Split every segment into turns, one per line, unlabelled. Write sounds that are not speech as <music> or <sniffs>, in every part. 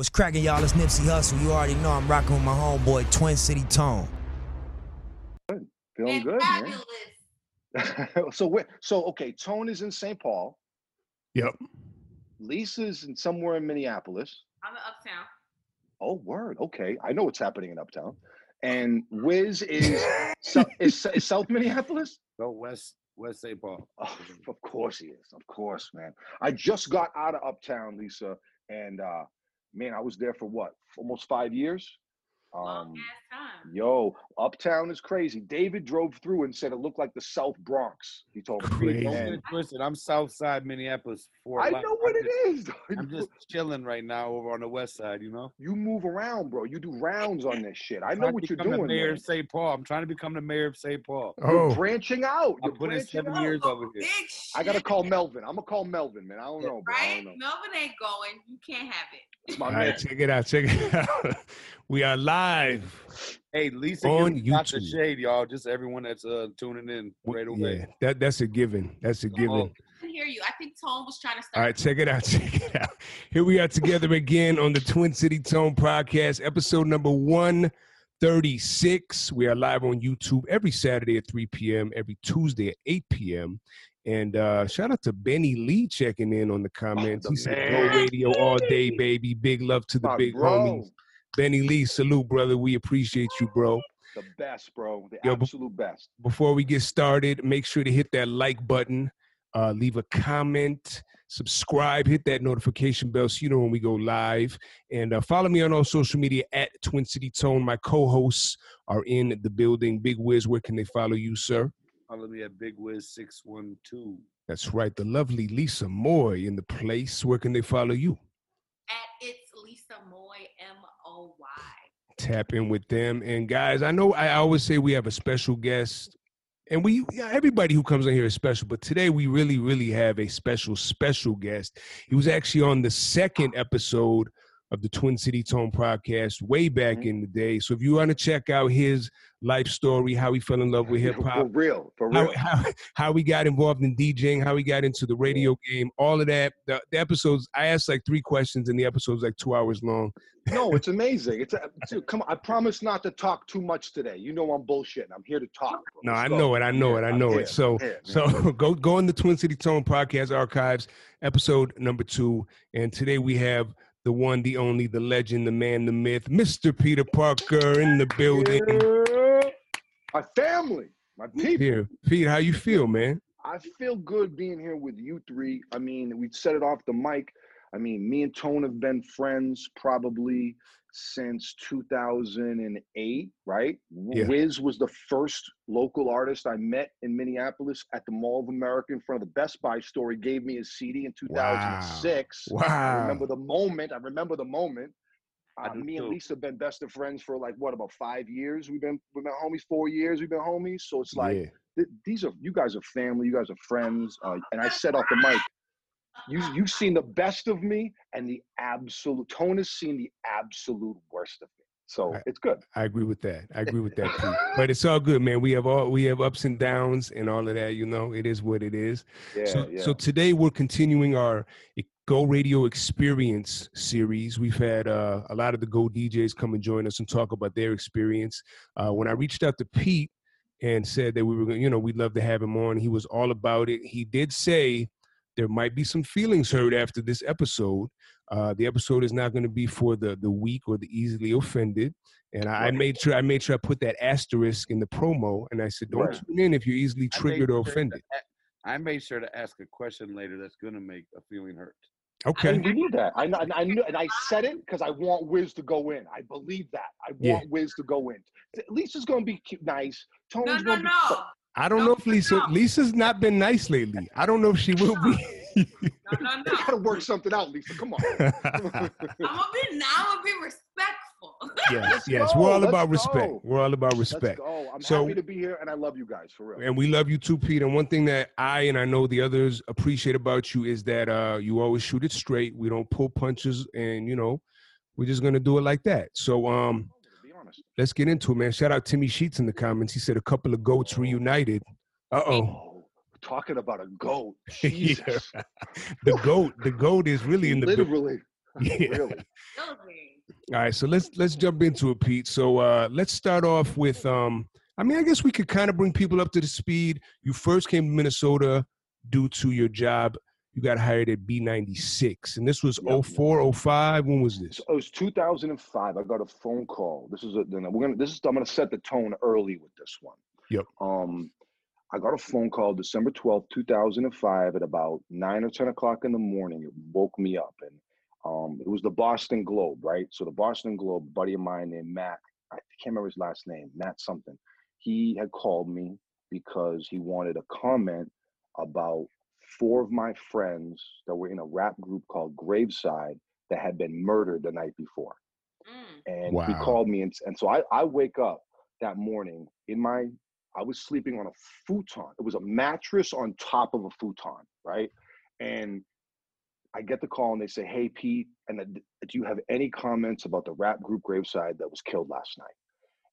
What's cracking, y'all? It's Nipsey Hussle. You already know I'm rocking with my homeboy, Twin City Tone. Good.
Feeling good, man. <laughs> so wait, so okay, Tone is in St. Paul.
Yep.
Lisa's in somewhere in Minneapolis.
I'm in Uptown.
Oh, word. Okay, I know what's happening in Uptown. And Wiz is so, is, is South Minneapolis.
Go west, West St. Paul.
Oh, of course he is. Of course, man. I just got out of Uptown, Lisa, and uh man, I was there for what? Almost five years.
Long
Um,
ass time.
yo, Uptown is crazy. David drove through and said it looked like the South Bronx. He told me.
Crazy.
Don't
And
get it twisted. I'm South Side Minneapolis. For
I know what it is.
I'm just chilling right now over on the west side. You know.
You move around, bro. You do rounds on this shit. I know what you're doing.
The mayor
man.
of St. Paul. I'm trying to become the mayor of St. Paul.
You're
Oh,
branching out.
I
You're
put in
branching
seven
out.
years over here.
I gotta call Melvin. I'm gonna call Melvin, man. I don't know, bro. I
Right?
don't know.
Melvin ain't going. You can't have it.
It's my
all
man.
right, check it out. Check it <laughs> out. we are live.
Hey, Lisa,
On
on got the
YouTube.
shade, y'all. Just everyone that's uh tuning in right away.
Yeah, that that's a given. That's a
Come
given.
I can hear you. I think Tone was trying to start.
All right, check it out. <laughs> Check it out. Here we are together again on the Twin City Tone podcast, episode number 136. We are live on YouTube every Saturday at 3 p.m., every Tuesday at 8 p.m. And uh, shout out to Benny Lee checking in on the comments.
the
he said. Go radio all day, baby. Big love to the
My
big
bro,
homies. Benny Lee, salute, brother. We appreciate you, bro.
the best, bro. The
Yo,
absolute best.
before we get started, make sure to hit that like button, uh, leave a comment, subscribe, hit that notification bell so you know when we go live, and uh, follow me on all social media at Twin City Tone. My co-hosts are in the building. Big Wiz, where can they follow you, sir?
Follow me at Big Wiz six one two.
That's right, the lovely Lisa Moy in the place. Where can they follow you?
At it's Lisa Moy M O Y.
Tap in with them. And guys, I know I always say we have a special guest, and we yeah, everybody who comes in here is special, but today we really, really have a special, special guest. He was actually on the second episode of the Twin City Tone podcast way back
Mhm.
in the day. So if you want to check out his life story, how he fell in love with hip hop, For
real. For real.
how, how, how he got involved in DJing, how he got into the radio game, all of that. The, the episodes, I asked like three questions, and the episode's like two hours long.
no, it's <laughs> amazing. It's a, dude, come on. I promise not to talk too much today. You know I'm bullshitting. I'm here to talk. bro.
No,
Let's
I
go.
know it. I know it. I
I'm
know
here.
it. So,
here,
so <laughs> go go in the Twin City Tone podcast archives, episode number two, and today we have the one, the only, the legend, the man, the myth, Mr. Peter Parker in the building.
Yeah. My family, my people.
Here, Pete, how you feel, man?
I feel good being here with you three. I mean, we set it off the mic. I mean, me and Tone have been friends probably since 2008, right?
Yeah.
Wiz was the first local artist I met in Minneapolis at the Mall of America in front of the Best Buy store. He gave me his CD in 2006. I
Wow.
remember the moment. I remember the moment.
I
Uh, me and. Lisa have been best of friends for like what about five years? We've been we've been homies four years. We've been homies. So it's like
yeah.
th- these are you guys are family. You guys are friends. Uh, and I said off the mic, you you've seen the best of me and the absolute. Tone has seen the absolute worst of me. So
Right.
it's good.
I agree with that. I agree with that, Pete. <laughs> But it's all good, man. We have all we have ups and downs and all of that. You know, it is what it is.
Yeah,
so,
yeah.
so today we're continuing our Go Radio Experience series. We've had uh, a lot of the Go DJs come and join us and talk about their experience. Uh, when I reached out to Pete and said that we were, going, you know, we'd love to have him on, he was all about it. He did say there might be some feelings hurt after this episode. Uh, the episode is not going to be for the the weak or the easily offended. And I, I made sure I made sure I put that asterisk in the promo, and I said, "Don't
Right.
tune in if you're easily triggered or
sure to
offended."
a- I made sure to ask a question later that's gonna make a feeling hurt.
Okay.
And we knew that. I, kn- I knew, and I said it because I want Wiz to go in. I believe that. I
Yeah.
want Wiz to go in. Lisa's gonna be cute, nice. Tone's
No, no,
gonna be.
No.
I don't
No,
know if Lisa
no.
Lisa's not been nice lately. I don't know if she will be.
No, no, <laughs>
You gotta work something out, Lisa. Come on. <laughs>
I'm gonna be now. I'm gonna be respectful.
yes, <laughs>
Let's
yes.
go,
We're all
let's
about respect. We're all about
Let's
respect.
go. I'm
So-
happy to be here, and I love you guys for real.
And we love you too, Pete. And one thing that I and I know the others appreciate about you is that uh, you always shoot it straight. We don't pull punches, and you know, we're just gonna do it like that. So, um, Let's get into it, man. Shout out Timmy Sheets in the comments. He said a couple of goats reunited. Uh oh.
Talking about a goat. <laughs> Jesus. <laughs>
the goat, the goat is really in the
Literally. <laughs>
Yeah.
Really.
Really.
All right, so let's let's jump into it, Pete. So uh, let's start off with. Um, I mean, I guess we could kind of bring people up to the speed. You first came to Minnesota due to your job. You got hired at B96, and this was
Yep.
04, 05. When was this?
So it was 2005. I got a phone call. This is a, we're gonna. This is I'm gonna set the tone early with this one.
Yep.
Um, I got a phone call December 12th, 2005, at about nine or 10 o'clock in the morning. It woke me up, and um, it was the Boston Globe, right? So the Boston Globe, a buddy of mine named Matt. I can't remember his last name. Matt something. He had called me because he wanted a comment about four of my friends that were in a rap group called Graveside that had been murdered the night before.
Mm.
And he called me, and, and so I, I wake up that morning in my, I was sleeping on a futon. It was a mattress on top of a futon, right? And I get the call, and they say, "Hey, Pete, and uh, do you have any comments about the rap group Graveside that was killed last night?"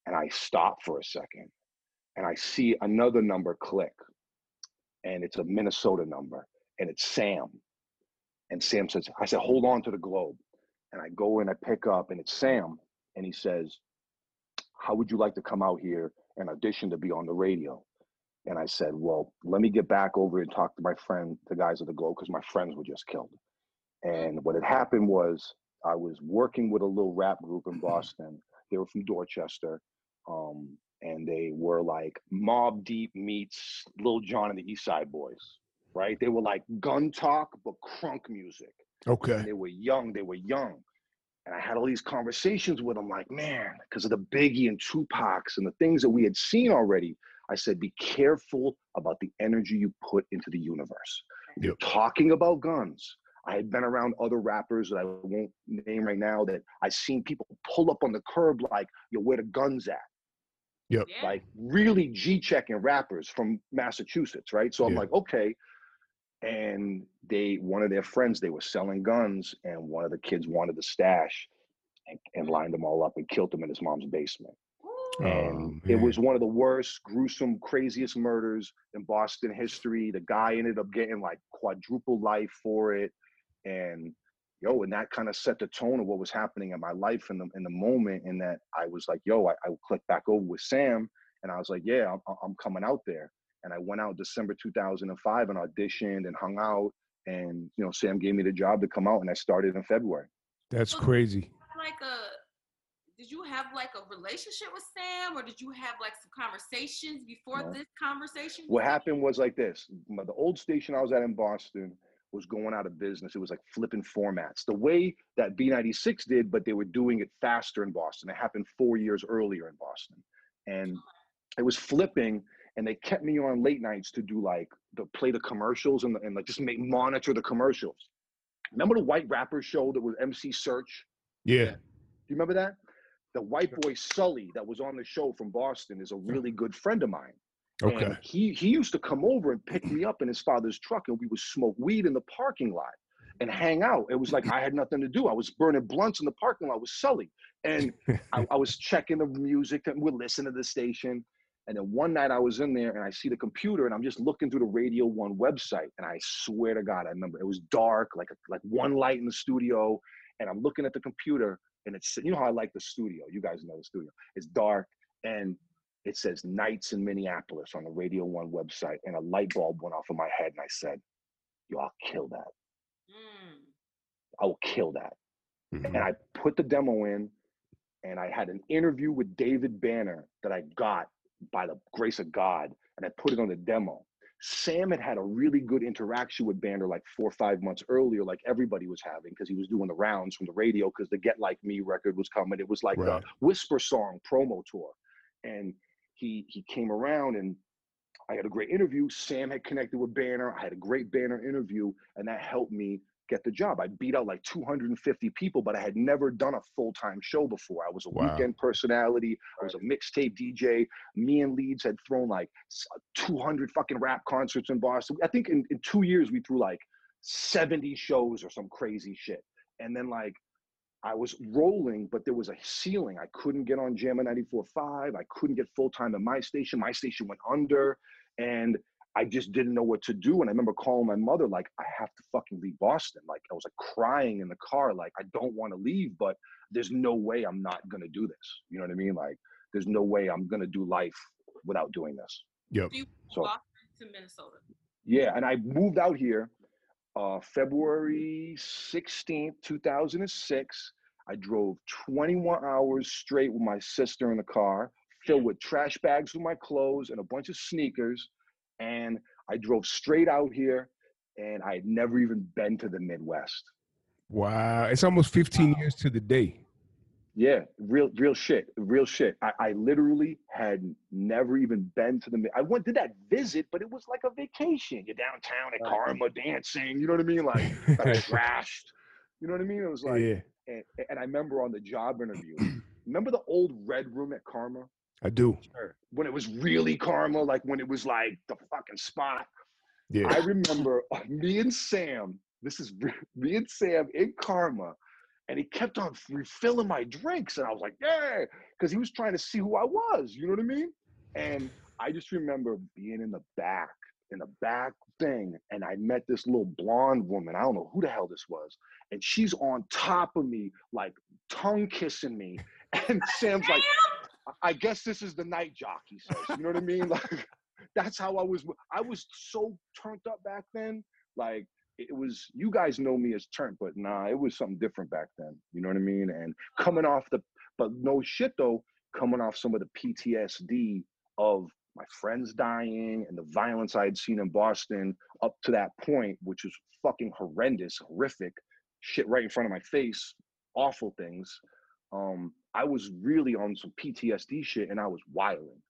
And I stop for a second, and I see another number click, and it's a Minnesota number, and it's Sam. And Sam says, I said, hold on to the globe. And I go in, I pick up, and it's Sam. And he says, How would you like to come out here and audition to be on the radio? And I said, Well, let me get back over and talk to my friend, the guys at the Globe, because my friends were just killed. And what had happened was I was working with a little rap group in Boston. They were from Dorchester. Um, and they were like Mobb Deep meets Lil Jon and the East Side Boyz, right? They were like gun talk, but crunk music.
Okay.
And they were young. They were young. And I had all these conversations with them, like, man, because of the Biggie and Tupacs and the things that we had seen already. I said, be careful about the energy you put into the universe. You're talking about guns. I had been around other rappers that I won't name right now that I seen people pull up on the curb like, yo, where the guns at?
Yeah.
like really G checking rappers from Massachusetts, right? So I'm
Yeah.
like, okay. And they, one of their friends, they were selling guns, and one of the kids wanted the stash and, and lined them all up and killed them in his mom's basement.
Ooh.
And
Oh,
it was one of the worst, gruesome, craziest murders in Boston history. The guy ended up getting like quadruple life for it. And yo, and that kind of set the tone of what was happening in my life in the in the moment. And that I was like, yo, I, I clicked back over with Sam, and I was like, yeah, I'm, I'm coming out there. And I went out December 2005 and auditioned and hung out. And you know, Sam gave me the job to come out, and I started in February.
That's crazy.
like a did you have like a relationship with Sam or did you have like some conversations before
No.
this conversation?
What happened was like this: the old station I was at in Boston was going out of business. It was like flipping formats, the way that B96 did, but they were doing it faster in Boston. It happened four years earlier in Boston, and it was flipping. And they kept me on late nights to do like the play the commercials and, and like just make monitor the commercials. Remember the white rapper show that was MC Serch?
Yeah.
Do you remember that? The white boy Sully that was on the show from Boston is a mm-hmm. really good friend of mine.
Okay.
And he he used to come over and pick me up in his father's truck, and we would smoke weed in the parking lot and mm. hang out. It was like I had nothing to do. I was burning blunts in the parking lot with Sully, and I, I was checking the music and we're listening to the station. And then one night I was in there and I see the computer and I'm just looking through the Radio One website, and I swear to God, I remember it was dark, like like one light in the studio, and I'm looking at the computer and it's you know how I like the studio. You guys know the studio. It's dark and it says nights in Minneapolis on the Radio One website, and a light bulb went off in my head, and I said, "Yo, I'll kill that.
Mm.
I will kill that."
Mhm.
And I put the demo in, and I had an interview with David Banner that I got by the grace of God, and I put it on the demo. Sam had had a really good interaction with Banner like four or five months earlier, like everybody was having, because he was doing the rounds from the radio because the Get Like Me record was coming. It was like
Right.
the Whisper Song promo tour. And he he came around and I had a great interview. Sam had connected with Banner. I had a great Banner interview, and that helped me get the job. I beat out like 250 people, but I had never done a full time show before. I was a
Wow.
weekend personality. I was a mixtape DJ. Me and Leeds had thrown like 200 fucking rap concerts in Boston. I think in, in two years we threw like 70 shows or some crazy shit. And then like I was rolling, but there was a ceiling. I couldn't get on Jam'n 94.5. I couldn't get full time at my station. My station went under. And I just didn't know what to do. And I remember calling my mother, like, I have to fucking leave Boston. Like, I was like crying in the car, like, I don't want to leave, but there's no way I'm not gonna do this. You know what I mean? Like, there's no way I'm gonna do life without doing this.
Yep.
So
So-
Boston to Minnesota.
Yeah, and I moved out here uh, February 16th, 2006. I drove 21 hours straight with my sister in the car, filled mm. with trash bags with my clothes and a bunch of sneakers. And I drove straight out here, and I had never even been to the Midwest.
Wow. It's almost 15 years to the day.
Yeah, real, real shit, real shit. I, I literally had never even been to the. Mi- I went to that visit, but it was like a vacation. You're downtown at Karma dancing. You know what I mean? Like <laughs> got trashed. You know what I mean? It was like,
yeah,
and, and I remember on the job interview. <clears throat> remember the old red room at Karma
I do.
Sure.
when it was really Karma, like when it was like the fucking spot.
Yeah.
I remember uh, me and Sam. This is me and Sam in Karma, and he kept on refilling my drinks, and I was like, "Yeah," because he was trying to see who I was. You know what I mean? And I just remember being in the back, in the back thing, and I met this little blonde woman. I don't know who the hell this was, and she's on top of me, like tongue kissing me, <laughs> and Sam's like, <laughs> "I- "I guess this is the night jockey." Says, you know what I mean? <laughs> Like that's how I was. I was so turned up back then. Like it was. You guys know me as turned, but nah, it was something different back then. You know what I mean? And coming off the, but no shit though, coming off some of the PTSD of my friends dying and the violence I had seen in Boston up to that point, which was fucking horrendous, horrific, shit right in front of my face, awful things. Um, I was really on some PTSD shit and I was wilding.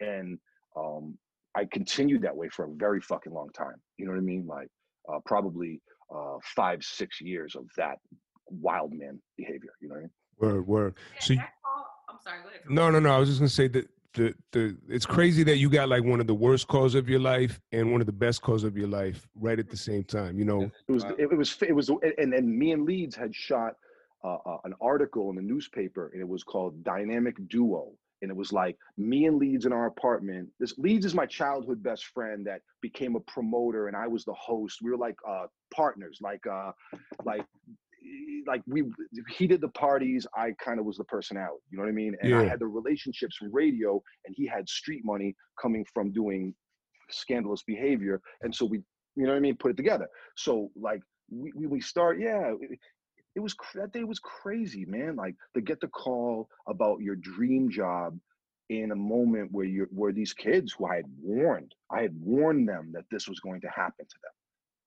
And um, I continued that way for a very fucking long time. You know what I mean? Like uh, probably uh, five, six years of that wild man behavior. You know what I mean?
Word, word.
Yeah,
So you-
that's I'm sorry. Go ahead.
No, no, no. I was just gonna say that the it's crazy that you got like one of the worst calls of your life and one of the best calls of your life right at the same time. You know,
It was, it, was, it was, and then me and Leeds had shot uh, uh, an article in the newspaper, and it was called Dynamic Duo. And it was like me and Leeds in our apartment. This Leeds is my childhood best friend that became a promoter, and I was the host. We were like uh, partners, like, uh, like, like we. He did the parties. I kind of was the personality. You know what I mean? And I had the relationships from radio, and he had street money coming from doing scandalous behavior. And so we, you know what I mean, put it together. So like we we, we start, yeah. It, it was that day was crazy, man. Like to get the call about your dream job in a moment where you where these kids who I had warned, I had warned them that this was going to happen to them.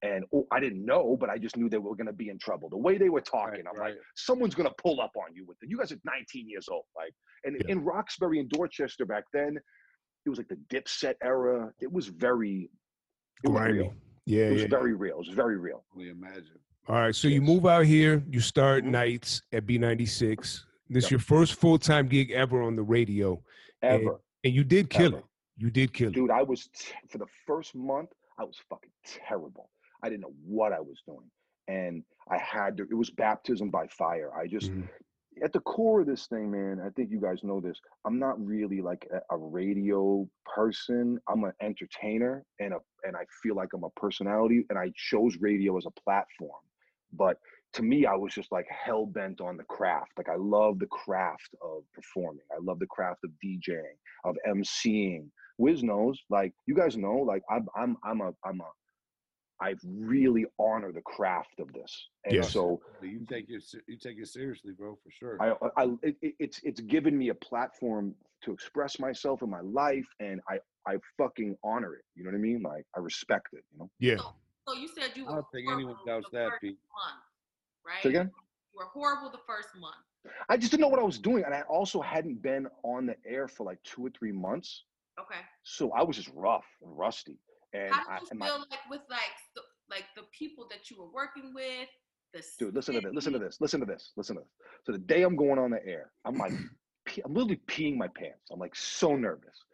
And oh, I didn't know, but I just knew they were going to be in trouble. The way they were talking, I'm like, someone's going to pull up on you with it. You guys are 19 years old, like, and
Yeah.
in Roxbury and Dorchester back then, it was like the Dipset era. It was very, it was real.
Yeah,
It was
yeah.
very real. It was very real.
Only imagine.
All right. So you move out here. You start
Mhm.
nights at B96. This
Yep.
your first full time gig ever on the radio,
Ever,
and you did kill
Ever.
it. You did kill it.
dude. I was t- for the first month. I was fucking terrible. I didn't know what I was doing, and I had to. It was baptism by fire. I just
Mhm.
at the core of this thing, man, I think you guys know this. I'm not really like a, a radio person. I'm an entertainer, and a and I feel like I'm a personality, and I chose radio as a platform. But to me, I was just like hell bent on the craft. Like I love the craft of performing. I love the craft of DJing, of emceeing. Wiz knows, like you guys know, like I'm I'm I'm a I'm a I really honor the craft of this, and
Yes.
so
You take it. You take it seriously, bro, for sure.
I, I it, it- it's it's given me a platform to express myself in my life, and I I fucking honor it. You know what I mean? Like I respect it. You know.
Yeah.
So you said you
I
were
don't think anyone doubts that,
first
Pete.
month, right?
Say again.
You were horrible the first month.
I just didn't know what I was doing, and I also hadn't been on the air for like two or three months,
Okay.
so I was just rough and rusty. And
How
I,
did you
and my,
feel like with like the, like the people that you were working with? The
dude, listen to this. Listen to this. Listen to this. Listen to this. So the day I'm going on the air, I'm like, <clears throat> I'm literally peeing my pants. I'm like so nervous.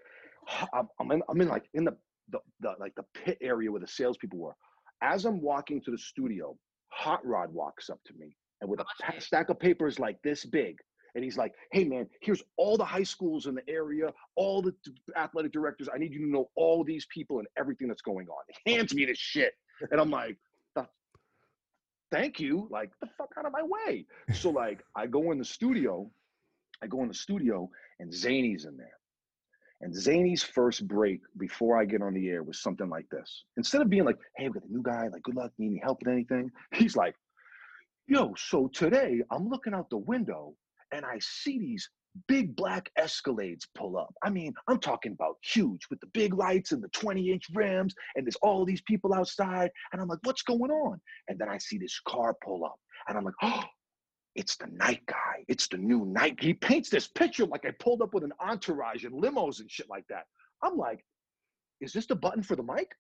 I'm, I'm in, I'm in like in the, the the like the pit area where the salespeople were. As I'm walking to the studio, Hot Rod walks up to me and with a stack of papers like this big, and he's like, "Hey man, here's all the high schools in the area, all the athletic directors. I need you to know all these people and everything that's going on." He hands me this shit, and I'm like, "Thank you, like the fuck out of my way." So like, I go in the studio, I go in the studio, and Zany's in there. And Zany's first break before I get on the air was something like this. Instead of being like, "Hey, we got a new guy. Like, good luck. Need any help with anything?" He's like, "Yo, so today I'm looking out the window and I see these big black Escalades pull up. I mean, I'm talking about huge with the big lights and the 20 inch rims, and there's all these people outside. And I'm like, what's going on? And then I see this car pull up, and I'm like, oh, it's the night guy. It's the new night. He paints this picture like I pulled up with an entourage and limos and shit like that. I'm like, is this the button for the mic?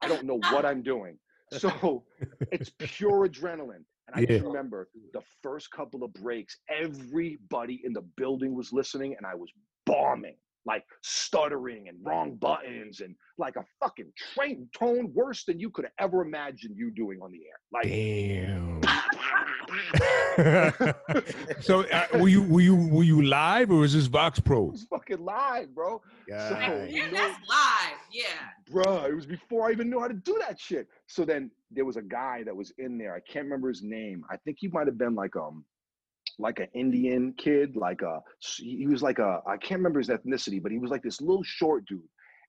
I don't know what I'm doing. <laughs> So it's pure adrenaline. And I
Yeah.
just remember the first couple of breaks, everybody in the building was listening, and I was bombing, like stuttering and wrong buttons, and like a fucking train tone worse than you could have ever imagined you doing on the air. Like,
Damn. <laughs> so uh, were you were you were you live or was this Vox Pro?
it
Pro?
was fucking live, bro.
Yeah.
So-
Yeah,
you know-
that's live. Yeah.
Bruh, it was before I even knew how to do that shit. So then there was a guy that was in there. I can't remember his name. I think he might have been like um like an Indian kid, like a he was like a I can't remember his ethnicity, but he was like this little short dude.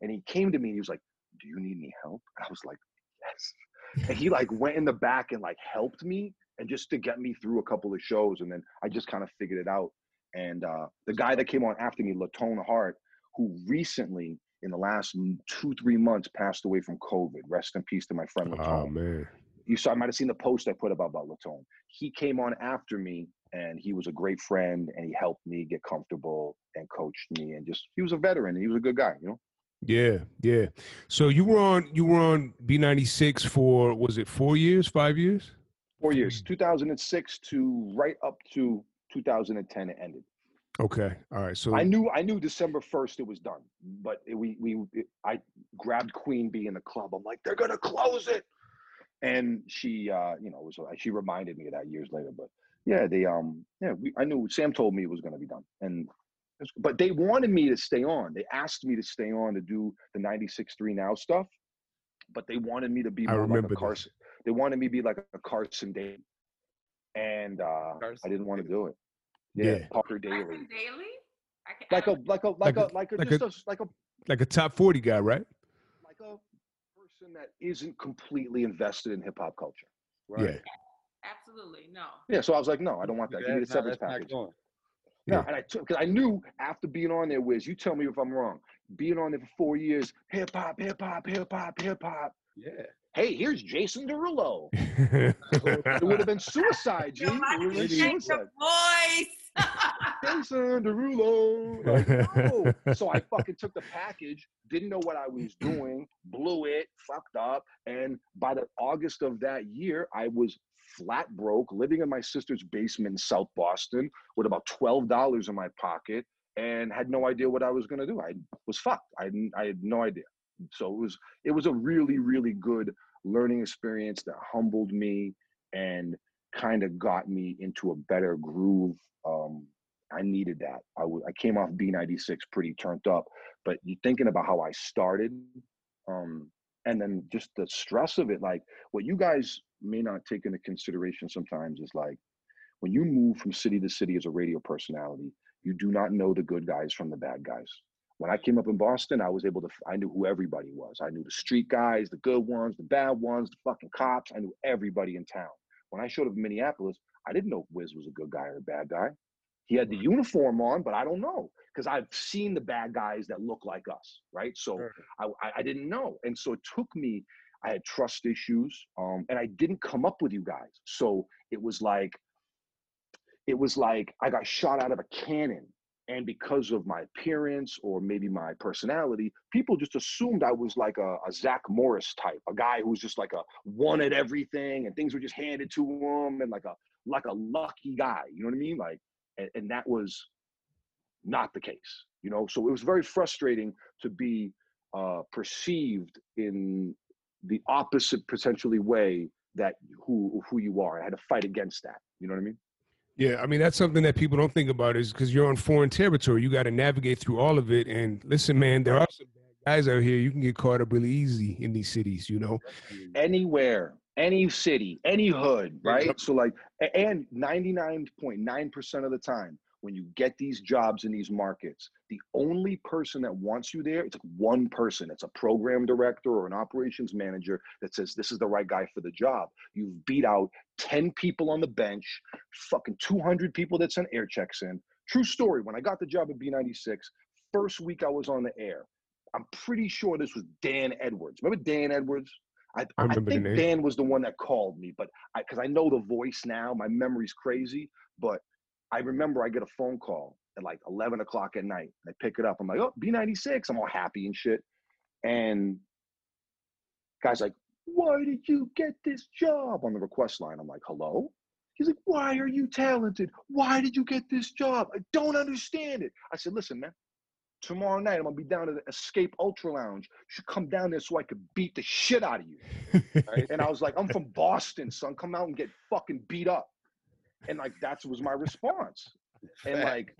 And he came to me and he was like, Do you need any help? And I was like, Yes. And he like went in the back and like helped me and just to get me through a couple of shows. And then I just kind of figured it out. And uh the guy that came on after me, Latone Hart, who recently in the last two, three months passed away from COVID. Rest in peace to my friend Latone.
Oh man.
you saw, I might have seen the post I put about, about Latone. He came on after me and he was a great friend and he helped me get comfortable and coached me and just, he was a veteran and he was a good guy, you know?
Yeah, yeah. So you were on you were on B96 for was it 4 years, 5 years?
Four years, 2006 to right up to 2010 it ended.
Okay. All right. So
I knew I knew December 1st it was done, but it, we we it, I grabbed Queen Bee in the club. I'm like, they're gonna close it, and she uh you know was she reminded me of that years later. But yeah, they um yeah we, I knew Sam told me it was gonna be done, and it's- but they wanted me to stay on. They asked me to stay on to do the 96.3 Now stuff, but they wanted me to be
I
more like
remember
a
this.
Carson. They wanted me to be like a Carson Day, and uh I didn't want to do it.
Yeah.
Yeah, Parker Daly
Carson Daly? Can,
like
I
a
don't-
like a like,
Like
a,
a-
like a
like
just
a-
a, like a
like a top 40 guy, right?
like a person that isn't completely invested in hip hop culture. Right?
Yeah.
Absolutely no.
Yeah, so I was like, no, I don't want that. Give me the
That's
severance
that's
package. No,
Yeah.
and I took because I knew after being on there, Wiz, you tell me if I'm wrong. Being on there for four years, hip hop, hip hop, hip hop, hip hop.
Yeah.
Hey, here's Jason Derulo. <laughs> It would have been suicide, G.
Yo,
It would have been
change
suicide.
voice. <laughs>
Jason Derulo. Like, no. <laughs> So I fucking took the package, didn't know what I was doing, blew it, fucked up. And by the August of that year, I was flat broke, living in my sister's basement in South Boston with about $12 in my pocket and had no idea what I was gonna do. I was fucked. I, I had no idea. So it was it was a really, really good learning experience that humbled me and kind of got me into a better groove. Um, I needed that. I w- I came off B96 pretty turned up, but you thinking about how I started, um, and then just the stress of it, like what you guys may not take into consideration sometimes is like when you move from city to city as a radio personality, you do not know the good guys from the bad guys. When I came up in Boston, I was able to, I knew who everybody was. I knew the street guys, the good ones, the bad ones, the fucking cops. I knew everybody in town. When I showed up in Minneapolis, I didn't know if Wiz was a good guy or a bad guy. He had the uniform on, but I don't know because I've seen the bad guys that look like us, right? So
Sure.
I, I, I didn't know, and so it took me. I had trust issues, um, and I didn't come up with you guys. So it was like, it was like I got shot out of a cannon, and because of my appearance or maybe my personality, people just assumed I was like a, a Zach Morris type, a guy who was just like a one at everything, and things were just handed to him, and like a like a lucky guy. You know what I mean? Like, and, and that was not the case. You know, so it was very frustrating to be uh, perceived in the opposite potentially way that who who you are. I had to fight against that. You know what I mean?
Yeah, I mean that's something that people don't think about is because you're on foreign territory. You got to navigate through all of it. And listen, man, there are some bad guys out here. You can get caught up really easy in these cities. You know.
anywhere, any city, any hood, right? So like, and 99.9% of the time, when you get these jobs in these markets, the only person that wants you there, it's like one person. It's a program director or an operations manager that says this is the right guy for the job. You've beat out 10 people on the bench, fucking 200 people that sent air checks in. True story. When I got the job at B96, first week I was on the air, I'm pretty sure this was Dan Edwards. Remember Dan Edwards? I,
I
I, think. Dan was the one that called me, but I because I know the voice now, my memory's crazy. But I remember I get a phone call at like 11 o'clock at night. I pick it up. I'm like, oh, B96. I'm all happy and shit. And guy's like, why did you get this job on the request line? I'm like, hello? He's like, why are you talented? Why did you get this job? I don't understand it. I said, listen, man, tomorrow night I'm gonna be down at the Escape Ultra Lounge. You should come down there so I could beat the shit out of you. <laughs> Right? And I was like, I'm from Boston, son. Come out and get fucking beat up. And like that was my response. And like,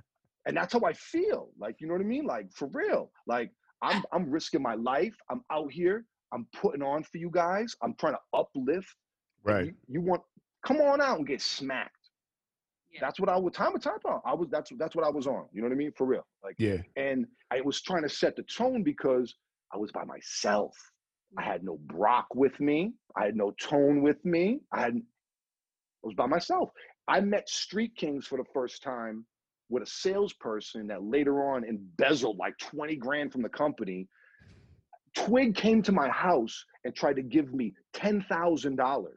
and that's how I feel. Like, you know what I mean? Like for real. Like I'm I'm risking my life. I'm out here. I'm putting on for you guys. I'm trying to uplift.
right.
You, you want come on out and get smacked.
Yeah.
That's what I was time and time on. I was that's that's what I was on. You know what I mean? For real. Like
Yeah.
and I was trying to set the tone because I was by myself. I mm. had no Brock with me. I had no tone with me. I had I was by myself. I met Street Kings for the first time with a salesperson that later on embezzled like 20 grand from the company. Twig came to my house and tried to give me $10,000.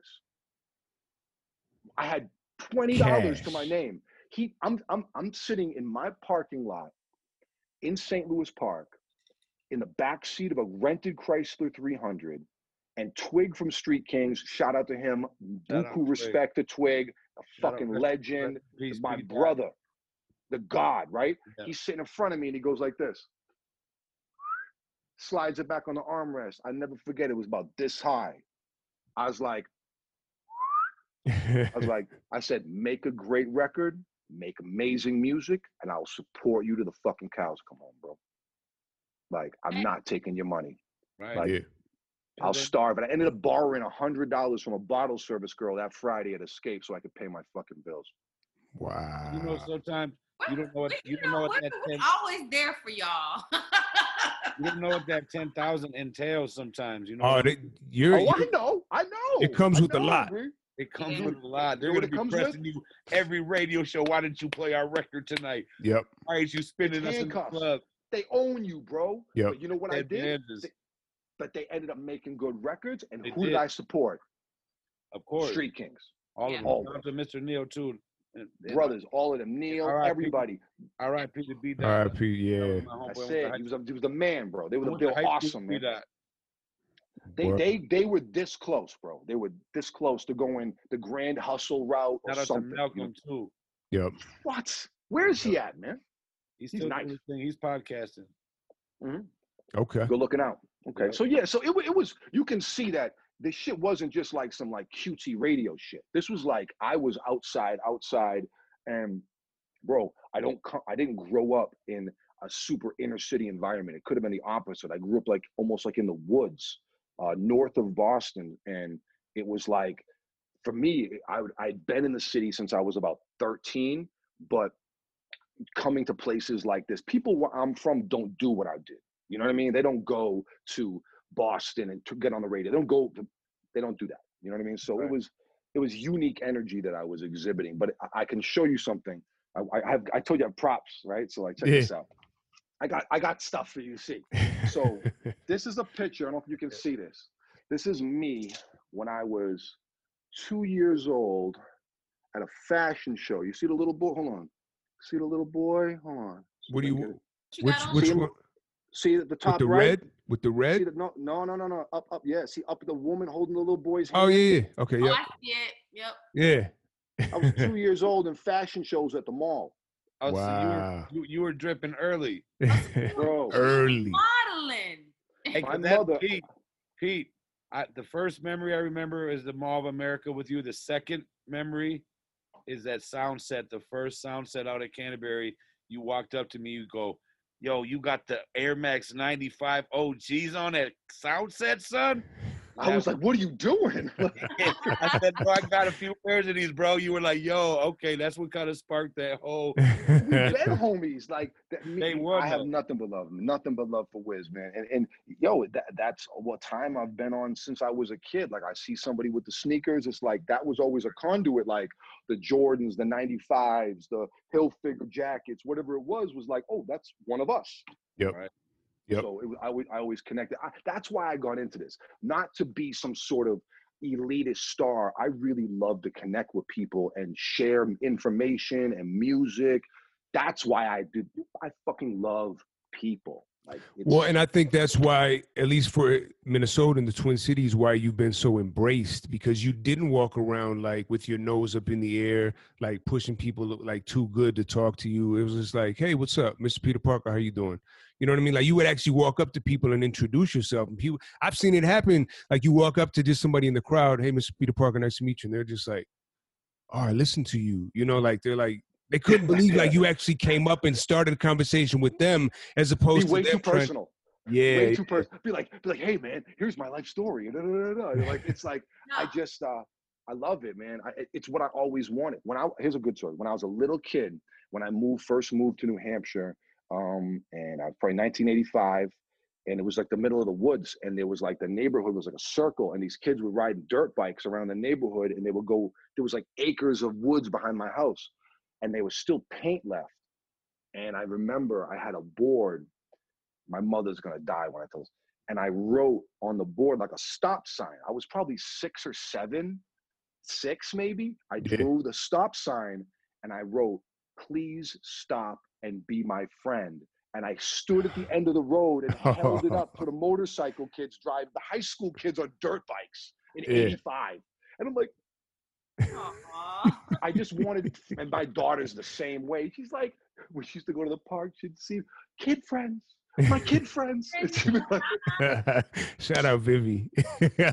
I had $20 to my name. He I'm I'm I'm sitting in my parking lot in St. Louis Park in the back seat of a rented Chrysler 300 and Twig from Street Kings, shout out to him, buku respect to Twig, a fucking legend,
rest in peace,
my
Pete
brother, the god, right?
Yeah.
He's sitting in front of me and he goes like this. Slides it back on the armrest. I never forget it was about this high. I was like, I was like, <laughs> I said, make a great record, make amazing music, and I'll support you to the fucking cows come home, bro. Like, I'm
eh.
not taking your money.
Right.
like,
yeah.
I'll
then-
starve. And I ended up borrowing a hundred dollars from a bottle service girl that Friday at Escape so I could pay my fucking bills.
Wow.
You know, sometimes
What-
you don't know what
we-
you don't know what
we're-
that ten,
always there for y'all.
you don't know what that ten thousand entails. Sometimes you know.
Oh, they, you're,
oh,
you're
I know, I know.
It comes
I
with a lot.
Bree.
it comes
Yeah.
with a lot. They're
You know
gonna be
comes with?
pressing you every radio show. Why didn't you play our record tonight?
yep.
Why is you spinning us in the club?
They own you, bro.
Yep.
But you know what I did?
Bananas,
They- But they ended up making good records. And
They
who did
did.
I support?
of course.
Street Kings.
All
Yeah.
of them.
All
Shout out to Mr. Neil too. And- and
Brothers, all of them. Neil,
R.I.P.
everybody.
R.I.p. to B. Dot.
R.I.P. Yeah.
I said he was, a, he was the man, bro. They were
Went
they
to
were
high school
awesome, man.
B.
They,
Word.
they they were this close, bro. They were this close to going the grand hustle route or
Shout out to
something.
Malcolm too.
Yep.
What? Where is he at, man?
He's
He's
still
nice.
doing his thing. He's podcasting. Mm-hmm.
Okay.
Go looking out. Okay.
Yeah.
So yeah, so it, it was you can see that this shit wasn't just like some like cutesy radio shit. This was like I was outside, outside, and bro, I don't co- I didn't grow up in a super inner city environment. It could have been the opposite. I grew up like almost like in the woods, uh, north of Boston, and it was like for me, I would I'd been in the city since I was about 13, but coming to places like this, people where I'm from don't do what I did. You know what I mean? They don't go to Boston and to get on the radio. They don't go. To, they don't do that. You know what I mean? So
Right.
it was it was unique energy that I was exhibiting. But I, I can show you something. I, I have I told you I have props, right? So like check this out. I got I got stuff for you to see. So <laughs> this is a picture. I don't know if you can see this. This is me when I was two years old at a fashion show. You see the little boy? Hold on. See the little boy? Hold on. See
what do
if I can
you?
get it.
What you
Which which one?
See at the
With
top
the
right?
red? With the red.
See
red?
the, no, no, no, no, no. Up, up. Yeah. See up the woman holding the little boy's oh, hand.
Oh yeah, yeah. Okay,
Oh, I see it. Yep.
yeah.
I was two <laughs> years old in fashion shows at the mall,
Oh, so
Wow.
you, were, you you were dripping early. <laughs>
bro.
Early.
Modeling.
Hey,
My
'cause that-
mother-
Pete, Pete, I, the first memory I remember is the Mall of America with you. The second memory is that sound set, the first sound set out at Canterbury. You walked up to me, you go, Yo, you got the Air Max 95 OGs on that sound set, son?
I was like, "What are you doing?" <laughs> <laughs>
I said, bro, I got a few pairs of these, bro. You were like, yo, okay, that's what kind of sparked that whole. <laughs>
We've homies. Like that, me,
They were,
I have
though.
nothing but love, nothing but love for Wiz, man. And and yo, that, that's what time I've been on since I was a kid. Like I see somebody with the sneakers, it's like that was always a conduit. Like the Jordans, the '95s, the Hilfiger jackets, whatever it was, was like, oh, that's one of us.
Yep.
Right.
Yep.
So it, I, I always connected. I, that's why I got into this, not to be some sort of elitist star. I really love to connect with people and share information and music. That's why I do. I fucking love people. Like,
Well, and I think that's why, at least for Minnesota and the Twin Cities, why you've been so embraced because you didn't walk around like with your nose up in the air, like pushing people like too good to talk to you. It was just like, hey, what's up, Mr. Peter Parker? How you doing? You know what I mean? Like you would actually walk up to people and introduce yourself, and people. I've seen it happen. Like you walk up to just somebody in the crowd, hey, Mr. Peter Parker, nice to meet you, and they're just like, oh, I listen to you. You know, like they're like. They couldn't believe like you actually came up and started a conversation with them as
be
opposed
way
to
too
trying-
personal.
yeah,
way too personal. Be like, be like, hey man, here's my life story. Da, da, da, da, da. Like it's like I just uh I love it, man. I, it's what I always wanted. When I here's a good story. When I was a little kid, when I moved first moved to New Hampshire, um, and I was probably 1985, and it was like the middle of the woods, and there was like the neighborhood was like a circle, and these kids would ride dirt bikes around the neighborhood, and they would go. There was like acres of woods behind my house, and there was still paint left. And I remember I had a board. My mother's gonna die when I tell this. And I wrote on the board like a stop sign. I was probably six or seven, six maybe. I drew the stop sign and I wrote, please stop and be my friend. And I stood at the <sighs> end of the road and held it up for the <laughs> motorcycle kids drive, the high school kids on dirt bikes in
Yeah.
85. And I'm like, I just wanted, <laughs> and my daughter's the same way. She's like, when she used to go to the park, she'd see kid friends, my kid friends. <laughs> She'd be like,
Shout out Vivi.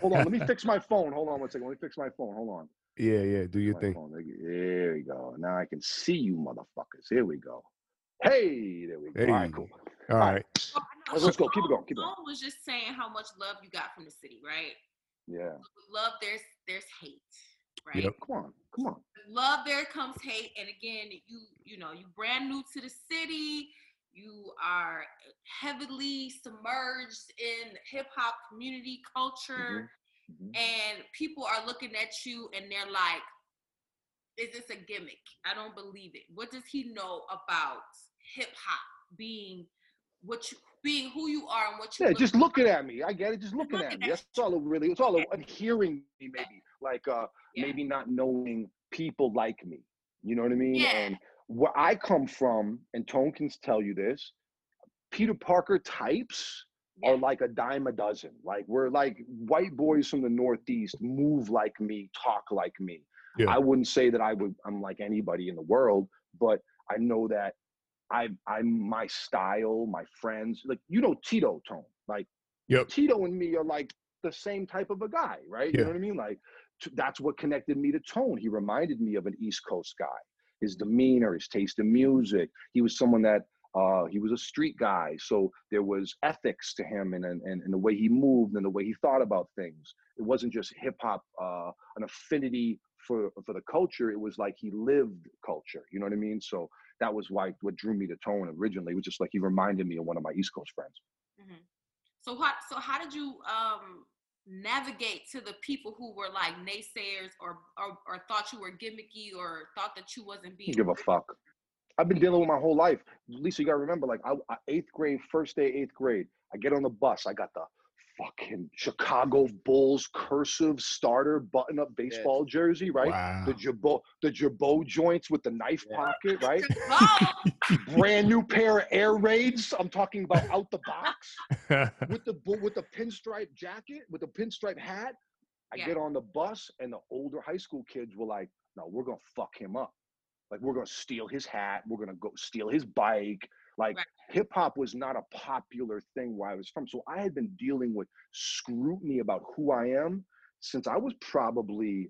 Hold on, let me fix my phone. Hold on one second. Let me fix my phone. Hold on.
Yeah, yeah. Do your
My
thing.
phone. There we go. Now I can see you, motherfuckers. Here we go. Hey, there we go. All right,
Hey.
cool.
All right.
Well, I
Let's- let's go. Keep it going. Keep it going.
Sloan was just saying how much love you got from the city, right?
Yeah.
Love there's there's hate, right?
Yep.
Come on. Come on.
Love there comes hate, and again, you you know you brand new to the city. You are heavily submerged in hip hop community culture,
Mhm.
and people are looking at you and they're like, "Is this a gimmick? I don't believe it. What does he know about hip hop being what you being who you are and what you
Yeah,
look
just looking at me. I get it. Just looking
looking
at me. That's all it really. It's all
Yeah.
and hearing me, maybe like uh
Yeah.
maybe not knowing people like me. You know what I mean?
Yeah.
And where I come from, and Tone can tell you this, Peter Parker types are like a dime a dozen. Like we're like white boys from the Northeast, move like me, talk like me.
Yeah.
I wouldn't say that I would. I'm like anybody in the world, but I know that I I'm my style, my friends. Like you know Tito Tone. Like
Yep.
Tito and me are like the same type of a guy, right? You know what I mean? Like t- that's what connected me to Tone. He reminded me of an East Coast guy. His demeanor, his taste in music. He was someone that uh, he was a street guy, so there was ethics to him and, and and the way he moved and the way he thought about things. It wasn't just hip hop, uh, an affinity for for the culture. It was like he lived culture. You know what I mean? So that was why what drew me to Tone originally. Was just like he reminded me of one of my East Coast friends.
Mhm. So how so how did you um navigate to the people who were like naysayers or or, or thought you were gimmicky or thought that you wasn't being
give a fuck. I've been dealing with my whole life. Lisa, you gotta remember, like I, I eighth grade, first day, eighth grade. I get on the bus. I got the fucking Chicago Bulls cursive starter button up baseball jersey, right?
Wow.
The Jabot, the Jabot joints with the knife
Yeah.
pocket, right? <laughs>
Oh,
Brand new pair of air raids. I'm talking about out the box <laughs> with the with the pinstripe jacket, with the pinstripe hat. I
Yeah.
get on the bus, and the older high school kids were like, "No, we're gonna fuck him up. Like we're gonna steal his hat. We're gonna go steal his bike." Like
Right.
hip hop was not a popular thing where I was from, so I had been dealing with scrutiny about who I am since I was probably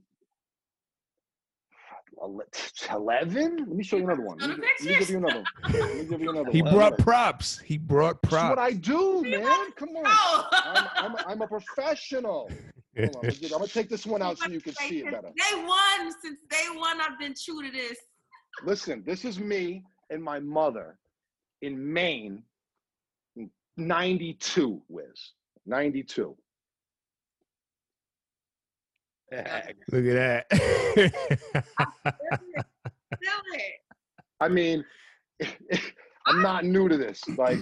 <laughs> eleven. Let me show you another one. Let me, let me give you another. one. Let me give you another
He
one.
brought props. He brought
That's
props.
what I do, man. Come on. I'm, I'm, a, I'm a professional. <laughs> Hold on, I'm, gonna, I'm gonna take this one out so you can see it better.
Day one, since day one, I've been true to this.
Listen, this is me and my mother in Maine, 92, Wiz. 92. <laughs>
Look at that. <laughs>
I mean, <laughs> I'm not new to this. Like,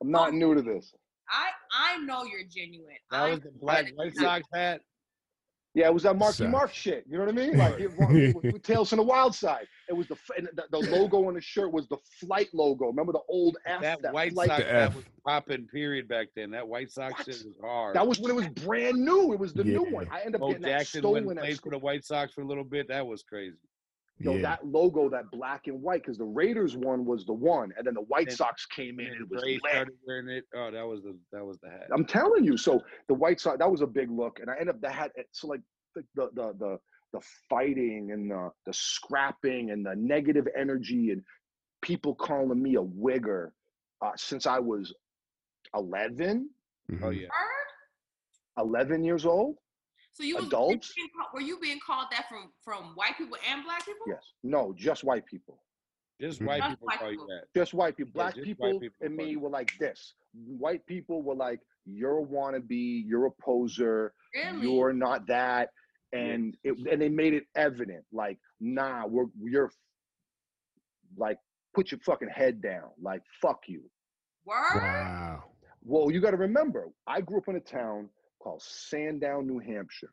I'm not new to this.
I I know you're genuine.
That
I
was the Black White Sox hat.
Yeah, it was that Marky
Suck.
Mark shit. You know what I mean? Like it, with, with <laughs> Tales from the Wild Side. It was the, f- and the the logo on the shirt was the flight logo. Remember the old F?
That White
flight-
Sox
The
hat
F.
was popping. Period back then. That White Sox
What?
shit was hard.
That was when it was brand new. It was the new one. I ended up
Bo
getting that
Jackson went
stolen
and
at
played for the. White Sox for a little bit. That was crazy.
Yo,
yeah.
that logo, that black and white, because the Raiders one was the one, and then the White
And-
Sox came in
And
and it was
Bray
lit.
started wearing it. Oh, that was the that was the hat.
I'm telling you. So the White Sox, that was a big look, and I ended up that hat. so like the the the the, the fighting and the the scrapping and the negative energy and people calling me a wigger uh, since I was 11,
Oh
Mhm.
yeah.
11 years old.
So you was
Adults?
Being were you being called that from from white people and black people?
Yes, no, just white people.
Just
Mhm.
white
Just
people
white
call you that.
Just white people. Black
just
people,
white people
and me were like this. White people were like, "You're a wannabe. You're a poser.
Really?
You're not that." And it and they made it evident, like, "Nah, we're you're like, put your fucking head down. Like, fuck you."
Word?
Wow.
Well, you got to remember, I grew up in a town called Sandown, New Hampshire.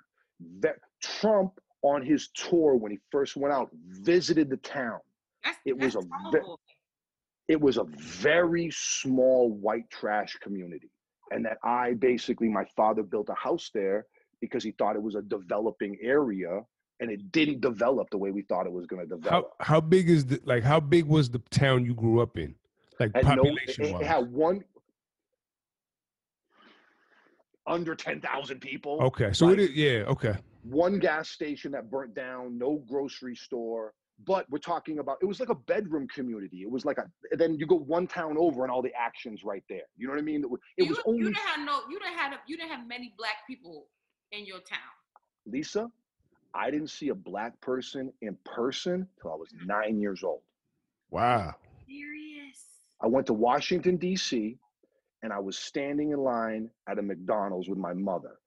That Trump on his tour when he first went out visited the town.
That's,
It was a ve- it was a very small white trash community and that i basically my father built a house there because he thought it was a developing area and it didn't develop the way we thought it was going to develop
how big is the like how big was the town you grew up in? Like
and no, it,
population
it had one under 10,000 people
okay. So
like-
it is yeah, okay.
one gas station that burnt down no grocery store but we're talking about it was like a bedroom community it was like a then you go one town over and all the actions right there you know what i mean it was, it
you,
was
you
only
didn't have no you didn't have you didn't have many black people in your town.
Lisa, I didn't see a black person in person till I was nine years old.
Wow.
Serious.
I went to Washington, D.C., and I was standing in line at a McDonald's with my mother.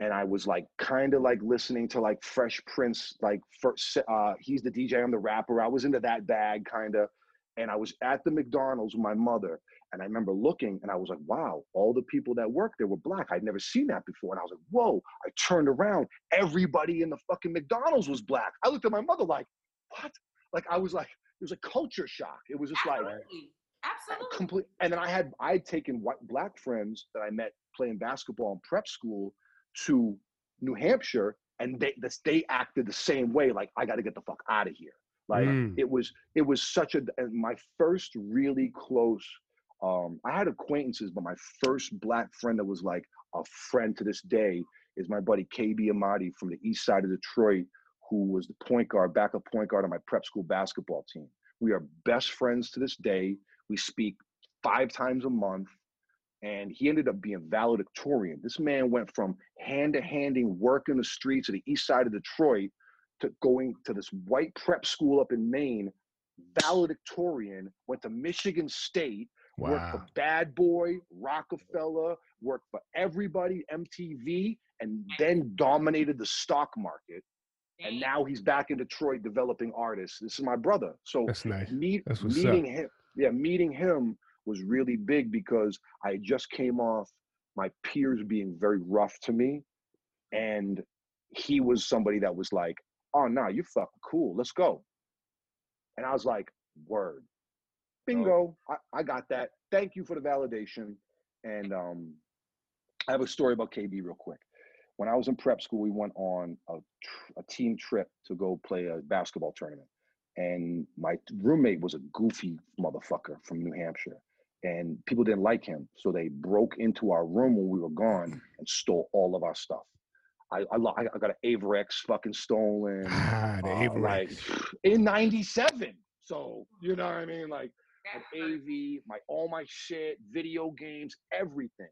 And I was like, kind of like listening to like Fresh Prince, like first, uh, he's the DJ, I'm the rapper. I was into that bag, kind of. And I was at the McDonald's with my mother. And I remember looking and I was like, wow, all the people that worked there were black. I'd never seen that before. And I was like, whoa. I turned around. Everybody in the fucking McDonald's was black. I looked at my mother like, what? Like, I was like, it was a culture shock. It was just like,
Absolutely. Absolutely.
complete and then i had i had taken white black friends that i met playing basketball in prep school to new hampshire and they this, they acted the same way like i got to get the fuck out of here like
Mm.
it was it was such a and my first really close um i had acquaintances but my first black friend that was like a friend to this day is my buddy kb amadi from the east side of detroit who was the point guard backup point guard on my prep school basketball team we are best friends to this day we speak five times a month. And he ended up being valedictorian. This man went from hand to handing work in the streets of the east side of Detroit to going to this white prep school up in Maine, valedictorian, went to Michigan State, worked for Bad Boy, Rockefeller, worked for everybody, MTV, and then dominated the stock market. And now he's back in Detroit developing artists. This is my brother. So
That's nice.
meet,
That's what's up.
meeting him yeah meeting him was really big because i just came off my peers being very rough to me and he was somebody that was like oh no nah, you're fucking cool let's go. And i was like word. Bingo I, I got that. Thank you for the validation and um i have a story about kb real quick. When i was in prep school we went on a, tr- a team trip to go play a basketball tournament and my roommate was a goofy motherfucker from New Hampshire, and people didn't like him, so they broke into our room when we were gone and stole all of our stuff. I I, I I got an Avirex fucking stolen. <laughs>
Ah, the
uh,
Avery.
like <laughs> in '97. So you know what I mean? Like an
hurt.
AV, my all my shit, video games, everything.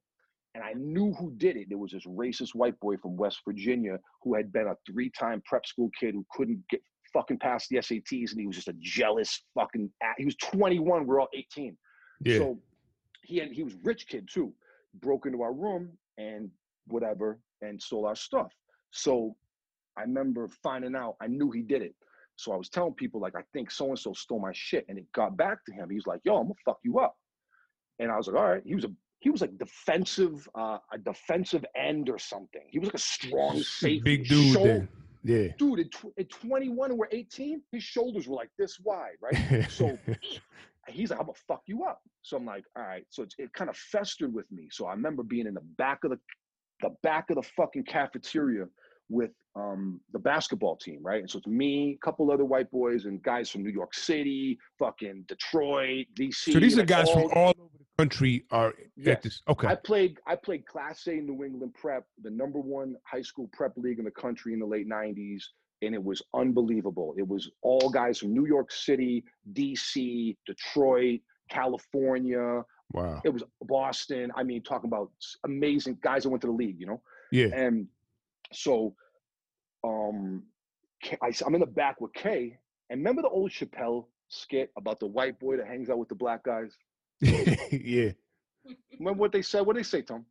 And I knew who did it. There was this racist white boy from West Virginia who had been a three-time prep school kid who couldn't get fucking passed the SATs, and he was just a jealous fucking. He was 21. We're all 18.
yeah.
So he had he was rich kid too. Broke into our room and whatever and stole our stuff. So I remember finding out I knew he did it. So I was telling people like I think so and so stole my shit, and it got back to him. He was like, "Yo, I'm gonna fuck you up," and I was like, "All right." He was a he was like defensive, uh, a defensive end or something. He was like a strong safety.
Big dude.
Shoul-
Then. Yeah.
Dude, at, tw- at 21 and we're 18, his shoulders were like this wide, right? So <laughs> he's like, I'm gonna fuck you up. So I'm like, all right. So it's, it kind of festered with me. So I remember being in the back of the the back of the fucking cafeteria with um the basketball team, right? And so it's me, a couple other white boys, and guys from New York City, fucking Detroit, DC.
so these are guys from
all-
all over the country are
Yes.
at this. Okay.
I played I played Class A New England Prep, the number one high school prep league in the country in the late '90s, and it was unbelievable. It was all guys from New York City, DC, Detroit, California.
wow.
It was Boston. I mean, talking about amazing guys that went to the league, you know.
Yeah.
And so, um, I'm in the back with Kay, and remember the old Chappelle skit about the white boy that hangs out with the black guys. <laughs>
yeah.
Remember what they said? What they say, Tom?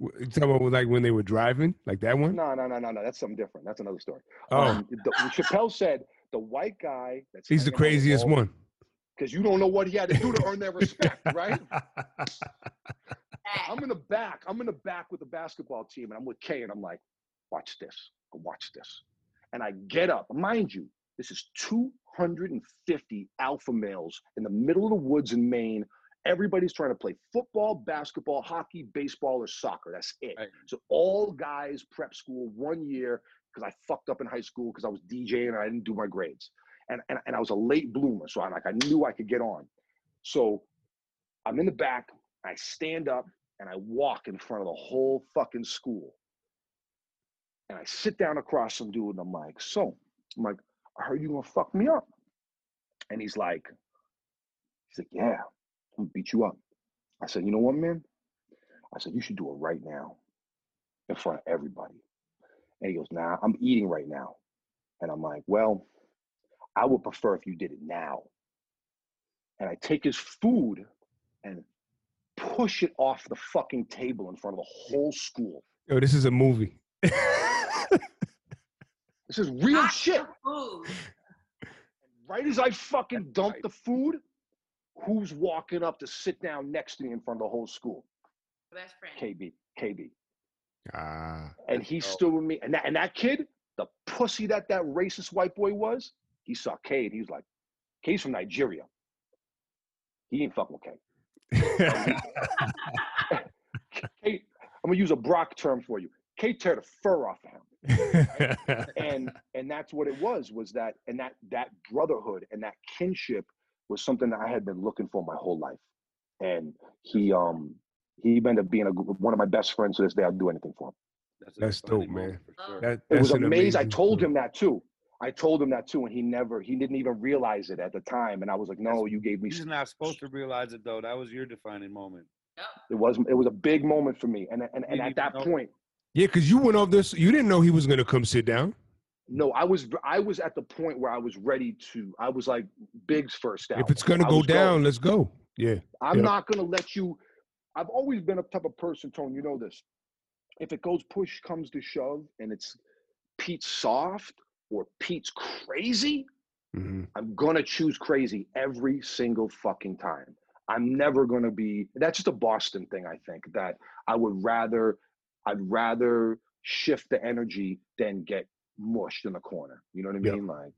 W- You talking about like when they were driving, like that one?
No, no, no, no, no. That's something different. That's another story.
Oh,
Um, the, Chappelle said the white guy that's
he's the craziest one.
because you don't know what he had to do to earn their respect, <laughs> right? I'm in the back. I'm in the back with the basketball team, and I'm with Kay, and I'm like, watch this, watch this. And I get up. Mind you, this is 250 alpha males in the middle of the woods in Maine. Everybody's trying to play football, basketball, hockey, baseball, or soccer. That's it.
Right.
So all guys prep school one year because I fucked up in high school because I was DJing and I didn't do my grades. And, and, and I was a late bloomer. So I'm like, I knew I could get on. So I'm in the back, I stand up and I walk in front of the whole fucking school. And I sit down across some dude and I'm like, so I'm like, I heard you gonna fuck me up. And he's like, he's like, yeah, I'm gonna beat you up. I said, you know what, man? I said, you should do it right now in front of everybody. And he goes, nah, I'm eating right now. And I'm like, well, I would prefer if you did it now. And I take his food and push it off the fucking table in front of the whole school.
Yo, this is a movie. <laughs>
This is real
Not
shit.
food.
Right as I fucking dump the food, who's walking up to sit down next to me in front of the whole school?
Best friend.
KB, KB.
ah.
And he
dope.
stood with me. And that, and that kid, the pussy that that racist white boy was, he saw K and he was like, K's from Nigeria. He ain't fucking with <laughs> K. K, I'm gonna use a Brock term for you. K tear the fur off of him. <laughs> and and that's what it was was that and that that brotherhood and that kinship was something that i had been looking for my whole life and he um he ended up being a, one of my best friends to this day i'd do anything for him
That's,
That's dope, man.
sure.
That-
it was
an
amazing i told him that too i told him that too and he never he didn't even realize it at the time and i was like no you gave me
He's
s-
not supposed to realize it though. That was your defining moment.
Yep.
it was it was a big moment for me and and, and at that point
Yeah, because you went off this. You didn't know he was gonna come sit down.
no i was i was at the point where i was ready to i was like big's first out
If it's gonna
I
go
was going.
down, let's go. Yeah.
I'm
Yep.
not gonna let you. I've always been a type of person, Tone. You know this. If it goes push comes to shove, and it's Pete's soft or Pete's crazy,
hmm
I'm gonna choose crazy every single fucking time. I'm never gonna be. That's just a Boston thing. I think that I would rather. I'd rather shift the energy than get mushed in the corner. You know what I
Yep.
mean? Like.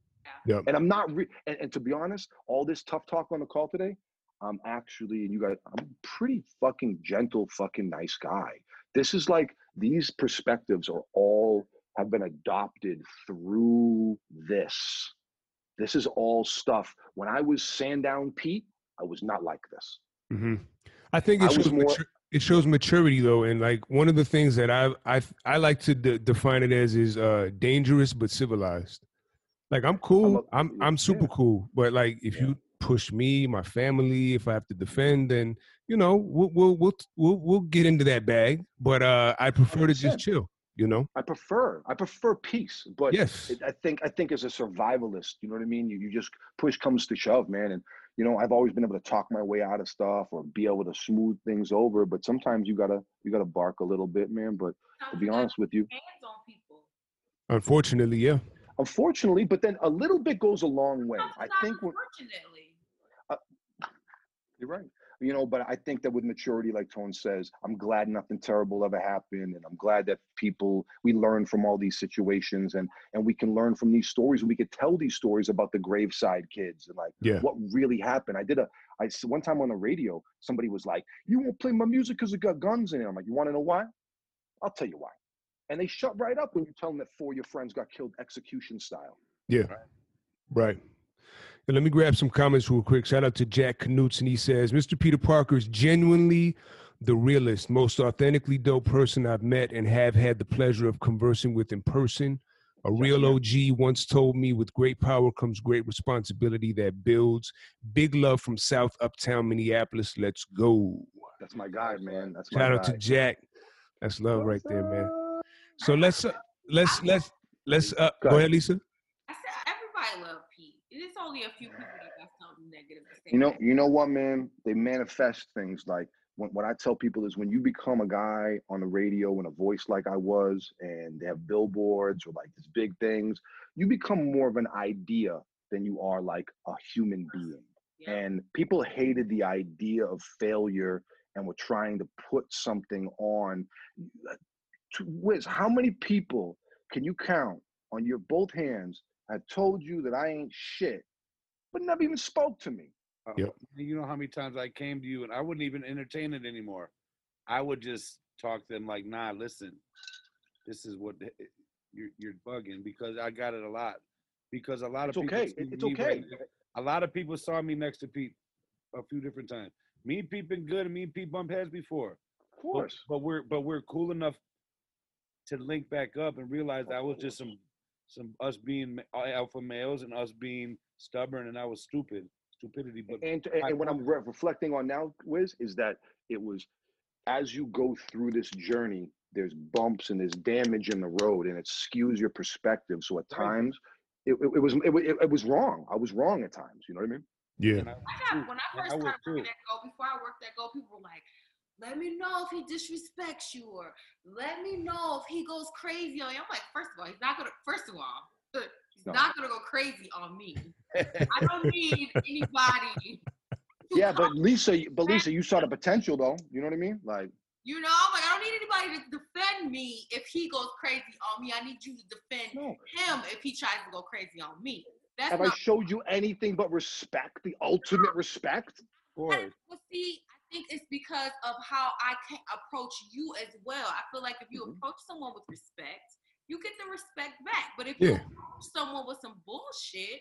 Yep.
And I'm not, re- and, and to be honest, all this tough talk on the call today, I'm actually, and you guys, I'm a pretty fucking gentle, fucking nice guy. This is like, these perspectives are all, have been adopted through this. This is all stuff. When I was Sandown Pete, I was not like this.
hmm I think
I
it
was
shows.
more-
matur- it shows maturity though, and like one of the things that I I I like to de- define it as is uh dangerous but civilized. Like I'm cool, I'm I'm super
yeah.
cool, but like if you push me, my family, if I have to defend, then you know we'll we'll we'll we'll, we'll get into that bag. But uh I prefer to just chill. You know?
I prefer I prefer peace, but
Yes.
it, I think I think as a survivalist, you know what I mean. You you just push comes to shove, man, and you know I've always been able to talk my way out of stuff or be able to smooth things over. But sometimes you gotta you gotta bark a little bit, man. But to be honest with you,
put hands on people.
Unfortunately, yeah.
unfortunately, but then a little bit goes a long way. I
Sometimes
think when,
unfortunately.
Uh, you're right. You know, but I think that with maturity, like Tone says, I'm glad nothing terrible ever happened, and I'm glad that people we learn from all these situations, and and we can learn from these stories, and we could tell these stories about the graveside kids and like
Yeah.
what really happened. I did a, I one time on the radio, somebody was like, "You won't play my music because it got guns in it." I'm like, "You want to know why? I'll tell you why." And they shut right up when you tell them that four of your friends got killed execution style.
Yeah. Right. And let me grab some comments real quick. Shout out to Jack Knutson. He says, Mr. Peter Parker is genuinely the realest, most authentically dope person I've met and have had the pleasure of conversing with in person. A real OG once told me, with great power comes great responsibility that builds. Big love from South Uptown Minneapolis. Let's go.
That's my guy, man. That's my
Shout
guy.
out to Jack. That's love right there, man. So let's uh, let's let's let's uh,
Go
go
ahead.
ahead, Lisa.
I said everybody love Pete. It's only a few people that got something negative to say.
You know,
about
you know what, man? They manifest things like when, what I tell people is when you become a guy on the radio and a voice like I was, and they have billboards or like these big things, you become more of an idea than you are like a human being.
Yeah.
And people hated the idea of failure and were trying to put something on. To Wiz, how many people can you count on your both hands have told you that I ain't shit, but never even spoke to me?
Uh,
Yep.
You know how many times I came to you and I wouldn't even entertain it anymore. I would just talk to them like, "Nah, listen, this is what you're you're bugging," because I got it a lot. Because a lot
It's
of people
okay. it's okay.
right a lot of people saw me next to Pete a few different times. Me and Pete been good, and me and Pete bumped heads before.
Of
But,
course.
but we're but we're cool enough to link back up and realize that was just some some us being alpha males and us being stubborn, and I was stupid, stupidity. But
and and, and what I'm re- reflecting on now, Wiz, is that it was as you go through this journey, there's bumps and there's damage in the road, and it skews your perspective. So at times, it, it, it was it, it, it was wrong. I was wrong at times. You know what I mean?
Yeah.
I,
I got when I first
I was
started working at Go, before I worked at Go, people were like, "Let me know if he disrespects you, or let me know if he goes crazy on you." I'm like, first of all, he's not gonna. First of all, <laughs> he's
No.
not gonna go crazy on me. I don't need anybody. <laughs>
Yeah, but Lisa, but Lisa, you saw the potential though. You know what I mean? Like,
you know, I'm like I don't need anybody to defend me if he goes crazy on me. I need you to defend
no.
him if he tries to go crazy on me. That's
Have I showed you anything but respect? The ultimate respect?
Of
well, see, I think it's because of how I can approach you as well. I feel like if you
Mhm.
approach someone with respect, you get the respect back. But if
Yeah.
you approach someone with some bullshit,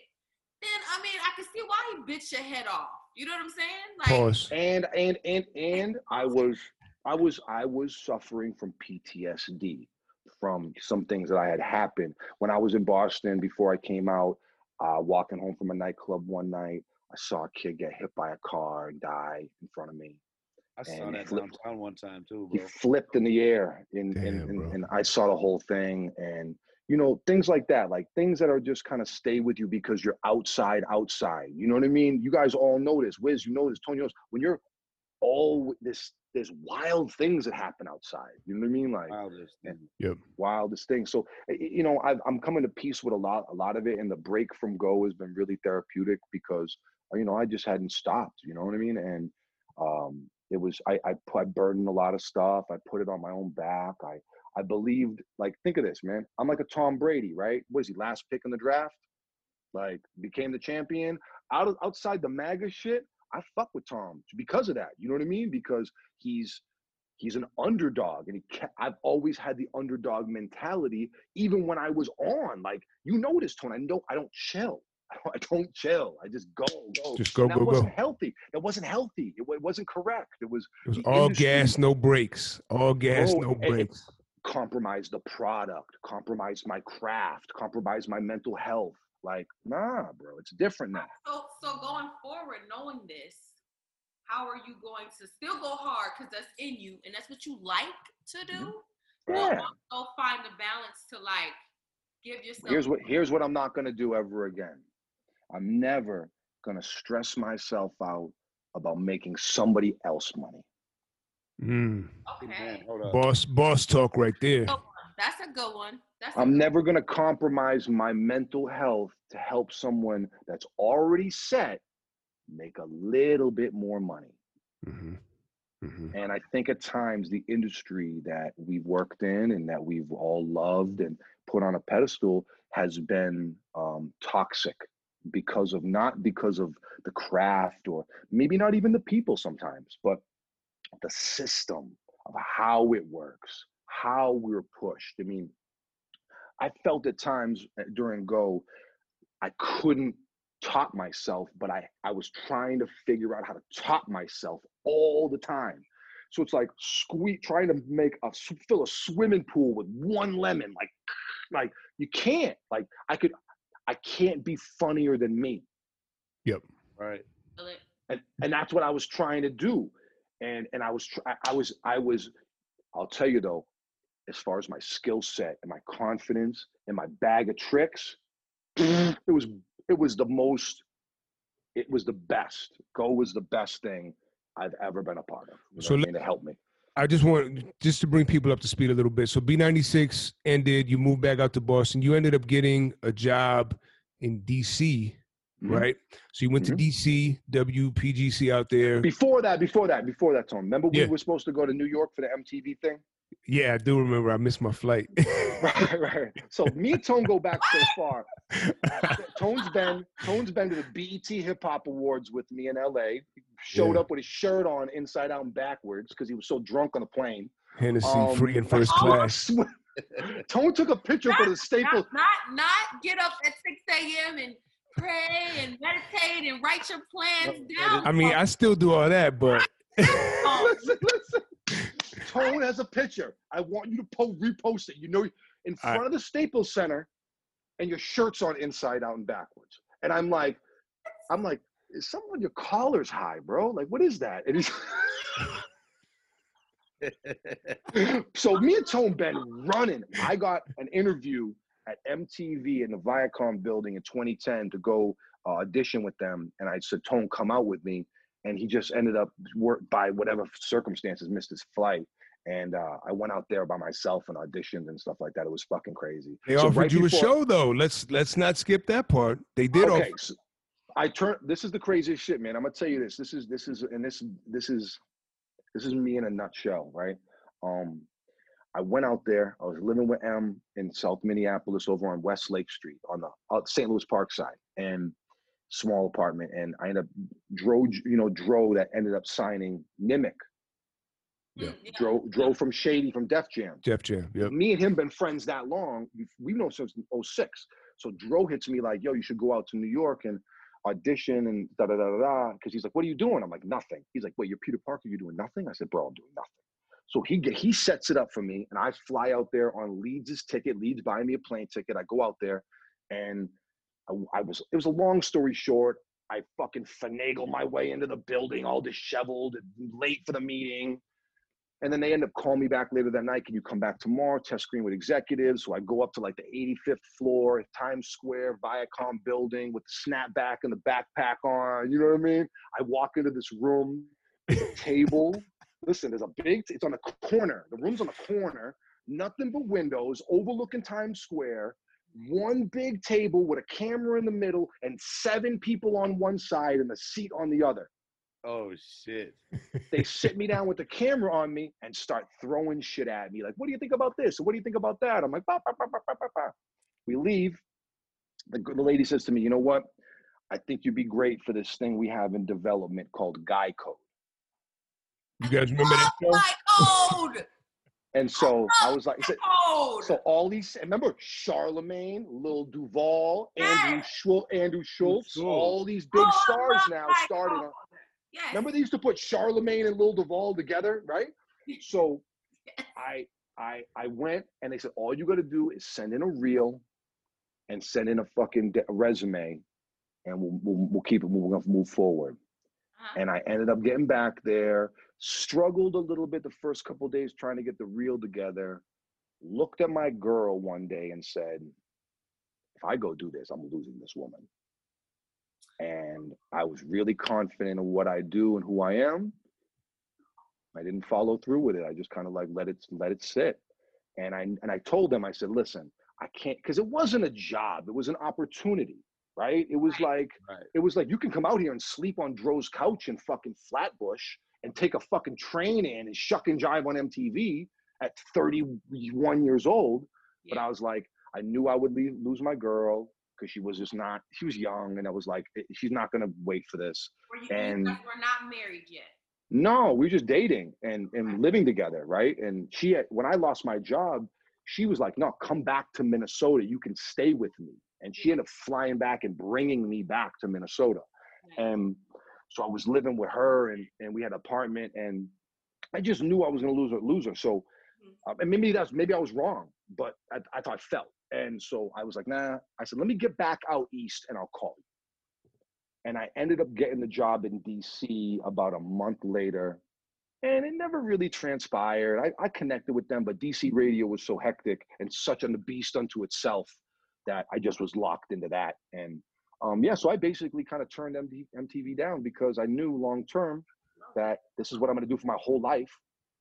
then I mean, I can see why he bit your head off. You know what I'm saying? Like,
Pause.
and and and and I was I was I was suffering from PTSD from some things that I had happened when I was in Boston before I came out. Uh, walking home from a nightclub one night, I saw a kid get hit by a car and die in front of me.
I saw that
flip-
downtown one time too,
He flipped in the air, and
Damn,
and, and, and I saw the whole thing, and you know things like that, like things that are just kind of stay with you because you're outside, outside. You know what I mean? You guys all know this. Wiz, you know this. Tony knows when you're all this. There's wild things that happen outside. You know what I mean? Like
Wildest
Yeah.
thing.
wildest thing. So y- y- you know, I've, I'm coming to peace with a lot, a lot of it, and the break from Go has been really therapeutic because uh, you know I just hadn't stopped. You know what I mean? And um, it was I, I I burdened a lot of stuff. I put it on my own back. I I believed like think of this, man. I'm like a Tom Brady, right? Was he last pick in the draft? Like became the champion. Out of, outside the MAGA shit, I fuck with Tom because of that. You know what I mean? Because he's he's an underdog and he I've always had the underdog mentality even when I was on like you notice, Tony I know I don't chill <laughs> I don't chill. I just go, go.
Just go,
And that
go, go.
wasn't healthy. That wasn't healthy. It, it wasn't correct. It was
It was all
industry-
gas, no brakes. All gas,
Bro,
no
and it-
brakes.
compromise the product, compromise my craft, compromise my mental health. Like, nah, bro, it's different now.
So, so going forward, knowing this, how are you going to still go hard because that's in you and that's what you like to do? Mm-hmm. But
Yeah.
also find the balance to like give yourself.
Here's what here's what I'm not gonna do ever again. I'm never gonna stress myself out about making somebody else money.
Mm.
Okay,
hold.
Boss, boss talk right there.
Good one. that's a good one. That's a
I'm
good
never gonna compromise my mental health to help someone that's already set make a little bit more money.
hmm hmm
And I think at times the industry that we've worked in and that we've all loved and put on a pedestal has been um, toxic because of not because of the craft or maybe not even the people sometimes, but the system of how it works, how we're pushed. I mean, I felt at times uh, during Go, I couldn't top myself, but I, I was trying to figure out how to top myself all the time. So it's like squeeze, trying to make a fill a swimming pool with one lemon. Like, like you can't. Like I could, I can't be funnier than me,
Yep.
Right.
and and that's what I was trying to do. And and I was try, I was I was. I'll tell you though, as far as my skill set and my confidence and my bag of tricks, <sniffs> it was it was the most. It was the best. Go was the best thing I've ever been a part of. You know
So
what I mean, to help me.
I just want just to bring people up to speed a little bit. So B96 ended. You moved back out to Boston. You ended up getting a job in DC,
Mhm.
right? So you went
Mhm.
to DC, WPGC out there.
Before that, before that, before that, Tom. Remember we
Yeah.
were supposed to go to New York for the MTV thing?
Yeah, I do remember. I missed my flight. <laughs>
Right, right. So me and Tone go back so far. <laughs> Tone's been Tone's been to the BET Hip Hop Awards with me in LA. He showed
Yeah.
up with his shirt on inside out and backwards because he was so drunk on the plane.
Hennessy,
Um,
free in first <laughs> class.
Tone took a picture for the Staples.
Not, not not get up at 6 a.m. and pray and meditate and write your plans
No,
down.
I mean, I still do all that, but
listen, listen. Tone has a picture. I want you to po- repost it. You know, in front of the Staples Center, and your shirt's on inside out and backwards. And I'm like, I'm like, is someone your collar's high, bro? Like, what is that? And he's <laughs> so me and Tone been running. I got an interview at MTV in the Viacom building in 2010 to go uh, audition with them, and I said, Tone, come out with me. And he just ended up work by whatever circumstances missed his flight. And uh, I went out there by myself and auditioned and stuff like that. It was fucking crazy.
they
So
offered
right
you a show though. Let's let's not skip that part. They did
okay,
offer.
so I turn. This is the craziest shit, man. I'm gonna tell you this. This is this is and this this is this is me in a nutshell, right? Um, I went out there. I was living with M in South Minneapolis, over on West Lake Street, on the uh, St. Louis Park side, and small apartment. And I ended up drove, you know, Dro that ended up signing Nimic.
Yeah.
Mm, yeah.
Dro drove from Shady from Def Jam.
Def Jam. Yep.
Me and him been friends that long. We've, we've known since 06. So Dro hits me like, yo, you should go out to New York and audition and da da da da da. Because he's like, what are you doing? I'm like, nothing. He's like, wait, you're Peter Parker. You're doing nothing? I said, bro, I'm doing nothing. So he get, he sets it up for me, and I fly out there on Leeds' ticket. Leeds buying me a plane ticket. I go out there, and I, I was. It was a long story short. I fucking finagle my way into the building, all disheveled, and late for the meeting. And then they end up calling me back later that night. Can you come back tomorrow? Test screen with executives. So I go up to like the 85th floor, Times Square, Viacom building with the snapback and the backpack on. You know what I mean? I walk into this room, table. <laughs> Listen, there's a big, it's on a corner. The room's on a corner, nothing but windows overlooking Times Square. One big table with a camera in the middle and seven people on one side and a seat on the other
oh shit. <laughs>
they sit me down with the camera on me and start throwing shit at me. Like, what do you think about this? What do you think about that? I'm like, bah, bah, bah, bah, bah, bah, bah. we leave. The, the lady says to me, you know what? I think you'd be great for this thing we have in development called Guy Code.
You guys remember that show?
My code.
And so I was like, so, so all these. Remember Charlemagne, Lil Duval, Andrew
Yes.
Schulz, Andrew Schulz,
Schulz.
all these big
Oh,
stars now
that
started. On,
Yes.
remember they used to put Charlemagne and Lil Duval together, right? <laughs> So I I I went and they said all you got to do is send in a reel and send in a fucking de- resume, and we'll, we'll we'll keep it. We're move forward.
Uh-huh.
And I ended up getting back there. Struggled a little bit the first couple days trying to get the reel together. Looked at my girl one day and said, "If I go do this, I'm losing this woman." And I was really confident in what I do and who I am. I didn't follow through with it. I just kind of like let it let it sit. And I and I told them, I said, listen, I can't because it wasn't a job, it was an opportunity, right? It was like
Right.
it was like you can come out here and sleep on Dro's couch in fucking Flatbush and take a fucking train in and shuck and jive on MTV at 31 years old. But I was like, I knew I would leave, lose my girl because she was just not, she was young. And I was like, "Eh, she's not going to wait for this.
Were you,
and-
guys were not married yet.
No, we were just dating and, and living together, right? And she, had, when I lost my job, she was like, "No, come back to Minnesota. You can stay with me." And she ended up flying back and bringing me back to Minnesota.
Right.
And so I was living with her, and and we had an apartment, and I just knew I was going to lose her, lose her. So, uh, and maybe that's maybe I was wrong, but I, I thought I felt. And so I was like, nah. I said, let me get back out east, and I'll call you and I ended up getting the job in DC about a month later. And it never really transpired. I, I connected with them, but DC radio was so hectic and such a beast unto itself that I just was locked into that. And um, yeah, so I basically kind of turned MD, MTV down because I knew long term that this is what I'm going to do for my whole life,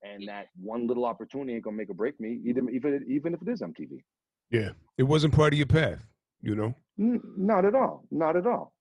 and that one little opportunity ain't gonna make or break me, even even even if it is MTV.
Yeah, it wasn't part of your path. You know.
N- not at all. Not at all.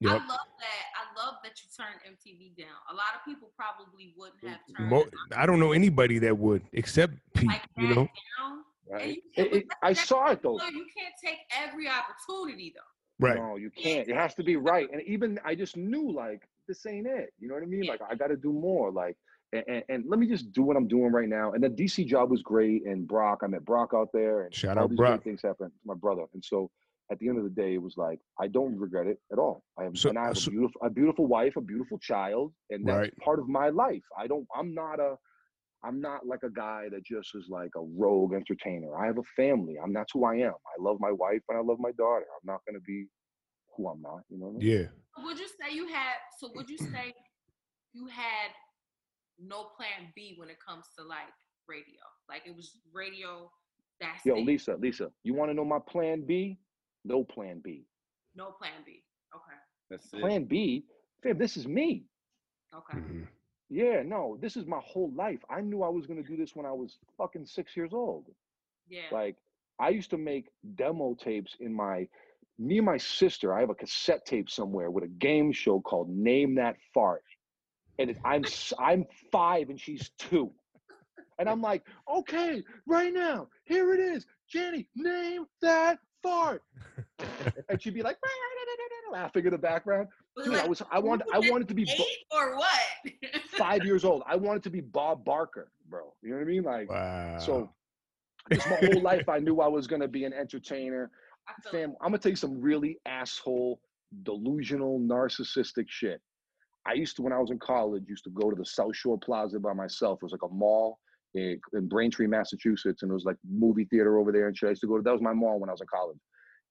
Yep.
I love that. I love that you turned MTV down. A lot of people probably wouldn't have turned
Mo- I don't know anybody that would, except Pete.
like
You know.
down.
Right.
you
It, it, I saw it though.
no, You can't take every opportunity though.
Right.
No, you can't. It has to be right. And even I just knew like this ain't it. You know what I mean?
Yeah.
Like I got to do more. Like and, and, and let me just do what I'm doing right now. And the DC job was great. And Brock, I met Brock out there. And
Shout
all
out
these
Brock.
great things happened. My brother. And so at the end of the day, it was like I don't regret it at all. I have
So-
and I have
so-
a beautiful a beautiful wife, a beautiful child, and that's
Right.
part of my life. I don't. I'm not a. I'm not like a guy that just is like a rogue entertainer. I have a family. I'm that's who I am. I love my wife and I love my daughter. I'm not gonna be who I'm not. You know what I mean?
Yeah.
Would you say you had? So would you say you had no plan B when it comes to like radio? Like it was radio. That's
Yo,
it.
Lisa, Lisa, you want to know my plan B? No plan B.
No plan B. Okay.
That's it.
Plan B, fam, this is me.
Okay.
Mhm.
Yeah, no, this is my whole life. I knew I was gonna do this when I was fucking six years old.
Yeah.
Like, I used to make demo tapes in my. Me and my sister, I have a cassette tape somewhere with a game show called Name That Fart, and I'm I'm five and she's two, and I'm like, okay, right now, here it is, Jenny, name that fart, <laughs> and she'd be like laughing in the background. Dude, I was I wanted I wanted to be Bo-
eight or what?
five years old. I wanted to be Bob Barker, bro. You know what I mean? Like,
Wow.
so just my whole life, I knew I was gonna be an entertainer. Fam, I'm gonna tell you some really asshole, delusional, narcissistic shit. I used to, when I was in college, used to go to the South Shore Plaza by myself. It was like a mall in, in Braintree, Massachusetts, and it was like movie theater over there and shit. I used to go to that was my mall when I was in college,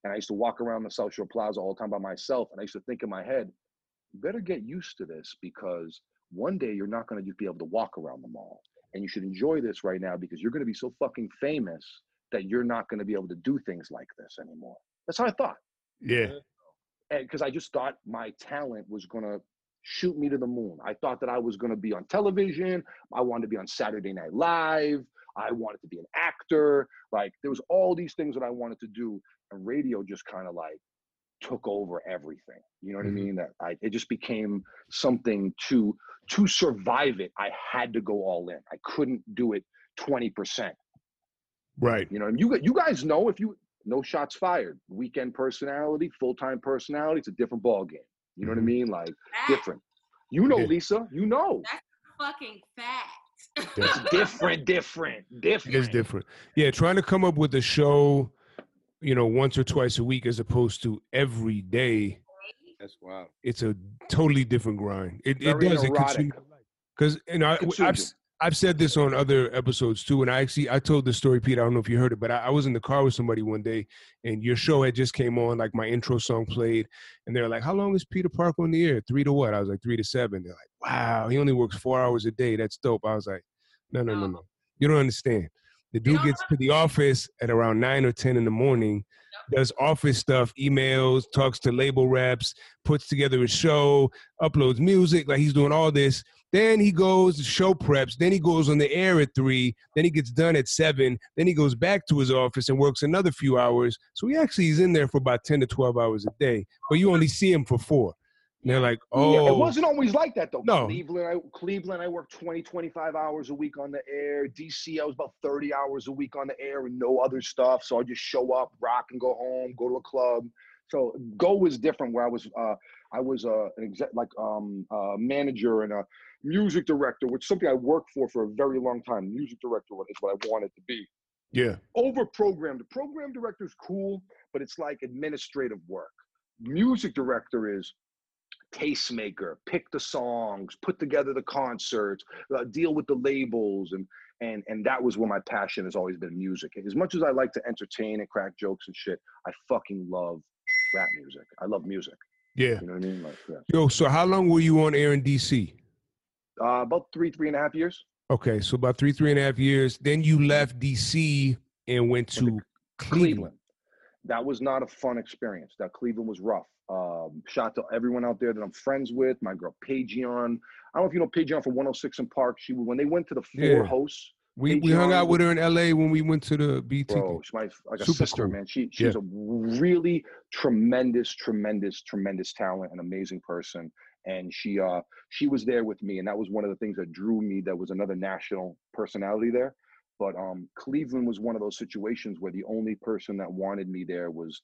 and I used to walk around the South Shore Plaza all the time by myself. And I used to think in my head, you better get used to this because one day you're not gonna just be able to walk around the mall, and you should enjoy this right now because you're gonna be so fucking famous that you're not gonna be able to do things like this anymore. That's how I thought
yeah.
because I just thought my talent was gonna shoot me to the moon. I thought that I was gonna be on television. I wanted to be on Saturday Night Live. I wanted to be an actor. Like there was all these things that I wanted to do, and radio just kind of like took over everything. You know what
Mhm.
I mean? That I it just became something to to survive it. I had to go all in. I couldn't do it twenty percent.
Right.
You know, and you you guys know if you no shots fired, weekend personality, full time personality, it's a different ball game. You know what I
Mhm.
mean? Like
Fact.
different. You know,
Yeah.
Lisa. You know.
That's fucking fact.
Yeah.
It's different, different, different.
It is different. Yeah, trying to come up with a show, you know, once or twice a week as opposed to every day.
That's wild.
It's a totally different grind. It, it
Very
does. It consumes because you know I,
Consumes
I've
you.
s- I've said this on other episodes too, and I actually I told the story, Pete. I don't know if you heard it, but I, I was in the car with somebody one day, and your show had just came on. Like my intro song played, and they're like, "How long is Peter Park on the air? Three to what?" I was like, three to seven." They're like, "Wow, he only works four hours a day. That's dope." I was like, "No, no, no, oh. no. You don't understand. The dude gets to the office at around nine or ten in the morning." Does office stuff, emails, talks to label reps, puts together a show, uploads music, like he's doing all this. Then he goes to show preps. Then he goes on the air at three. Then he gets done at seven. Then he goes back to his office and works another few hours. So he actually is in there for about 10 to 12 hours a day, but you only see him for four. And they're like, oh,
Yeah, it wasn't always like that though.
No.
Cleveland, I, Cleveland, I worked 20, 25 hours a week on the air. DC, I was about 30 hours a week on the air and no other stuff. So I just show up, rock and go home, go to a club. So go was different where I was, uh, I was uh, an exec, like um, uh, manager and a music director, which is something I worked for for a very long time. Music director is what I wanted to be.
yeah,
Over programmed. The program director is cool, but it's like administrative work. Music director is tastemaker, pick the songs, put together the concerts, uh, deal with the labels, and and and that was where my passion has always been music. As much as I like to entertain and crack jokes and shit, I fucking love rap music. I love music.
yeah.
You know what I mean? Like, yeah.
Yo, so how long were you on air in DC?
Uh, about three, three and a half years.
Okay, so about three, three and a half years. Then you left DC and went to Cleveland.
Cleveland. That was not a fun experience. That Cleveland was rough. Um, shout to everyone out there that I'm friends with. My girl Paigion. I don't know if you know Paigion from 106 and Park. She when they went to the four
Yeah.
hosts.
We, we hung out with her in LA when we went to the BT.
Bro, she's my like a
Super
sister,
cool.
man. She she's a really tremendous, tremendous, tremendous talent, an amazing person. And she uh she was there with me, and that was one of the things that drew me. That was another national personality there. But um Cleveland was one of those situations where the only person that wanted me there was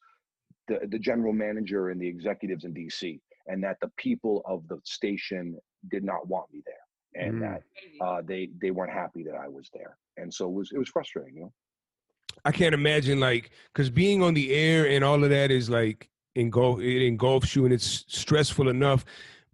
the the general manager and the executives in DC, and that the people of the station did not want me there, and
Mm.
that uh, they they weren't happy that I was there, and so it was it was frustrating, you know.
I can't imagine like because being on the air and all of that is like engulf it engulfs you and it's stressful enough.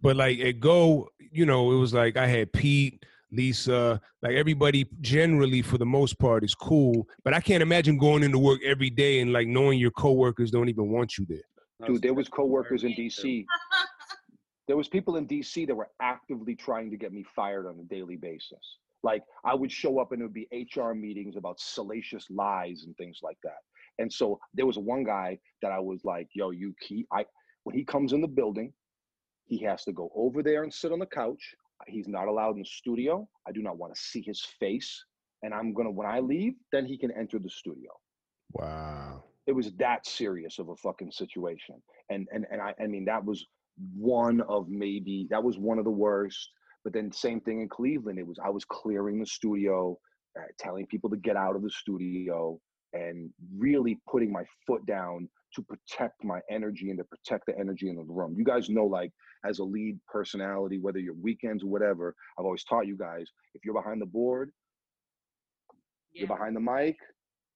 But like at Go, you know, it was like I had Pete, Lisa, like everybody generally for the most part is cool. But I can't imagine going into work every day and like knowing your coworkers don't even want you there.
Dude, there was coworkers in DC. There was people in DC that were actively trying to get me fired on a daily basis. Like I would show up and it would be HR meetings about salacious lies and things like that. And so there was one guy that I was like, "Yo, you keep I when he comes in the building, he has to go over there and sit on the couch. He's not allowed in the studio. I do not want to see his face. And I'm gonna when I leave, then he can enter the studio
Wow.
it was that serious of a fucking situation and and and i i mean that was one of maybe that was one of the worst but then same thing in cleveland it was i was clearing the studio uh, telling people to get out of the studio and really putting my foot down to protect my energy and to protect the energy in the room you guys know like as a lead personality whether you're weekends or whatever i've always taught you guys if you're behind the board
Yeah.
you're behind the mic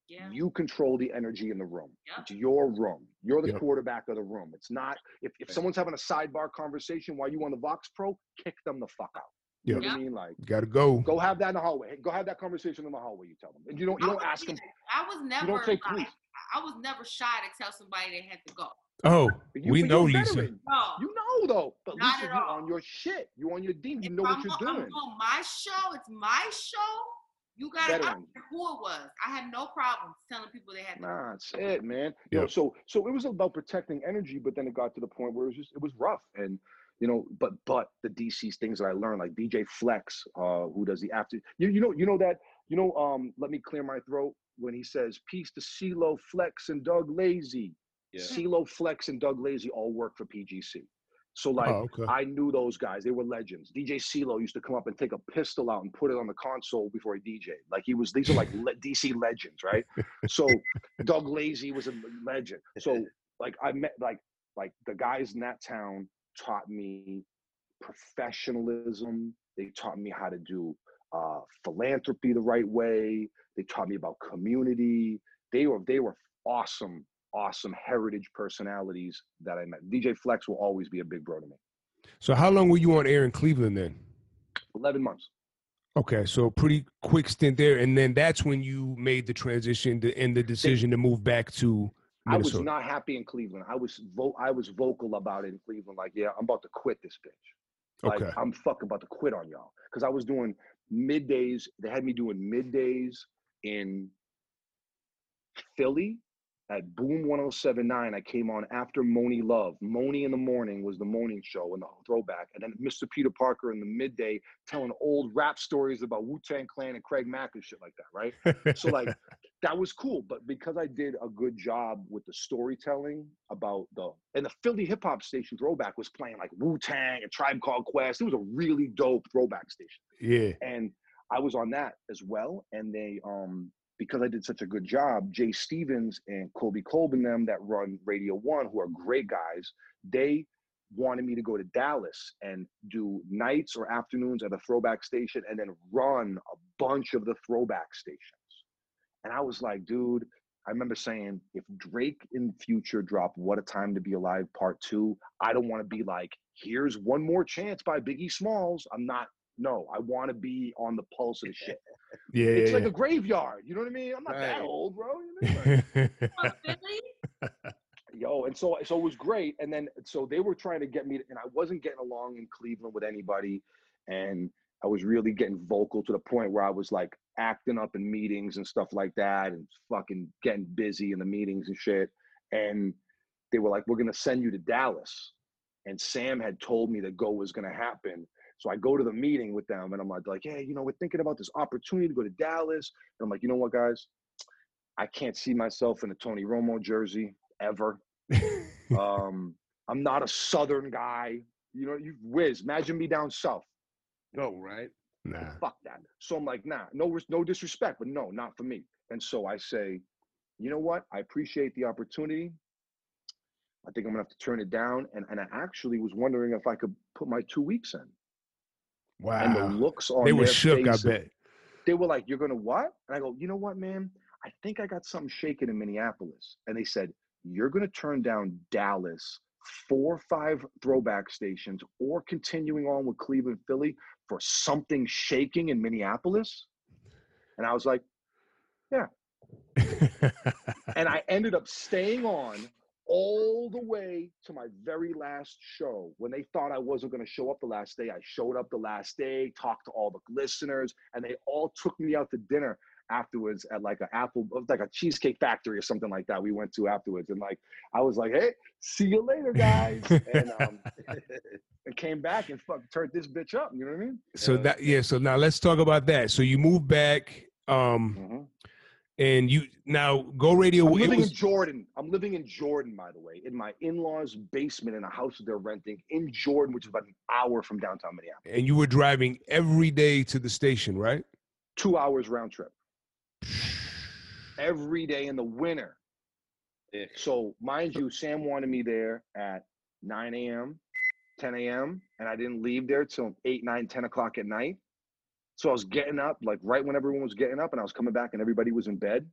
yeah.
you control the energy in the room.
Yep.
It's your room. You're the
Yep.
quarterback of the room. It's not if, if someone's having a sidebar conversation while you on the Vox Pro, kick them the fuck out. You know
Yep.
what I mean? Like
You gotta go.
go have that in the hallway. Go have that conversation in the hallway, you tell them. And you don't you don't
was-
ask them.
I was never You
don't say
like,
please.
I was never shy to tell somebody they had to go.
Oh,
you,
we know,
you're
Lisa.
veteran.
No.
You know though. But
Not
Lisa,
at
you
all.
on your shit. You on your dean. You
If
know what
I'm
you're
on- I'm on my show. It's my show. You got. I don't
Veteran.
care who it was. I had no problem telling people they had to. go.
Nah, that's it, man. You know, so so it was about protecting energy, but then it got to the point where it was just it was rough. And you know, but but the DC's things that I learned, like DJ Flex, uh, who does the after you, you know, you know that, you know, um, let me clear my throat when he says peace to CeeLo Flex and Doug Lazy.
Yeah.
CeeLo Flex and Doug Lazy all work for PGC. So oh, like
oh, okay.
I knew those guys. They were legends. DJ CeeLo used to come up and take a pistol out and put it on the console before he DJ. Like he was, these are like le- DC legends, right? <laughs> So Doug Lazy was a legend. So like I met like like the guys in that town taught me professionalism. They taught me how to do uh, philanthropy the right way. They taught me about community. They were they were awesome, awesome heritage personalities that I met. DJ Flex will always be a big bro to me.
So how long were you on air in Cleveland then?
Eleven months.
Okay, so pretty quick stint there, and then that's when you made the transition to, and the decision to move back to
I was not happy in Cleveland. I was vo- I was vocal about it in Cleveland. Like, yeah, I'm about to quit this bitch. Like,
Okay.
I'm fucking about to quit on y'all because I was doing middays. They had me doing middays in Philly at Boom 1079. I came on after Monie Love. Moni in the morning was the morning show and the throwback, and then Mr. Peter Parker in the midday telling old rap stories about Wu Tang Clan and Craig Mack and shit like that, right? So like <laughs> that was cool, but because I did a good job with the storytelling about the and the Philly hip hop station throwback was playing like Wu Tang and Tribe Called Quest. It was a really dope throwback station
yeah.
and I was on that as well. And they, um, because I did such a good job, Jay Stevens and Colby Colbin, them that run Radio One, who are great guys, they wanted me to go to Dallas and do nights or afternoons at a throwback station, and then run a bunch of the throwback stations. And I was like, dude. I remember saying, if Drake in future drop "What a Time to Be Alive" Part Two, I don't want to be like, "Here's one more chance" by Biggie Smalls. I'm not no, I want to be on the pulse of the shit. <laughs>
Yeah.
It's like
yeah,
a graveyard. You know what I mean? I'm not that old, bro. You know I mean? Like, <laughs>
Oh, <laughs>
Yo, and so so it was great. And then so they were trying to get me, to, and I wasn't getting along in Cleveland with anybody, and I was really getting vocal to the point where I was like acting up in meetings and stuff like that, and fucking getting busy in the meetings and shit. And they were like, "We're gonna send you to Dallas," and Sam had told me that go was gonna happen. So I go to the meeting with them, and I'm like, like, hey, you know, we're thinking about this opportunity to go to Dallas. And I'm like, you know what, guys, I can't see myself in a Tony Romo jersey ever. <laughs> Um, I'm not a Southern guy. You know, you whiz. Imagine me down south.
No, right?
nah.
Fuck that. So I'm like, nah, no, no disrespect, but no, not for me. And so I say, you know what? I appreciate the opportunity. I think I'm gonna have to turn it down. And and I actually was wondering if I could put my two weeks in. Wow. And the looks on
They were shook, I bet.
they were like, "You're gonna what?" And I go, "You know what, man? I think I got something shaking in Minneapolis." And they said, "You're gonna turn down Dallas, four or five throwback stations, or continuing on with Cleveland, Philly for something shaking in Minneapolis." And I was like, yeah. <laughs> and I ended up staying on all the way to my very last show. When they thought I wasn't going to show up the last day, I showed up the last day, talked to all the listeners, and they all took me out to dinner afterwards at like an apple, like a cheesecake factory or something like that. We went to afterwards, and like I was like, "Hey, see you later, guys," <laughs> and um, <laughs> and came back and fuck turned this bitch up. You know what I mean?
so that yeah. So now let's talk about that. So you moved back, um,
Mhm.
and you now go radio.
I'm living
was-
in Jordan. I'm living in Jordan, by the way, in my in-laws' basement in a house that they're renting in Jordan, which is about an hour from downtown Minneapolis.
and you were driving every day to the station, right?
Two hours round trip. Every day in the winter.
Yeah.
So, mind you, Sam wanted me there at 9 a.m., 10 a.m., and I didn't leave there till 8, 9, 10 o'clock at night. So I was getting up, like right when everyone was getting up, and I was coming back and everybody was in bed.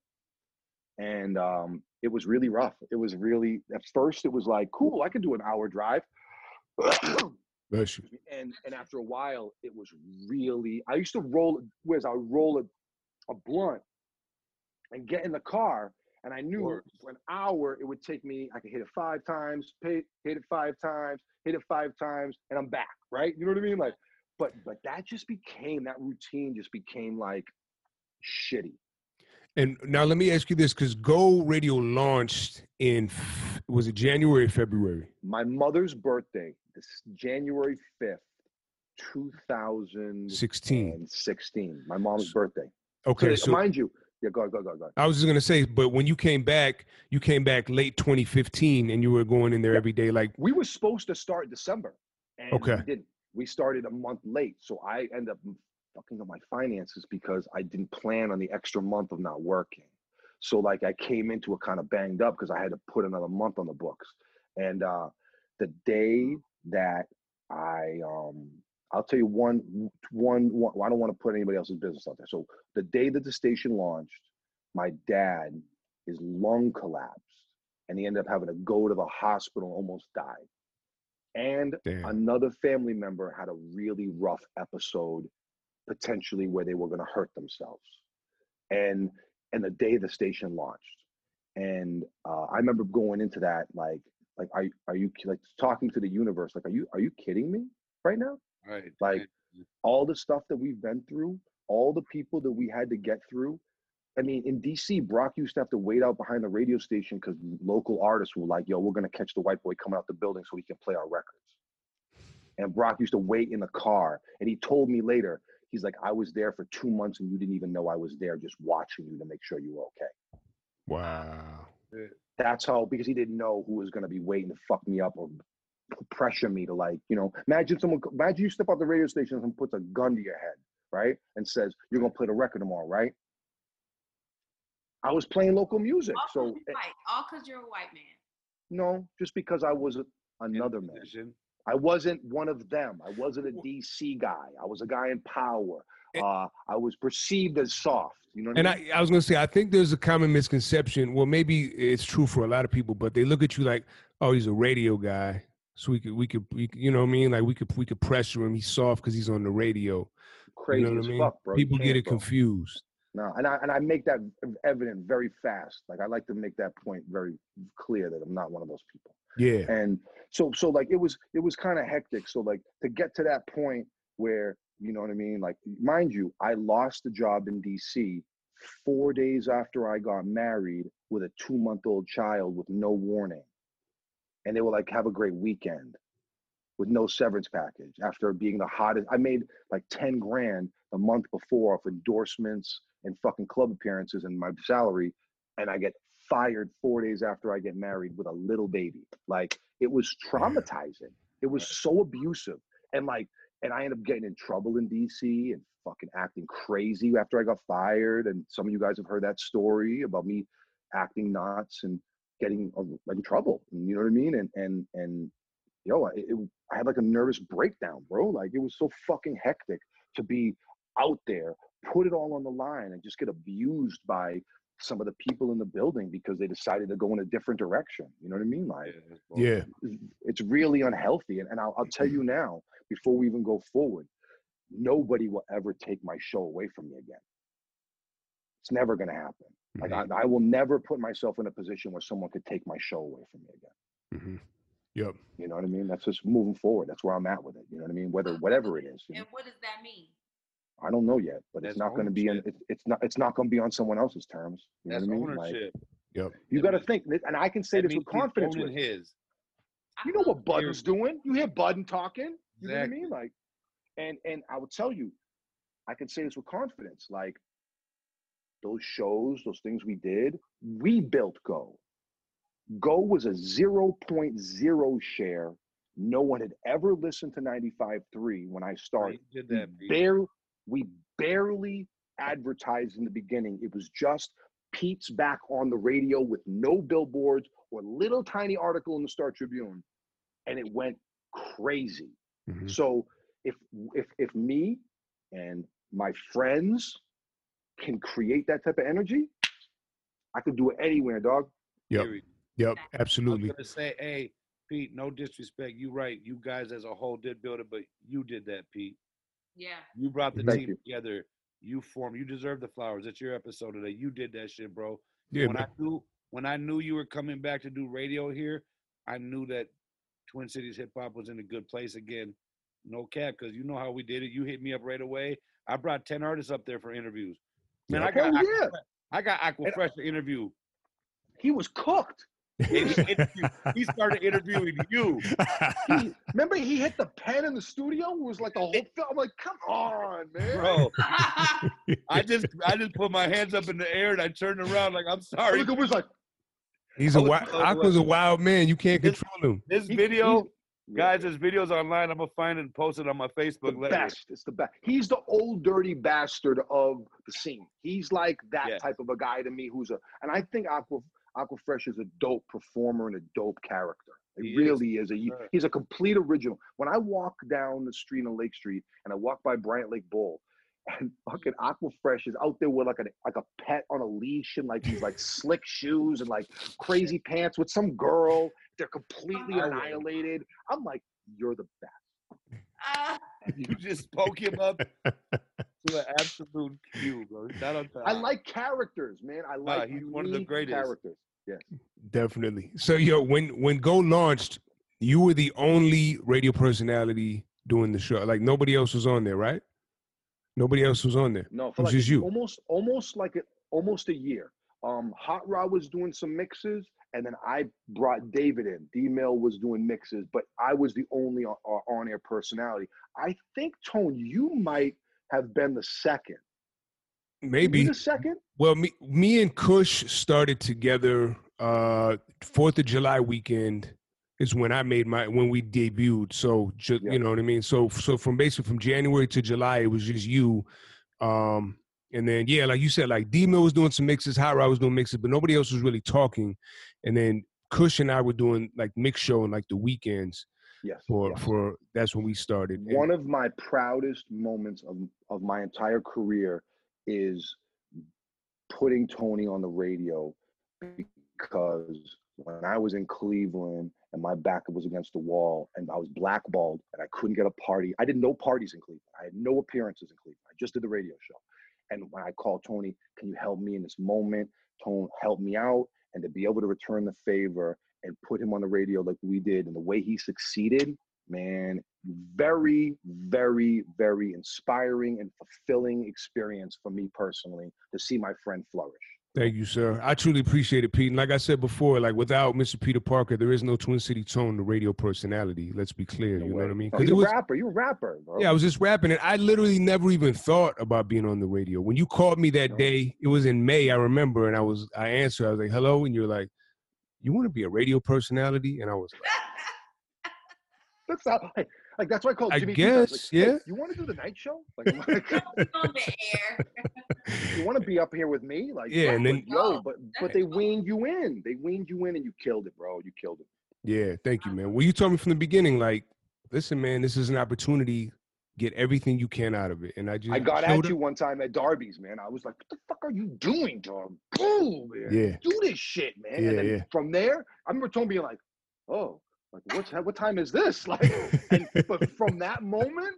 And um, it was really rough. It was really, at first, it was like, cool, I could do an hour drive. <coughs> And and after a while it was really i used to roll whereas i would roll a, a blunt and get in the car and i knew
Word.
for an hour it would take me i could hit it five times hit it five times hit it five times and i'm back right you know what i mean like but but that just became that routine just became like shitty
And now let me ask you this, because Go Radio launched in was it January, or February?
my mother's birthday this january 5th 2016
Sixteen.
my mom's birthday
Okay,
so,
so
mind you yeah go go go go
I was just gonna say, but when you came back, you came back late 2015, and you were going in there
Yeah.
every day. Like,
we were supposed to start December, and
Okay.
we didn't. We started a month late, so I end up fucking up my finances because I didn't plan on the extra month of not working. So like I came into it kind of banged up because I had to put another month on the books. And uh, the day that I um, I'll tell you one, one, one. I don't want to put anybody else's business out there. So the day that the station launched, my dad, his lung collapsed, and he ended up having to go to the hospital, almost died. And
Damn.
another family member had a really rough episode, potentially where they were going to hurt themselves. And and the day the station launched, and uh, I remember going into that like like are are you like talking to the universe like are you are you kidding me right now?
Right.
Like all the stuff that we've been through, all the people that we had to get through. I mean, in DC, Brock used to have to wait out behind the radio station because local artists were like, yo, we're going to catch the white boy coming out the building so he can play our records. And Brock used to wait in the car. And he told me later, he's like, I was there for two months and you didn't even know I was there just watching you to make sure you were okay.
Wow.
That's how, because he didn't know who was going to be waiting to fuck me up or pressure me to like, you know, imagine someone, imagine you step out the radio station and puts a gun to your head, right? And says, you're going to play the record tomorrow, right? I was playing local music.
All
So,
'cause you're white. All because you're a white man.
no, just because I was a, another man. I wasn't one of them. I wasn't a DC guy. I was a guy in power. Uh, I was perceived as soft. You know what
And
I mean?
I, I was gonna say, I think there's a common misconception. Well, maybe it's true for a lot of people, but they look at you like, oh, he's a radio guy, so we could, we could, we you know what I mean? Like we could, we could pressure him. He's soft because he's on the radio.
Crazy
you know what I mean?
fuck, bro.
People get it
bro.
confused.
No, and I and I make that evident very fast. Like I like to make that point very clear that I'm not one of those people.
Yeah.
And so so like it was it was kind of hectic. So like to get to that point where you know what I mean. Like mind you, I lost the job in DC four days after I got married with a two month old child with no warning, and they were like, "Have a great weekend." With no severance package after being the hottest, I made like 10 grand a month before off endorsements and fucking club appearances and my salary, and I get fired four days after I get married with a little baby. Like it was traumatizing. It was so abusive, and like, and I ended up getting in trouble in DC and fucking acting crazy after I got fired. And some of you guys have heard that story about me acting nuts and getting in trouble. You know what I mean? And and and yo, it, it, I had like a nervous breakdown, bro. Like it was so fucking hectic to be out there, put it all on the line, and just get abused by some of the people in the building because they decided to go in a different direction. You know what I mean? Like
Yeah.
Yeah.
it's really unhealthy. And, and I'll, I'll tell you now, before we even go forward, nobody will ever take my show away from me again. It's never going to happen. Like
Mhm.
I, I will never put myself in a position where someone could take my show away from me again.
Mhm. Yep.
You know what I mean? That's just moving forward. That's where I'm at with it. You know what I mean? Whether whatever it is, you know?
And what does that mean?
I don't know yet, but it's not going to be in,
ownership.
it's, it's not it's not going to be on someone else's terms. You
That's
know what I mean? Like.
Yep.
you got to think, and I can say
That
this with confidence. With
his.
You know
feel
what Budden's doing. You hear Budden talking. You know what I mean? Like, and and I will tell you, I can say this with confidence. Like those shows, those things we did, we built Go. Go was a 0.0 share. No one had ever listened to 95.3 when I started.
You did
We
that, Pete.
barely, we barely advertised in the beginning. It was just Pete's back on the radio with no billboards or little tiny article in the Star Tribune, and it went crazy.
Mhm.
So if if if me and my friends can create that type of energy, I could do it anywhere, dog.
Yep.
Period.
Yep.
I was
Absolutely.
gonna say, hey, Pete, no disrespect. You right. You guys as a whole did build it, but you did that, Pete.
Yeah.
You brought the
Thank
team
you.
together. You formed. You deserve the flowers. It's your episode today. You did that shit, bro.
Yeah.
when
man.
I knew when I knew you were coming back to do radio here, I knew that Twin Cities hip hop was in a good place again. No cap, because you know how we did it. You hit me up right away. I brought ten artists up there for interviews. Man, I got
Hell
Aqua,
yeah.
I got Aquafresh to interview.
He was cooked. <laughs>
He, started interviewing you. <laughs>
He, remember he hit the pen in the studio? It was like the whole film. I'm like, come on, man.
Bro, <laughs> I just I just put my hands up in the air and I turned around like I'm sorry.
Look, it was like
He's a
I was
wild, Aqua's a wild man. You can't
This-
control him.
This video,
he's-
guys, this video's online. I'm gonna find it and post it on my
the
Facebook later.
best. It's the best. He's the old dirty bastard of the scene. He's like that
Yes.
type of a guy to me who's a and I think Aqua Aqua Fresh is a dope performer and a dope character. It
He
really is. a he's a complete original. When I walk down the street on Lake Street and I walk by Bryant Lake Bowl, and fucking Aquafresh is out there with like a like a pet on a leash and like these like <laughs> slick shoes and like crazy pants with some girl. They're completely
I would.
annihilated. I'm like, you're the best.
Uh, <laughs>
You just spoke him up <laughs> to an absolute Q, bro. Shout out
I like characters, man. I like
he's one of the greatest.
characters.
Yes, definitely. So yo, when when Go launched, you were the only radio personality doing the show. Like nobody else was on there, right? Nobody else was on there.
No,
It was
like
just you.
almost almost like a, almost a year. Um, Hot Rod was doing some mixes, and then I brought David in. D Mill was doing mixes, but I was the only on air personality. I think Tone, you might have been the second.
Maybe.
the second.
Well, me me and Kush started together uh Fourth of July weekend is when I made my when we debuted. So ju-
Yeah.
you know what I mean. So so from basically from January to July, it was just you. Um, and then yeah, like you said, like D Mill was doing some mixes, Hot Rod was doing mixes, but nobody else was really talking. And then Kush and I were doing like mix show and like the weekends
Yes.
for
yes.
for that's when we started. And-
One of my proudest moments of, of my entire career is putting Tony on the radio because when I was in Cleveland and my back was against the wall and I was blackballed and I couldn't get a party, I did no parties in Cleveland. I had no appearances in Cleveland. I just did the radio show. And when I called Tony, can you help me in this moment? Tone help me out and to be able to return the favor and put him on the radio like we did and the way he succeeded, man, very, very, very inspiring and fulfilling experience for me personally to see my friend flourish.
Thank you, sir. I truly appreciate it, Pete. And like I said before, like without Mr. Peter Parker, there is no Twin City Tone, the radio personality. Let's be clear.
No
You know what I mean?
No,
'Cause
he's
it
a
was-
rapper. You're a rapper, bro.
yeah, I was just rapping, and I literally never even thought about being on the radio. When you called me that
No.
day, it was in May. I remember, and I was I answered. I was like, "Hello," and you're like, "You want to be a radio personality?" And I was like, <laughs>
That's not like, like that's why I called Jimmy. I
guess,
like, hey,
yeah.
You want to do the night show? <laughs> Like, I'm like,
on the air. <laughs>
you want to be up here with me? Like,
Yeah, and then-
yo, but but they
That's
weaned you in. They weaned you in, and you killed it, bro. You killed it.
"Yeah, thank you, man." Well, you told me from the beginning, like, "Listen, man, this is an opportunity. Get everything you can out of it." And I just
I got
showed
at
up.
you one time at Darby's, man. I was like, "What the fuck are you doing, dog? Boom, man.
Yeah.
Do this shit, man."
Yeah,
and then
yeah.
from there, I remember Tony being like, "Oh, like what's what time is this?" <laughs> Like, and, but from that moment,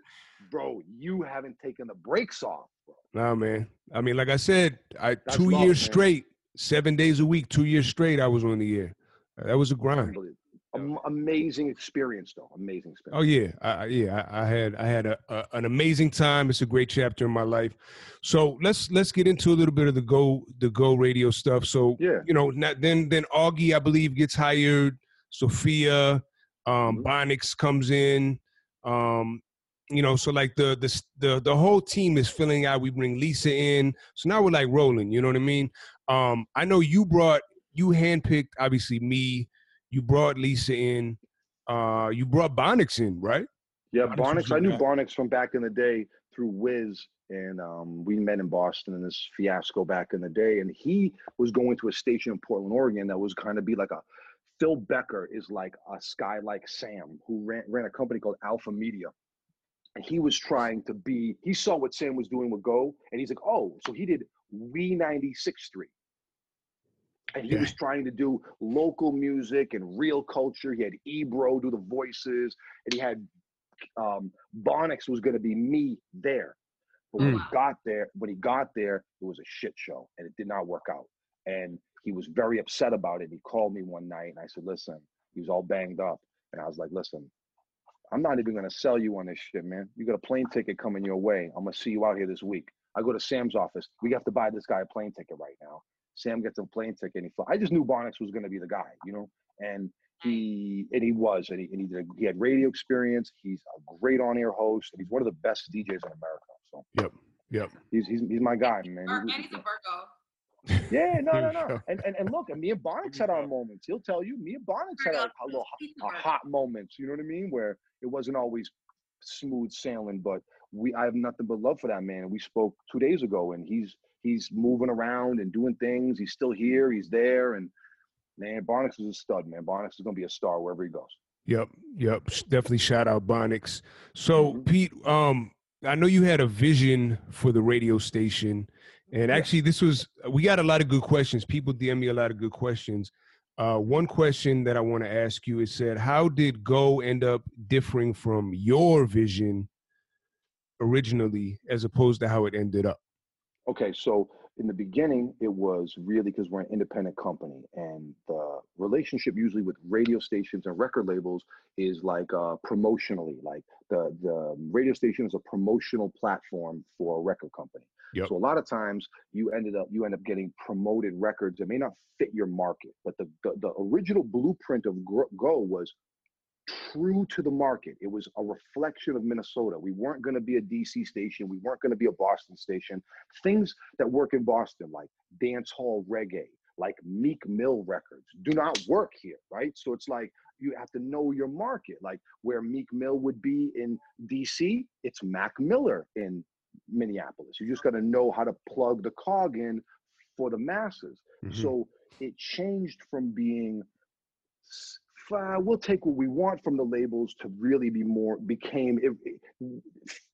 bro, you haven't taken the brakes off, bro.
Nah, man. I mean, like I said, I
That's
two
love,
years
man.
straight, seven days a week, two years straight, I was on the air. That was a grind.
Am- amazing experience, though. Amazing experience.
Oh yeah, I, I- yeah. I, I had I had a, a, an amazing time. It's a great chapter in my life. So let's let's get into a little bit of the go the go radio stuff. So
Yeah.
you know, not, then then Augie, I believe, gets hired. Sophia, um,
Mhm.
Bonix comes in. Um, you know, so like the the the the whole team is filling out. We bring Lisa in, so now we're like rolling. You know what I mean? Um, I know you brought you handpicked obviously me. You brought Lisa in. Uh, you brought Bonix in, right?
Yeah,
Bonix
Bonix. I knew
guy.
Bonix from back in the day through Wiz, and um, we met in Boston in this fiasco back in the day. And he was going to a station in Portland, Oregon, that was kind of be like a Phil Becker is like a guy like Sam who ran ran a company called Alpha Media. And he was trying to be. He saw what Sam was doing with Go, and he's like, "Oh, so he did We 96.3." And he
Yeah.
was trying to do local music and real culture. He had Ebro do the voices, and he had um, Bonix was going to be me there. But when he got there, when he got there, it was a shit show, and it did not work out. And he was very upset about it. He called me one night, and I said, "Listen," he was all banged up, and I was like, "Listen, I'm not even going to sell you on this shit, man. You got a plane ticket coming your way. I'm going to see you out here this week." I go to Sam's office. We have to buy this guy a plane ticket right now. Sam gets a plane ticket, and he. Fly. I just knew Bonix was going to be the guy, you know, and he and he was, and he and he, did, he had radio experience. He's a great on-air host, and he's one of the best DJs in America. So
Yep. Yep.
he's he's, he's my guy, man.
Or,
He-
and he's a Virgo.
Yeah, <laughs> no, no, no. And, and and look, and me and Bonix had our moments. He'll tell you, me and Bonix had our, our little
He's a
our hot moments. You know what I mean? Where it wasn't always smooth sailing, but we I have nothing but love for that man. We spoke two days ago, and he's he's moving around and doing things. He's still here. He's there, and Man, Bonix is a stud, man. Bonix is gonna be a star wherever he goes.
Yep, yep. Definitely shout out Bonix. So,
Mhm.
Pete, um, I know you had a vision for the radio station, and actually, this was we got a lot of good questions. People DM me a lot of good questions. Uh, one question that I want to ask you is said, how did Go end up differing from your vision originally, as opposed to how it ended up?
Okay, so in the beginning, it was really because we're an independent company, and the relationship usually with radio stations and record labels is like uh, promotionally. Like the the radio station is a promotional platform for a record company.
Yep.
So a lot of times you ended up you end up getting promoted records that may not fit your market, but the the, the original blueprint of Go was true to the market. It was a reflection of Minnesota. We weren't going to be a DC station. We weren't going to be a Boston station. Things that work in Boston, like dance hall reggae, like Meek Mill records, do not work here, right? So it's like you have to know your market. Like where Meek Mill would be in DC, it's Mac Miller in Minneapolis. You just got to know how to plug the cog in for the masses.
Mhm.
So it changed from being uh, we'll take what we want from the labels to really be more became it, it-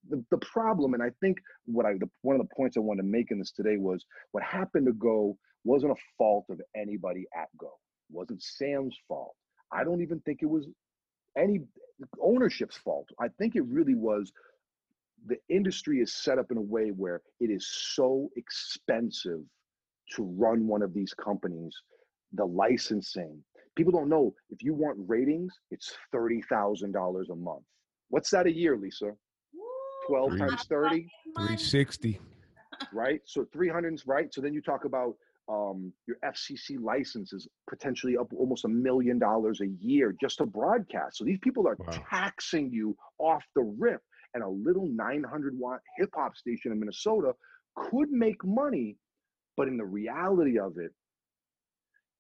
the, the problem and i think what i the, one of the points i wanted to make in this today was what happened to go wasn't a fault of anybody at go it wasn't sam's fault i don't even think it was any ownership's fault i think it really was the industry is set up in a way where it is so expensive to run one of these companies the licensing. People don't know if you want ratings it's $30000 a month. What's that a year lisa? 12
Three.
times 30
Three sixty.
right? So 300 right? So then you talk about um, your fcc license is potentially up almost a million dollars a year just to broadcast. So these people are
Wow.
taxing you off the rip and a little 900 watt hip hop station in minnesota could make money but in the reality of it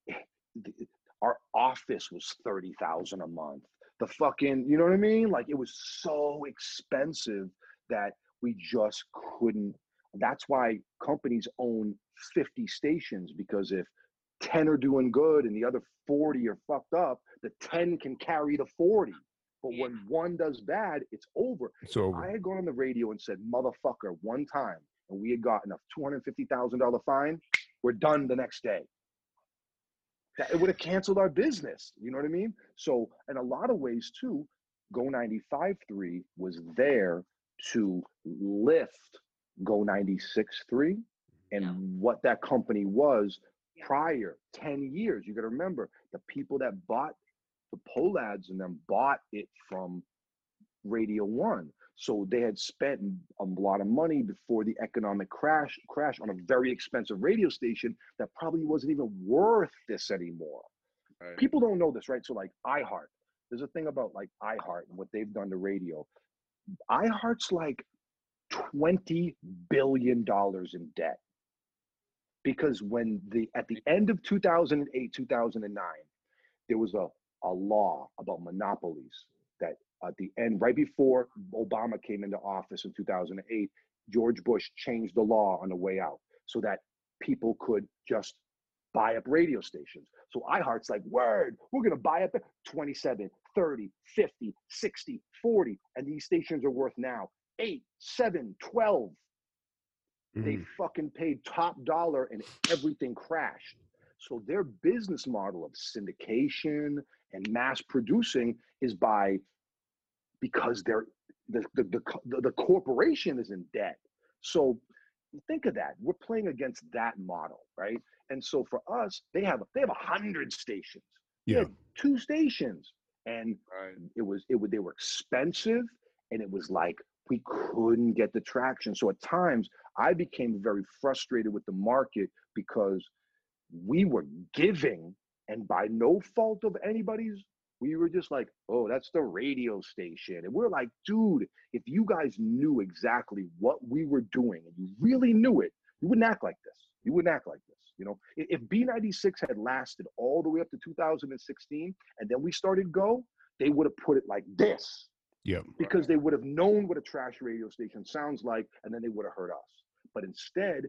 eh, our office was 30,000 a month. The fucking, you know what I mean? Like it was so expensive that we just couldn't. That's why companies own 50 stations because if 10 are doing good and the other 40 are fucked up, the 10 can carry the 40. But when one does bad, it's over.
It's over.
I had gone on the radio and said motherfucker one time and we had gotten a $250,000 fine, we're done the next day. That it would have canceled our business. You know what I mean? So, in a lot of ways, too, Go 95.3 was there to lift Go 96.3 and
Yeah.
what that company was
Yeah.
prior 10 years. You got to remember the people that bought the Pohlads and then bought it from Radio One. So they had spent a lot of money before the economic crash crash on a very expensive radio station that probably wasn't even worth this anymore.
Right.
People don't know this, right? So like iHeart, there's a thing about like iHeart and what they've done to radio. iHeart's like 20 billion dollars in debt. Because when the at the end of 2008, 2009, there was a, a law about monopolies that at the end, right before Obama came into office in 2008, George Bush changed the law on the way out so that people could just buy up radio stations. So iHeart's like, word, we're going to buy up 27, 30, 50, 60, 40. And these stations are worth now 8, 7, 12. They
Mhm.
fucking paid top dollar and everything crashed. So their business model of syndication and mass producing is by because they're the the, the, the, the corporation is in debt. So think of that. We're playing against that model, right? And so for us, they have they have a hundred stations. They
Yeah.
two stations, and
Right.
it was it would they were expensive and it was like we couldn't get the traction so at times i became very frustrated with the market because we were giving and by no fault of anybody's we were just like oh that's the radio station. And we're like dude if you guys knew exactly what we were doing and you really knew it you wouldn't act like this. You wouldn't act like this you know? If b96 had lasted all the way up to 2016 and then we started go they would have put it like this.
Yep.
because they would have known what a trash radio station sounds like and then they would have heard us. But instead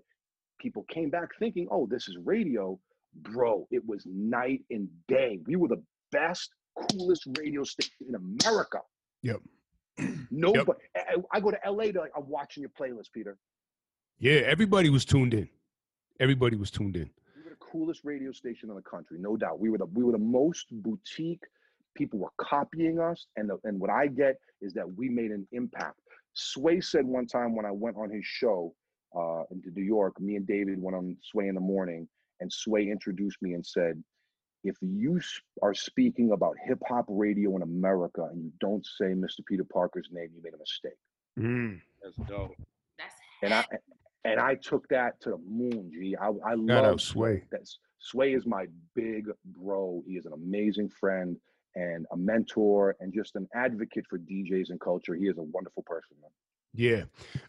people came back thinking oh this is radio bro, it was night and day. We were the best, coolest radio station in America.
Yep.
Nobody. I, I go to LA to like, I'm watching your playlist, Peter.
Yeah, everybody was tuned in. Everybody was tuned in.
We were the coolest radio station in the country, no doubt. We were the we were the most boutique. People were copying us, and the, and what I get is that we made an impact. Sway said one time when I went on his show uh, into New York, me and David went on Sway in the morning, and Sway introduced me and said, "If you are speaking about hip hop radio in America and you don't say Mr. Peter Parker's name, you made a mistake."
Mm.
That's dope.
That's
And I and I took that to the moon. G, I I
Shout
love
out Sway.
That's Sway is my big bro. He is an amazing friend and a mentor and just an advocate for DJs and culture. He is a wonderful person. Man.
Yeah.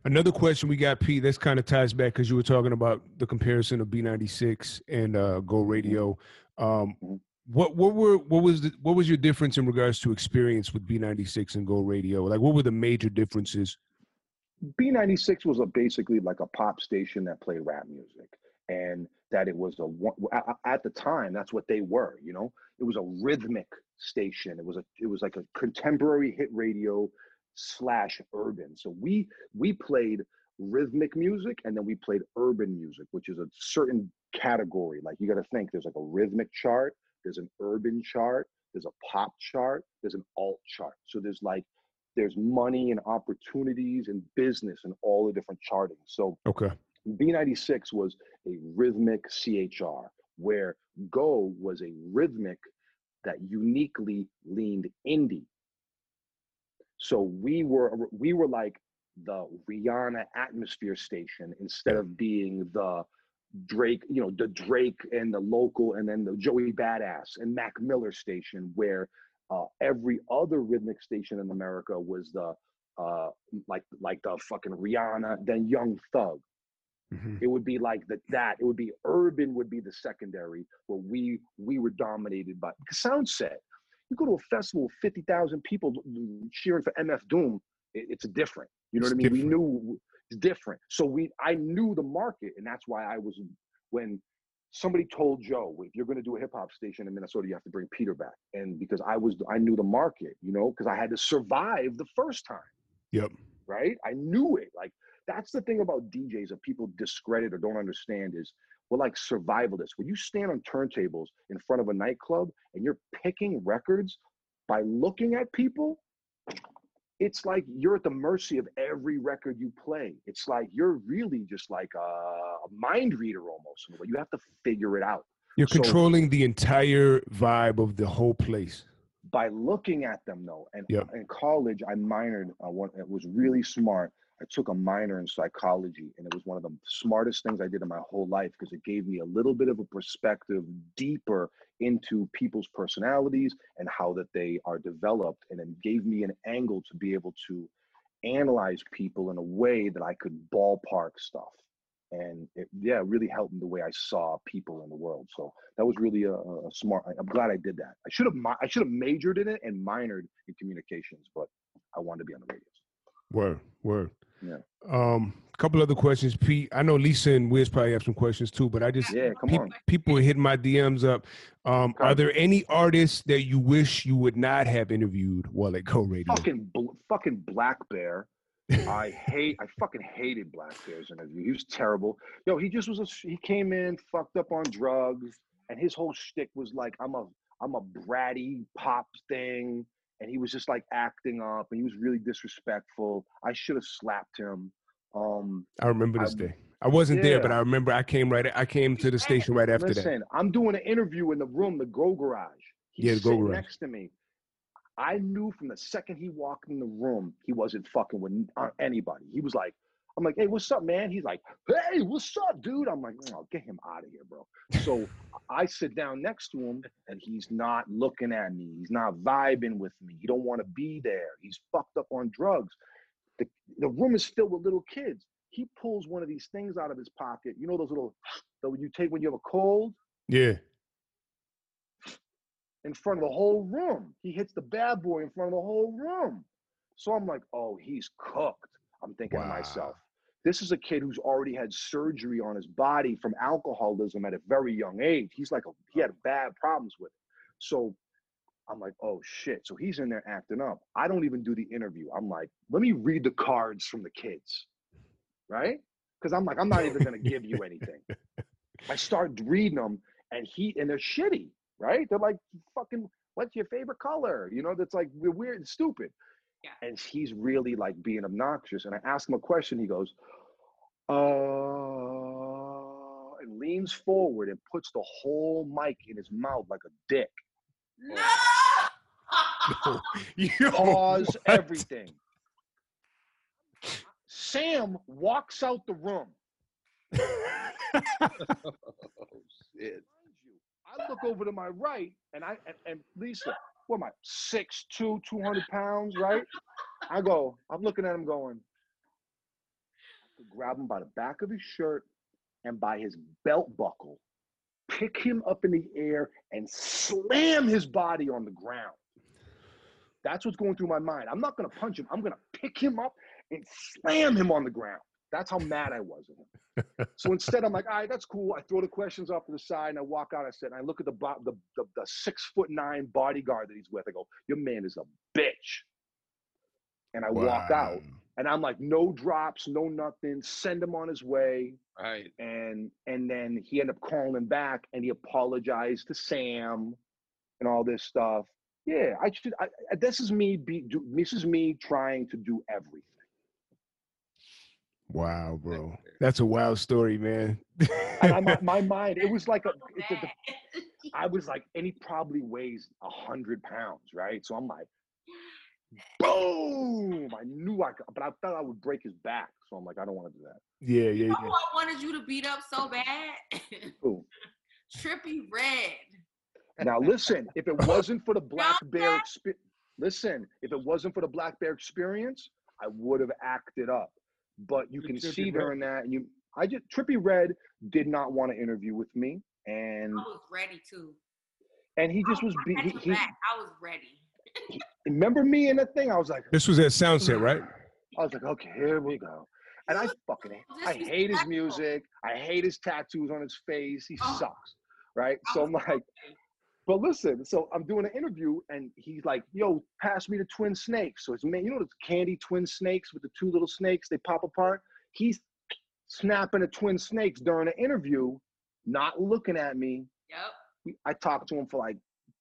Another question we got, Pete. This kind of ties back because you were talking about the comparison of B96 and uh, Go Radio. Um, what what were what was the, what was your difference in regards to experience with B96 and Go Radio? Like, what were the major differences?
B96 was a basically like a pop station that played rap music, and that it was a- at the time that's what they were. You know, it was a rhythmic station. It was a it was like a contemporary hit radio slash urban. So we we played rhythmic music and then we played urban music, which is a certain category. Like you got to think there's like a rhythmic chart, there's an urban chart, there's a pop chart, there's an alt chart. So there's like there's money and opportunities and business and all the different charting. So
Okay.
B96 was a rhythmic CHR, where Go was a rhythmic that uniquely leaned indie. So we were we were like the Rihanna atmosphere station instead of being the Drake, you know, the Drake and the local and then the Joey Badass and Mac Miller station where uh, every other rhythmic station in America was the uh, like like the fucking Rihanna, then Young Thug.
Mhm.
It would be like that. That it would be urban would be the secondary where we we were dominated by Soundset. You go to a festival with fifty thousand people cheering for MF Doom. It, it's different. You know
It's
what I mean?
different.
We knew it's different. So we I knew the market, and that's why I was when somebody told Joe, if you're going to do a hip hop station in Minnesota, you have to bring Peter back. And because I was I knew the market, you know, because I had to survive the first time
Yep.
right? I knew it. Like that's the thing about DJs that people discredit or don't understand is we're like survivalists. When you stand on turntables in front of a nightclub and you're picking records by looking at people, it's like you're at the mercy of every record you play. It's like you're really just like a, a mind reader almost. in a way. You have to figure it out.
You're
So-
controlling the entire vibe of the whole place.
by looking at them though and
Yep.
in college i minored uh, one it was really smart i took a minor in psychology and it was one of the smartest things i did in my whole life because it gave me a little bit of a perspective deeper into people's personalities and how that they are developed and it gave me an angle to be able to analyze people in a way that i could ballpark stuff. And it yeah really helped me the way i saw people in the world. So that was really a, a smart i'm glad i did that. I should have i should have majored in it and minored in communications but i wanted to be on the radio
Word, word.
Yeah.
Um, a couple other questions, Pete. I know Lisa and Wiz probably have some questions too, but I just
yeah come
peop-
on
people hit my DMs up. Um, are there any artists that you wish you would not have interviewed while at Go Radio?
fucking bl- fucking black bear i hate i fucking hated black bear's interview he was terrible yo he just was a he came in fucked up on drugs and his whole shtick was like i'm a i'm a bratty pop thing and he was just like acting up and he was really disrespectful i should have slapped him um
I remember this
I-
day. I wasn't there, but I remember I came right. I came to the station right after that.
Listen, I'm doing an interview in the room, the Go Garage. He's
Yeah, the Go Garage.
next to me. I knew from the second he walked in the room, he wasn't fucking with uh, anybody. He was like, I'm like, hey, what's up, man? He's like, hey, what's up, dude? I'm like, oh, get him out of here, bro. So I sit down next to him, and he's not looking at me. He's not vibing with me. He don't want to be there. He's fucked up on drugs. The, the room is filled with little kids. He pulls one of these things out of his pocket. You know those little that you take when you have a cold
Yeah.
in front of the whole room. He hits the bad boy in front of the whole room. So I'm like, oh, he's cooked. I'm thinking to myself, This is a kid who's already had surgery on his body from alcoholism at a very young age. He's like, a, he had bad problems with it. So I'm like, oh shit. So he's in there acting up. I don't even do the interview. I'm like, let me read the cards from the kids, right? Because I'm like, I'm not even gonna give you anything. I start reading them, and he and they're shitty, right? They're like fucking, what's your favorite color? You know, that's like we're weird and stupid.
Yeah.
And he's really like being obnoxious. And I ask him a question. He goes, uh, and leans forward and puts the whole mic in his mouth like a dick.
No. <laughs> <laughs>
Yo,
Pause
what?
everything. Sam walks out the room.
Oh shit.
I look over to my right, and I and, and Lisa, what am I? 6'2", 200 pounds, right? I go, I'm looking at him going, I could grab him by the back of his shirt and by his belt buckle, pick him up in the air and slam his body on the ground. That's what's going through my mind. I'm not gonna punch him. I'm gonna pick him up and slam him on the ground. That's how mad I was at him. <laughs> so instead, I'm like, all right, that's cool. I throw the questions off to the side and I walk out. I said, and I look at the, bo- the, the, the six foot nine bodyguard that he's with. I go, your man is a bitch. And I walk out and I'm like, no drops, no nothing. Send him on his way.
Right.
And and then he ended up calling him back and he apologized to Sam and all this stuff. Yeah, I should. I, I- this is me. Be do, this is me trying to do everything.
Wow, bro. That's a wild story, man.
And I, my, <laughs> my mind, it was like a.
So
It, the, the- <laughs> I was like, and he probably weighs a hundred pounds, right? So I'm like, boom! I knew I could, but I thought I would break his back. So I'm like, I don't want to do that.
yeah, yeah,
You know
yeah.
who I wanted you to beat up so bad?
Boom. <laughs>
Trippie Redd.
Now listen, if it wasn't for the <laughs>
Blackbear
experience, listen, if it wasn't for the Blackbear experience, I would have acted up. But you can
Trippie
see
Redd?
during that, and you, I just Trippie Redd did not want to interview with me, and
I was ready too.
and he just was. Be,
had
he, he.
I was ready.
Remember me in the thing. I was like,
This was at Soundset, right?
I was like, okay, here we go. And I fucking, I hate his music. I hate his tattoos on his face. He
Oh.
sucks, right? So I'm like, But listen, so I'm doing an interview and he's like, yo, pass me the twin snakes. So it's man, you know the candy twin snakes with the two little snakes, they pop apart. He's snapping the twin snakes during the interview, not looking at me.
Yep.
I talked to him for like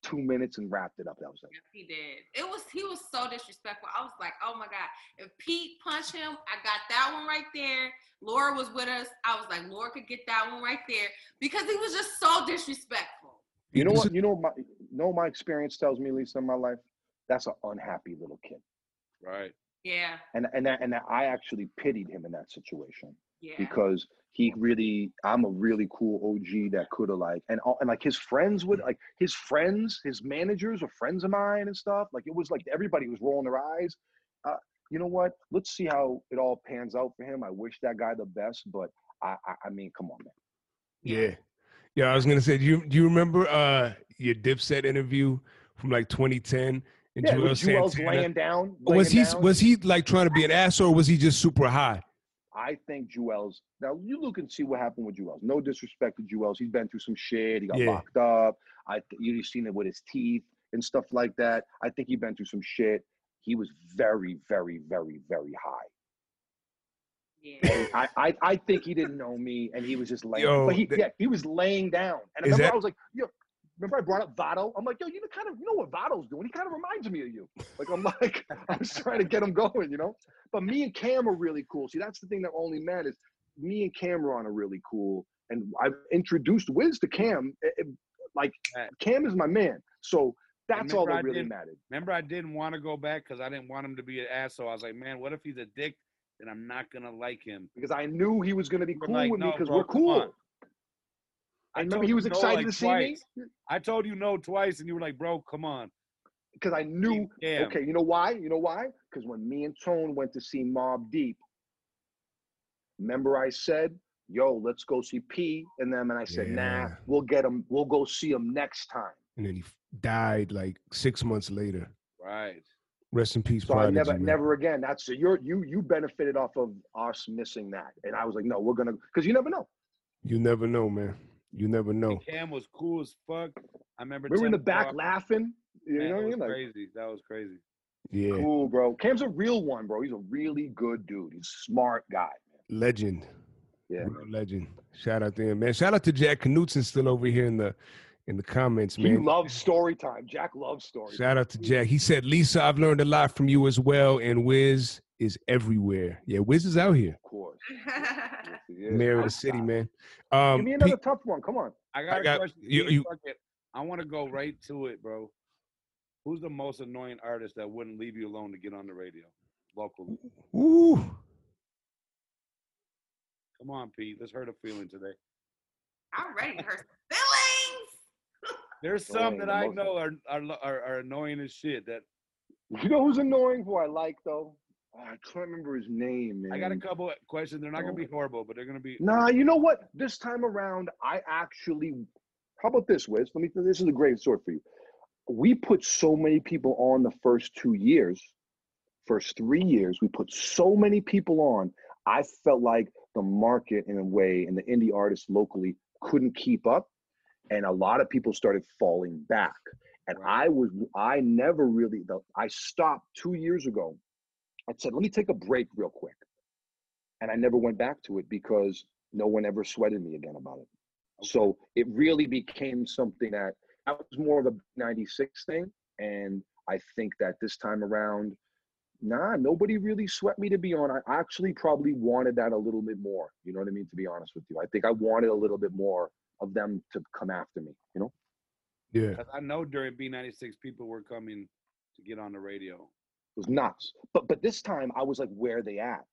two minutes and wrapped it up. That was it.
Yes, he did. It was he was so disrespectful. I was like, oh my god, if Pete punched him, I got that one right there. Laura was with us. I was like, Laura could get that one right there because he was just so disrespectful.
You know
This
what?
is-
You know what my you know my experience tells me, Lisa, in my life? That's an unhappy little kid.
Right.
Yeah,
And and that, and that I actually pitied him in that situation.
yeah.
because he really I'm a really cool OG that could have like and all, and like his friends would like his friends his managers are friends of mine and stuff. Like it was like everybody was rolling their eyes. Uh, you know what? Let's see how it all pans out for him. I wish that guy the best but I I, I mean come on man.
Yeah. Yeah, I was gonna say, do you do you remember uh your Dipset interview from like 2010 and
yeah
Juelz
was laying down
was he
down.
was he like trying to be an ass or was he just super high?
I think Juelz now you look and see what happened with Juelz. No disrespect to Juelz. He's been through some shit. He got
Yeah.
locked up. I th- you've seen it with his teeth and stuff like that. I think he's been through some shit. He was very, very, very, very high.
yeah.
I, I, I think he didn't know me, and he was just laying.
Yo,
but he,
th-
yeah, he was laying down. And I remember
that-
I was like, yo, remember I brought up Vado? I'm like, yo, you know, kind of, you know what Vado's doing? He kind of reminds me of you. Like I'm <laughs> like, I was trying to get him going, you know. But me and Cam are really cool. See, that's the thing that only matters. Me and Cam'ron are really cool, and I've introduced Wiz to Cam. eh, eh, like
Right.
Cam is my man, so that's all that really mattered.
Remember, I didn't want to go back because I didn't want him to be an asshole. I was like, man, what if he's a dick? Then I'm not gonna like him.
Because I knew he was going to be
We're
cool
like,
with me because we're cool. I remember
told
he was
no,
excited
like,
to see
twice.
me
I told you no twice, and you were like, bro, come on.
because I knew
Yeah.
Okay, you know why? You know why? Because when me and Tone went to see Mobb Deep, remember I said, "Yo, let's go see P," and them, and I said, "Nah, we'll get them. We'll go see them next time."
And then he f- died like six months later.
Right.
Rest in peace,
So I never,
man.
never again. That's you're you you benefited off of us missing that, and I was like, no, we're gonna because you never know.
You never know, man. You never know.
And Cam was cool as fuck. I remember
We were in the back
o'clock.
laughing. You
Man,
know what I
that was
mean? Like,
crazy. That was crazy.
Yeah,
cool, bro. Cam's a real one, bro. He's a really good dude. He's a smart guy.
legend.
Yeah.
Real legend. Shout out to him, man. Shout out to Jack Knutson still over here in the in the comments, man.
He loves story time. Jack loves story.
Shout out to Jack. He said, Lisa, I've learned a lot from you as well, and Wiz is everywhere. Yeah, Wiz is out here.
Of course. <laughs> Yes, he.
Mayor of the city, man.
Give
Um,
me
Pete-
another tough one. Come on.
I got
I
a
got-
question.
you- you-
I want to go right to it, bro. Who's the most annoying artist that wouldn't leave you alone to get on the radio locally?
Ooh,
Come on, Pete. Let's hurt a feeling today.
I'm ready to hurt <laughs> some feelings.
There's some
Annoying,
that
the
I know are, are are are annoying as shit. That
You know who's annoying? Who I like though? Oh, I can't remember his name, man.
I got a couple of questions. They're not gonna
Oh.
be horrible, but they're gonna be.
Nah, you know what? This time around, I actually. How about this, Wiz? Let me. This is a great sword for you. We put so many people on the first two years, first three years. We put so many people on. I felt like the market, in a way, and the indie artists locally couldn't keep up, and a lot of people started falling back. And I was. I never really. The, I stopped two years ago. I said, "Let me take a break real quick." and I never went back to it because no one ever sweated me again about it. So it really became something that that was more of a 96 thing. And I think that this time around, nah, nobody really sweat me to be on. I actually probably wanted that a little bit more. You know what I mean? To be honest with you, I think I wanted a little bit more of them to come after me, you know?
Yeah.
I know during B96 people were coming to get on the radio.
It was nuts. But but this time I was like, where are they at?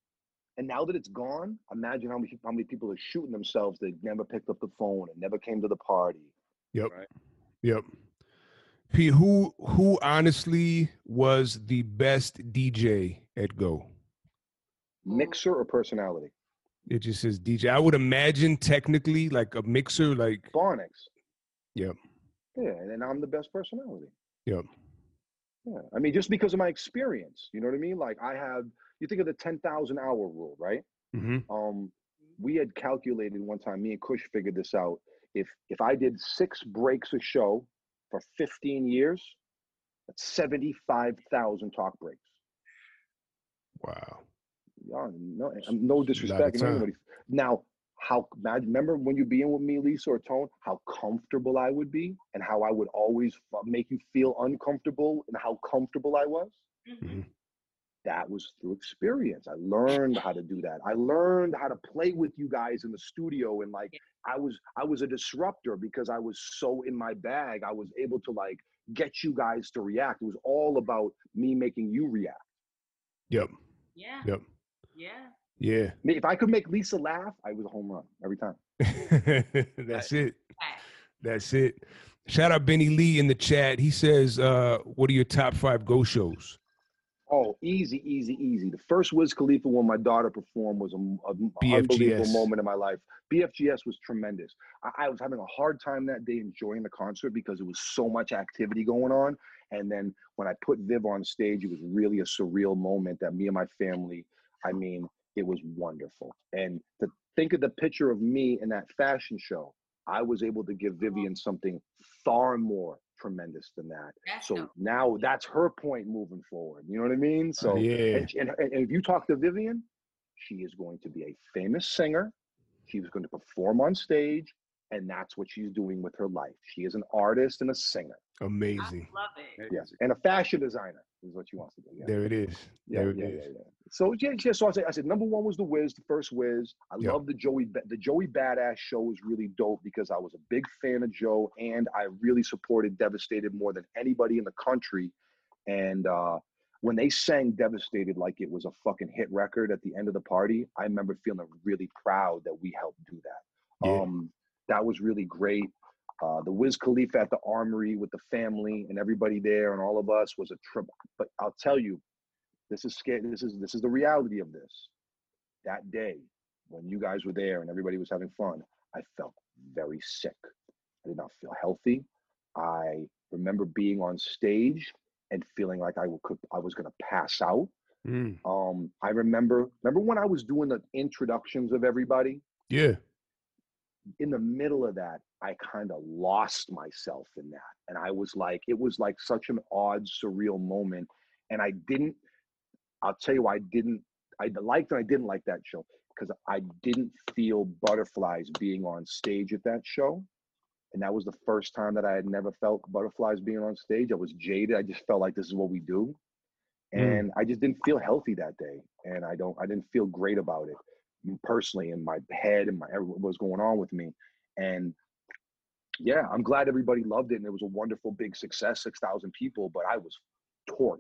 And now that it's gone, imagine how many how many people are shooting themselves that never picked up the phone and never came to the party.
Yep.
Right.
Yep. Pete, who who honestly was the best DJ at Go?
Mixer or personality?
It just says DJ. I would imagine technically like a mixer, like
Phonics.
Yep.
Yeah, and then I'm the best personality.
Yep.
Yeah, I mean, just because of my experience, you know what I mean? Like I have, you think of the ten thousand hour rule, right?
hmm
Um, we had calculated one time. Me and Kush figured this out. If if I did six breaks a show for 15 years, that's 75,000 talk breaks.
wow.
Yeah, no, I'm no disrespect anybody. Now, how imagine, remember when you being with me, Lisa or Tone, how comfortable I would be, and how I would always f- make you feel uncomfortable, and how comfortable I was.
Mhm.
That was through experience. I learned how to do that. I learned how to play with you guys in the studio, and like I was, I was a disruptor because I was so in my bag. I was able to like get you guys to react. It was all about me making you react.
Yep.
Yeah.
Yep.
Yeah.
Yeah.
If I could make Lisa laugh, I was a home run every time. <laughs>
That's it. That's it. Shout out Benny Lee in the chat. He says, uh, what are your top five go shows?
Oh, easy, easy, easy. The first Wiz Khalifa when my daughter performed was a, a unbelievable moment in my life. BFGS was tremendous. I, I was having a hard time that day enjoying the concert because it was so much activity going on. And then when I put Viv on stage, it was really a surreal moment that me and my family, I mean, it was wonderful. And to think of the picture of me in that fashion show, I was able to give uh-huh. Vivian something far more tremendous than that.
That's
So
dope.
now that's her point moving forward. You know what I mean? So oh,
yeah.
and, and, and if you talk to Vivian, she is going to be a famous singer. She's going to perform on stage, and that's what she's doing with her life. She is an artist and a singer.
Amazing.
I love it.
Yeah, and a fashion designer is what she wants to do. Yeah,
There it is.
yeah,
There it
yeah,
is.
yeah, yeah. So yeah, yeah, so I said, I said number one was the Wiz, the first Wiz. I
Yeah.
love the Joey, Ba- the Joey Badass show was really dope because I was a big fan of Joe, and I really supported Devastated more than anybody in the country. And uh, when they sang Devastated like it was a fucking hit record at the end of the party, I remember feeling really proud that we helped do that.
Yeah.
Um, that was really great. Uh, the Wiz Khalifa at the Armory with the family and everybody there and all of us was a trip. But I'll tell you, this is scary. This is this is the reality of this. That day when you guys were there and everybody was having fun, I felt very sick. I did not feel healthy. I remember being on stage and feeling like I could I was gonna pass out.
Mm.
Um, I remember remember when I was doing the introductions of everybody.
Yeah.
In the middle of that, I kind of lost myself in that, and I was like, it was like such an odd, surreal moment, and I didn't. I'll tell you, why I didn't. I liked and I didn't like that show because I didn't feel butterflies being on stage at that show. And that was the first time that I had never felt butterflies being on stage. I was jaded. I just felt like this is what we do.
Mm.
And I just didn't feel healthy that day. And I don't, I didn't feel great about it personally in my head and my, what was going on with me. And yeah, I'm glad everybody loved it. And it was a wonderful big success, 6,000 people, but I was torched.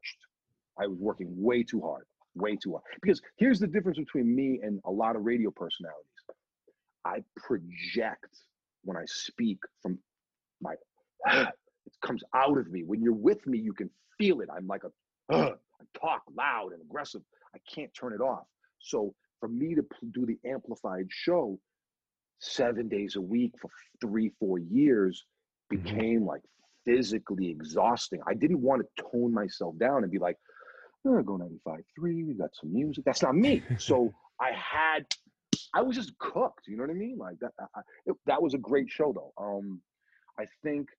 I was working way too hard, way too hard. Because here's the difference between me and a lot of radio personalities. I project when I speak from my, it comes out of me. When you're with me, you can feel it. I'm like a, I talk loud and aggressive. I can't turn it off. So for me to do the amplified show seven days a week for three, four years
Mhm.
became like physically exhausting. I didn't want to tone myself down and be like, oh, go 95 3, we got some music. That's not me. <laughs> So I had, I was just cooked. You know what I mean? Like that. I- it, that was a great show, though. Um, I think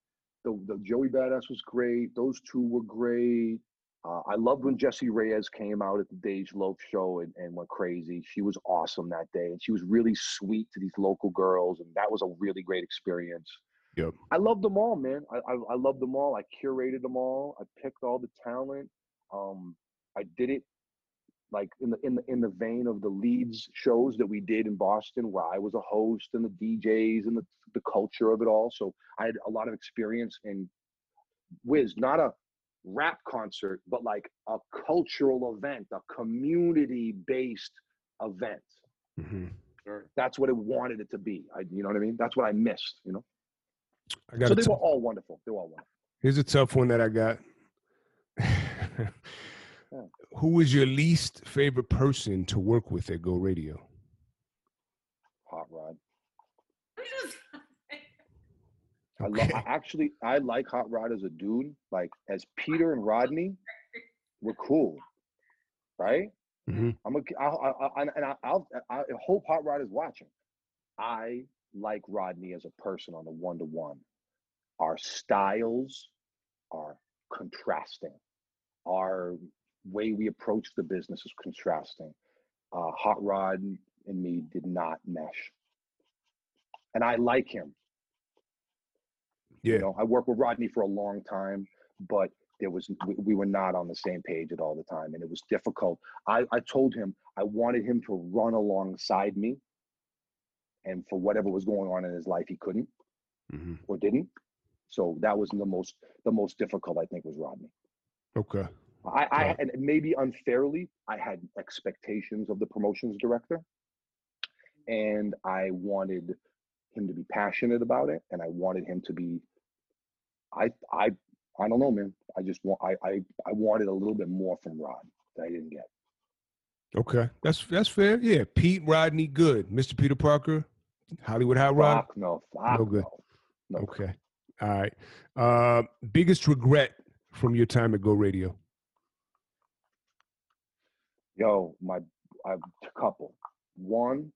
the the Joey Badass was great. Those two were great. Uh, I loved when Jessie Reyez came out at the Dage Loaf show and, and went crazy. She was awesome that day, and she was really sweet to these local girls, and that was a really great experience.
Yep.
I loved them all, man. I, I I loved them all. I curated them all. I picked all the talent. Um, I did it like in the in the in the vein of the leads shows that we did in Boston, where I was a host and the DJs and the the culture of it all. So I had a lot of experience in whiz, not a rap concert, but like a cultural event, a community based event.
hmm
Sure.
That's what it wanted it to be. I, you know what I mean? That's what I missed. You know.
I got
So they
tou-
were all wonderful. They were all wonderful.
Here's a tough one that I got. <laughs> Who was your least favorite person to work with at Go Radio?
Hot Rod. I
Okay.
love. I actually, I like Hot Rod as a dude. Like as Peter and Rodney, we're cool, right?
Mhm.
I'm a, I, I, I, and I, I'll, I hope Hot Rod is watching. I like Rodney as a person on the one to one. Our styles are contrasting. Our way we approach the business is contrasting. Uh, Hot Rod and me did not mesh, and I like him.
Yeah.
You know, I worked with Rodney for a long time, but there was we, we were not on the same page at all the time, and it was difficult. I, I told him I wanted him to run alongside me, and for whatever was going on in his life, he couldn't
Mhm.
or didn't. So that was the most the most difficult. I think was Rodney.
Okay.
I, I
Right.
and maybe unfairly, I had expectations of the promotions director, and I wanted him to be passionate about it, and I wanted him to be. I I I don't know, man. I just want I I I wanted a little bit more from Rod that I didn't get.
Okay. That's that's fair. Yeah. Pete Rodney, good. Mr. Peter Parker, Hollywood Hot Rod.
Fuck no, fuck
No good.
no. No.
Okay. All right. Uh, biggest regret from your time at Go Radio?
Yo, my I have a couple. One,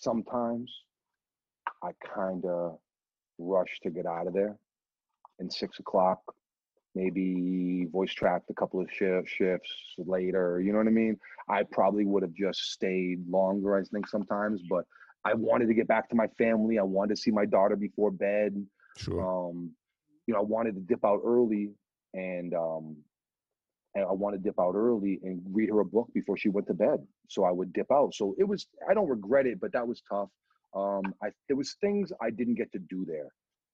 sometimes I kind of rush to get out of there. And six o'clock, maybe voice tracked a couple of shi- shifts later. You know what I mean? I probably would have just stayed longer. I think sometimes, but I wanted to get back to my family. I wanted to see my daughter before bed
Sure.
um, you know, I wanted to dip out early and um, and I wanted to dip out early and read her a book before she went to bed. So I would dip out. So it was I don't regret it, but that was tough. Um, I there was things I didn't get to do there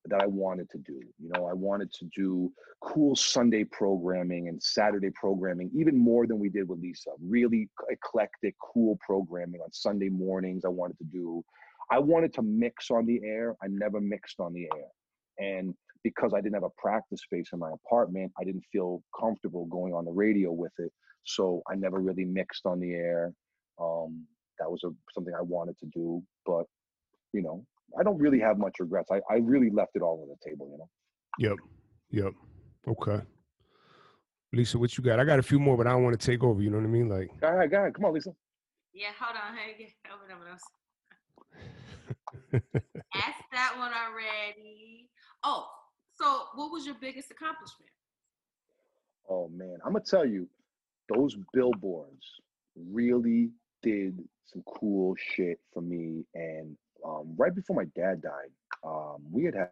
that I wanted to do. You know, I wanted to do cool Sunday programming and Saturday programming, even more than we did with Lisa. Really eclectic, cool programming on Sunday mornings. I wanted to do. I wanted to mix on the air. I never mixed on the air. And because I didn't have a practice space in my apartment, I didn't feel comfortable going on the radio with it. So I never really mixed on the air. Um, that was a, something I wanted to do, but you know, I don't really have much regrets. I, I really left it all on the table, you know.
Yep. Yep. Okay. Lisa, what you got? I got a few more, but I don't want to take over. You know what I mean? Like,
All right, go ahead. Come on, Lisa.
Yeah, hold on. Hey, get over there, else. <laughs> Ask that one already. Oh, so what was your biggest accomplishment?
Oh man, I'm gonna tell you, those billboards really did some cool shit for me. And um, right before my dad died, um, we had had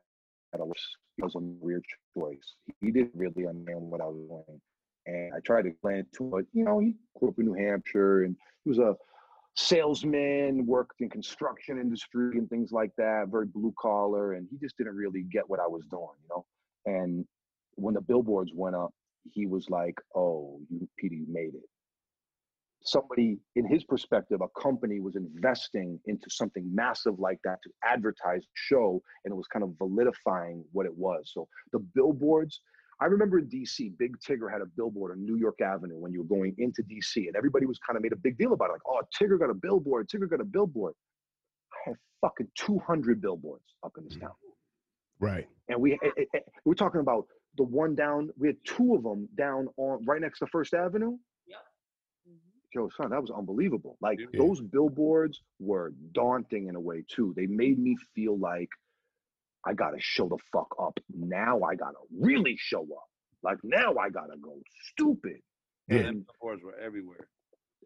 a it was a weird choice. He didn't really understand what I was doing, and I tried to explain to him. You know, he grew up in New Hampshire, and he was a salesman, worked in construction industry and things like that, very blue collar, and he just didn't really get what I was doing, you know. And when the billboards went up, he was like, "Oh, you, Peter, you made it." Somebody, in his perspective, a company was investing into something massive like that to advertise, show, and it was kind of validifying what it was. So the billboards. I remember in DC, Big Tigger had a billboard on New York Avenue when you were going into DC, and everybody was kind of made a big deal about it. Like, oh, Tigger got a billboard, Tigger got a billboard. I had fucking 200 billboards up in this town.
right.
And we, eh, eh, eh, we're talking about the one down, we had two of them down on right next to First Avenue. Yo, son, that was unbelievable. Like
Yeah.
those billboards were daunting in a way too. They made me feel like I gotta show the fuck up. Now I gotta really show up. Like now I gotta go stupid.
Yeah.
And
Billboards were everywhere.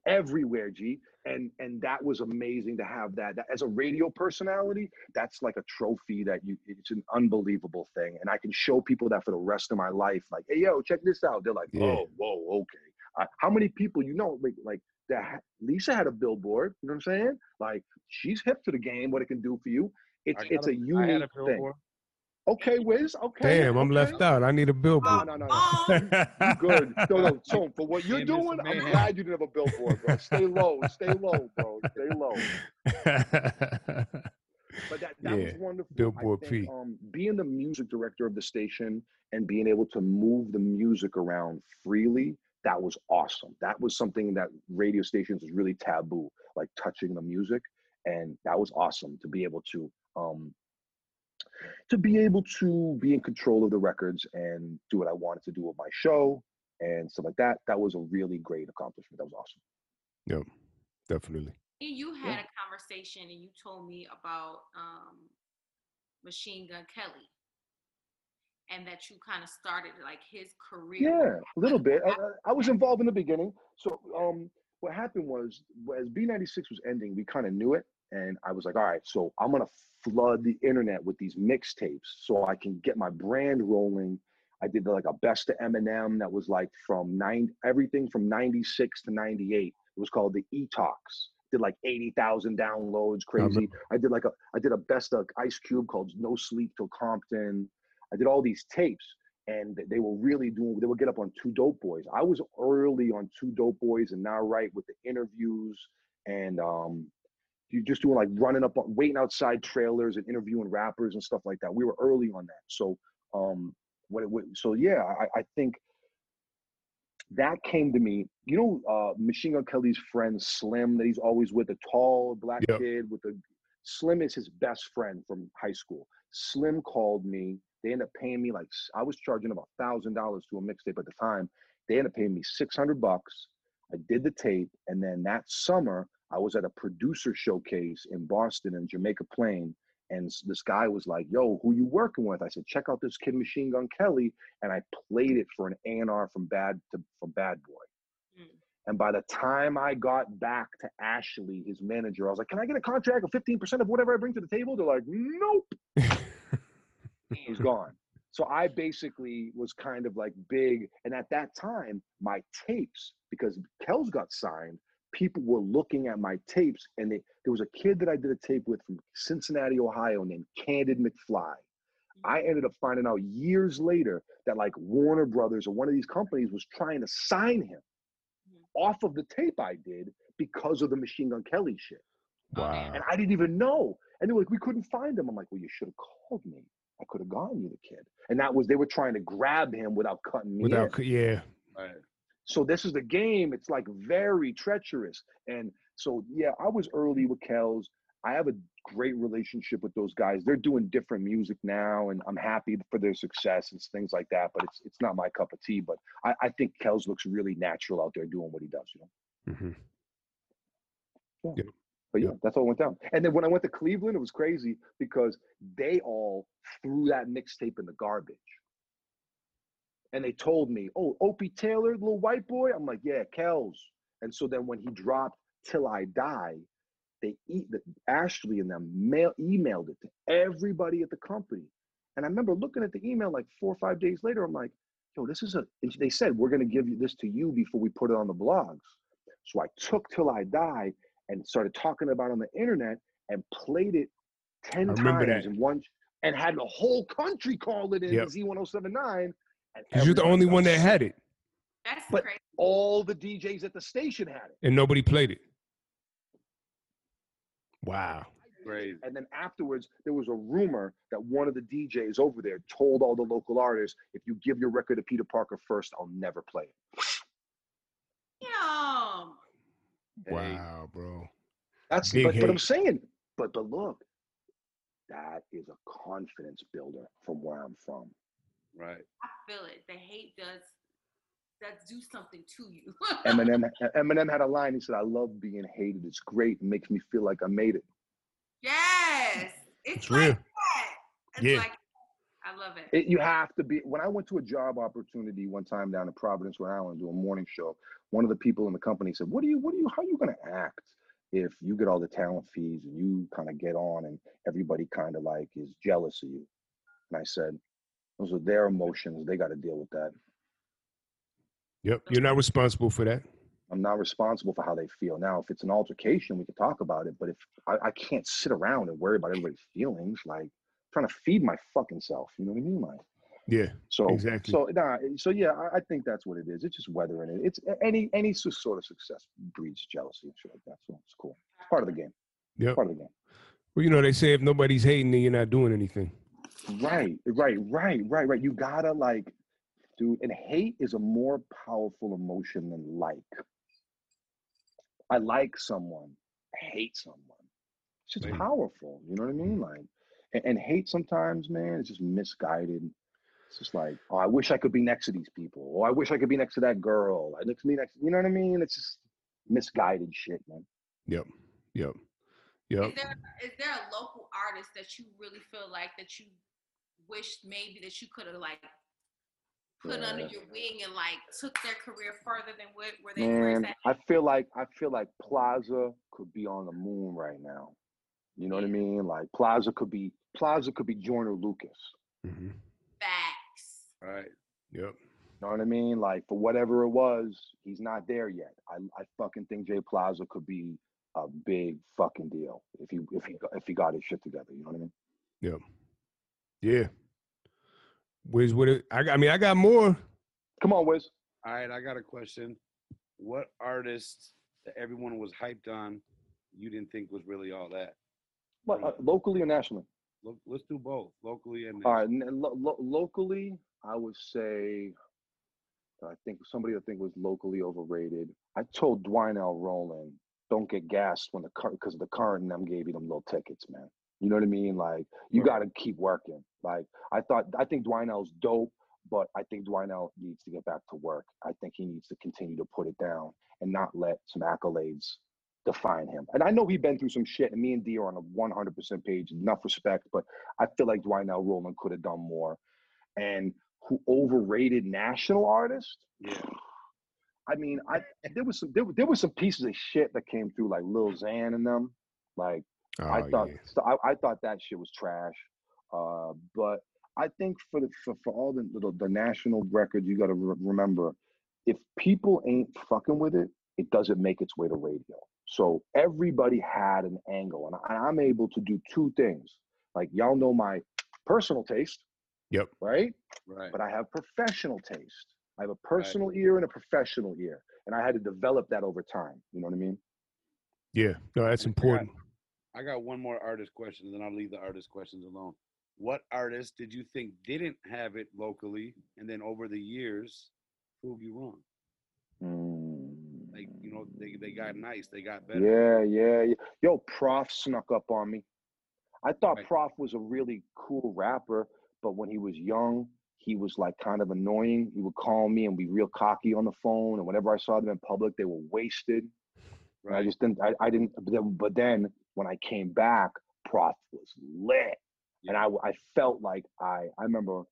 everywhere, G. And and that was amazing to have that. that. As a radio personality, that's like a trophy that you it's an unbelievable thing. And I can show people that for the rest of my life. Like, hey yo, check this out. They're like,
Yeah.
oh, whoa, okay. Uh, how many people you know like like that Lisa had a billboard, you know what I'm saying? Like she's hip to the game, what it can do for you. It's
I
it's a
I had
unique
a
thing.
billboard.
Okay, Wiz. Okay.
Damn, I'm
okay.
left out. I need a billboard.
no, no, no.
Oh,
You good. No, no. <laughs> So for what you're
Can't miss a
doing, I'm glad you didn't have a billboard, bro. Stay low. Stay low, bro. Stay low. <laughs> But that, that was
Yeah,
wonderful.
Billboard
think,
P.
um, being the music director of the station and being able to move the music around freely, that was awesome. That was something that radio stations was really taboo, like touching the music. And that was awesome to be able to um to be able to be in control of the records and do what I wanted to do with my show and stuff like that. That was a really great accomplishment. That was awesome.
Yep, definitely.
you had
Yeah.
a conversation and you told me about um, Machine Gun Kelly and that you kind of started like his career.
Yeah, a little bit. I, I- I was involved in the beginning. So um, what happened was, as B96 was ending, we kind of knew it, and I was like, all right, so I'm gonna flood the internet with these mixtapes so I can get my brand rolling. I did like a best of Eminem that was like from nine everything from 96 to 98. It was called the E Talks. Did like 80,000 downloads, crazy. I did like a I did a best of Ice Cube called No Sleep Till Compton. I did all these tapes and they were really doing they would get up on 2DopeBoyz. I was early on 2DopeBoyz and now right with the interviews and um you just doing like running up on waiting outside trailers and interviewing rappers and stuff like that. We were early on that. So um what it would so yeah i i think that came to me. You know uh machine gun kelly's friend slim that he's always with a tall black
Yep.
kid with a slim is his best friend from high school. Slim called me they ended up paying me like I was charging about thousand dollars to a mixtape at the time. They ended up paying me six hundred bucks. I did the tape, and then that summer I was at a producer showcase in Boston and Jamaica Plain, and this guy was like, "Yo, who you working with?" I said, "Check out this kid, Machine Gun Kelly," and I played it for an A and R from Bad to from Bad Boy.
Mm.
And by the time I got back to Ashley, his manager, I was like, "Can I get a contract of fifteen percent of whatever I bring to the table?" They're like, "Nope." <laughs> it was gone. So I basically was kind of like big. And at that time, my tapes, because Kells got signed, people were looking at my tapes. And they, there was a kid that I did a tape with from Cincinnati, Ohio, named Candid McFly. I ended up finding out years later that like Warner Brothers or one of these companies was trying to sign him mm-hmm. off of the tape I did because of the Machine Gun Kelly shit.
Wow.
And I didn't even know. And they were like, we couldn't find him. I'm like, well, you should have called me. I could have gone you the kid. And that was they were trying to grab him without cutting me in.
Without, yeah,
Right.
So this is the game. It's like very treacherous. And so yeah, I was early with Kells. I have a great relationship with those guys. They're doing different music now, and I'm happy for their success and things like that. But it's it's not my cup of tea. But I, I think Kels looks really natural out there doing what he does. You know.
hmm
But yeah,
Yeah.
that's all went down. And then when I went to Cleveland, it was crazy because they all threw that mixtape in the garbage. And they told me, "Oh, Opie Taylor, little white boy." I'm like, "Yeah, Kells." And so then when he dropped "Till I Die," they eat the Ashley and them mail emailed it to everybody at the company. And I remember looking at the email like four or five days later. I'm like, "Yo, this is a." And they said we're going to give you this to you before we put it on the blogs. So I took "Till I Die" and started talking about on the internet and played it 10 times
that.
in one and had the whole country call it in
Yep.
Z1079. And
Because you're the only one that had it,
That's
But-
crazy.
All the DJs at the station had it.
and nobody played it. Wow.
Crazy.
And then afterwards, there was a rumor that one of the DJs over there told all the local artists, if you give your record to Peter Parker first, I'll never play it.
Damn.
Hey,
Wow, bro.
That's
Big
but, but I'm saying, but but look, that is a confidence builder from where I'm from.
Right.
I feel it. The hate does does do something to you.
Eminem <laughs> Eminem had a line. He said, "I love being hated. It's great. It makes me feel like I made it."
yes. It's,
It's
like
real.
that. It's
Yeah.
like I love it.
it. You have to be. When I went to a job opportunity one time down in Providence, Rhode Island, to do a morning show, one of the people in the company said, "What do you? What do you? How are you going to act if you get all the talent fees and you kind of get on and everybody kind of like is jealous of you?" And I said, "Those are their emotions. They got to deal with that.
Yep. You're not responsible for that.
I'm not responsible for how they feel. Now, if it's an altercation, we can talk about it. But if I, I can't sit around and worry about everybody's feelings, like trying to feed my fucking self, you know what I mean? Like,
Yeah.
so
Exactly.
So nah, so yeah, I, I think that's what it is. It's just weathering it. It's any any sort of success breeds jealousy and shit like that. So it's cool. It's part of the game.
Yeah.
Part of the game.
Well, you know, they say if nobody's hating, then you're not doing anything.
Right, right, right, right, right. You gotta like, dude. And hate is a more powerful emotion than like. I like someone. I hate someone. It's just
Right.
powerful. You know what I mean? Like, and, and hate sometimes, man, is just misguided. It's just like, oh, I wish I could be next to these people. Oh, I wish I could be next to that girl. I next to me next. You know what I mean? It's just misguided shit, man.
Yep. Yep. Yep.
Is there is there a local artist that you really feel like that you wished maybe that you could have like put under your wing and like took their career further than what where they were
Man,
at?
I feel like I feel like Plaza could be on the moon right now. You know what I mean? Like Plaza could be Plaza could be Joyner Lucas.
hmm
Facts.
Right.
Yep.
You know what I mean? Like for whatever it was, he's not there yet. I, I fucking think Jay Plaza could be a big fucking deal if he if he got- if he got his shit together. You know what I mean?
Yep. Yeah. Wiz, what? It, I, got- I mean, I got more.
Come on, Wiz.
All right. I got a question. What artist that everyone was hyped on, you didn't think was really all that?
What, uh, locally or nationally?
Look, let's do both, locally and
All right, lo- lo- locally, I would say, I think somebody I think was locally overrated. I told Dwynell Roland, don't get gassed when the car because the current and them gave you them little tickets, man. You know what I mean? Like you
Right.
got to keep working. Like I thought, I think Dwynell's dope, but I think Dwayne L needs to get back to work. I think he needs to continue to put it down and not let some accolades define him. And I know he's been through some shit, and me and D are on a 100% page. Enough respect, but I feel like Dwynell Roland could have done more. And who overrated national artist?
yeah,
I mean, I there was some there, were- there was some pieces of shit that came through like Lil Xan and them. Like
Oh,
I thought
yeah.
so I, I thought that shit was trash. Uh, but I think for the for, for all the, the the national records, you got to re- remember if people ain't fucking with it, it doesn't make its way to radio. So everybody had an angle, and I, I'm able to do two things. Like y'all know my personal taste,
Yep.
right?
right.
But I have professional taste. I have a personal ear and a professional ear, and I had to develop that over time. You know what I mean?
Yeah. No, that's
I got-
important.
I got one more artist question, and then I'll leave the artist questions alone. What artist did you think didn't have it locally, and then over the years prove you wrong? Like you know, they they got nice, they got better.
Yeah, yeah, yeah. Yo, Prof snuck up on me. I thought
Right.
Prof was a really cool rapper, but when he was young, he was like kind of annoying. He would call me and be real cocky on the phone. And whenever I saw them in public, they were wasted. And I just didn't. I, I didn't. But then, but then when I came back, Prof was lit, and I I felt like I I remember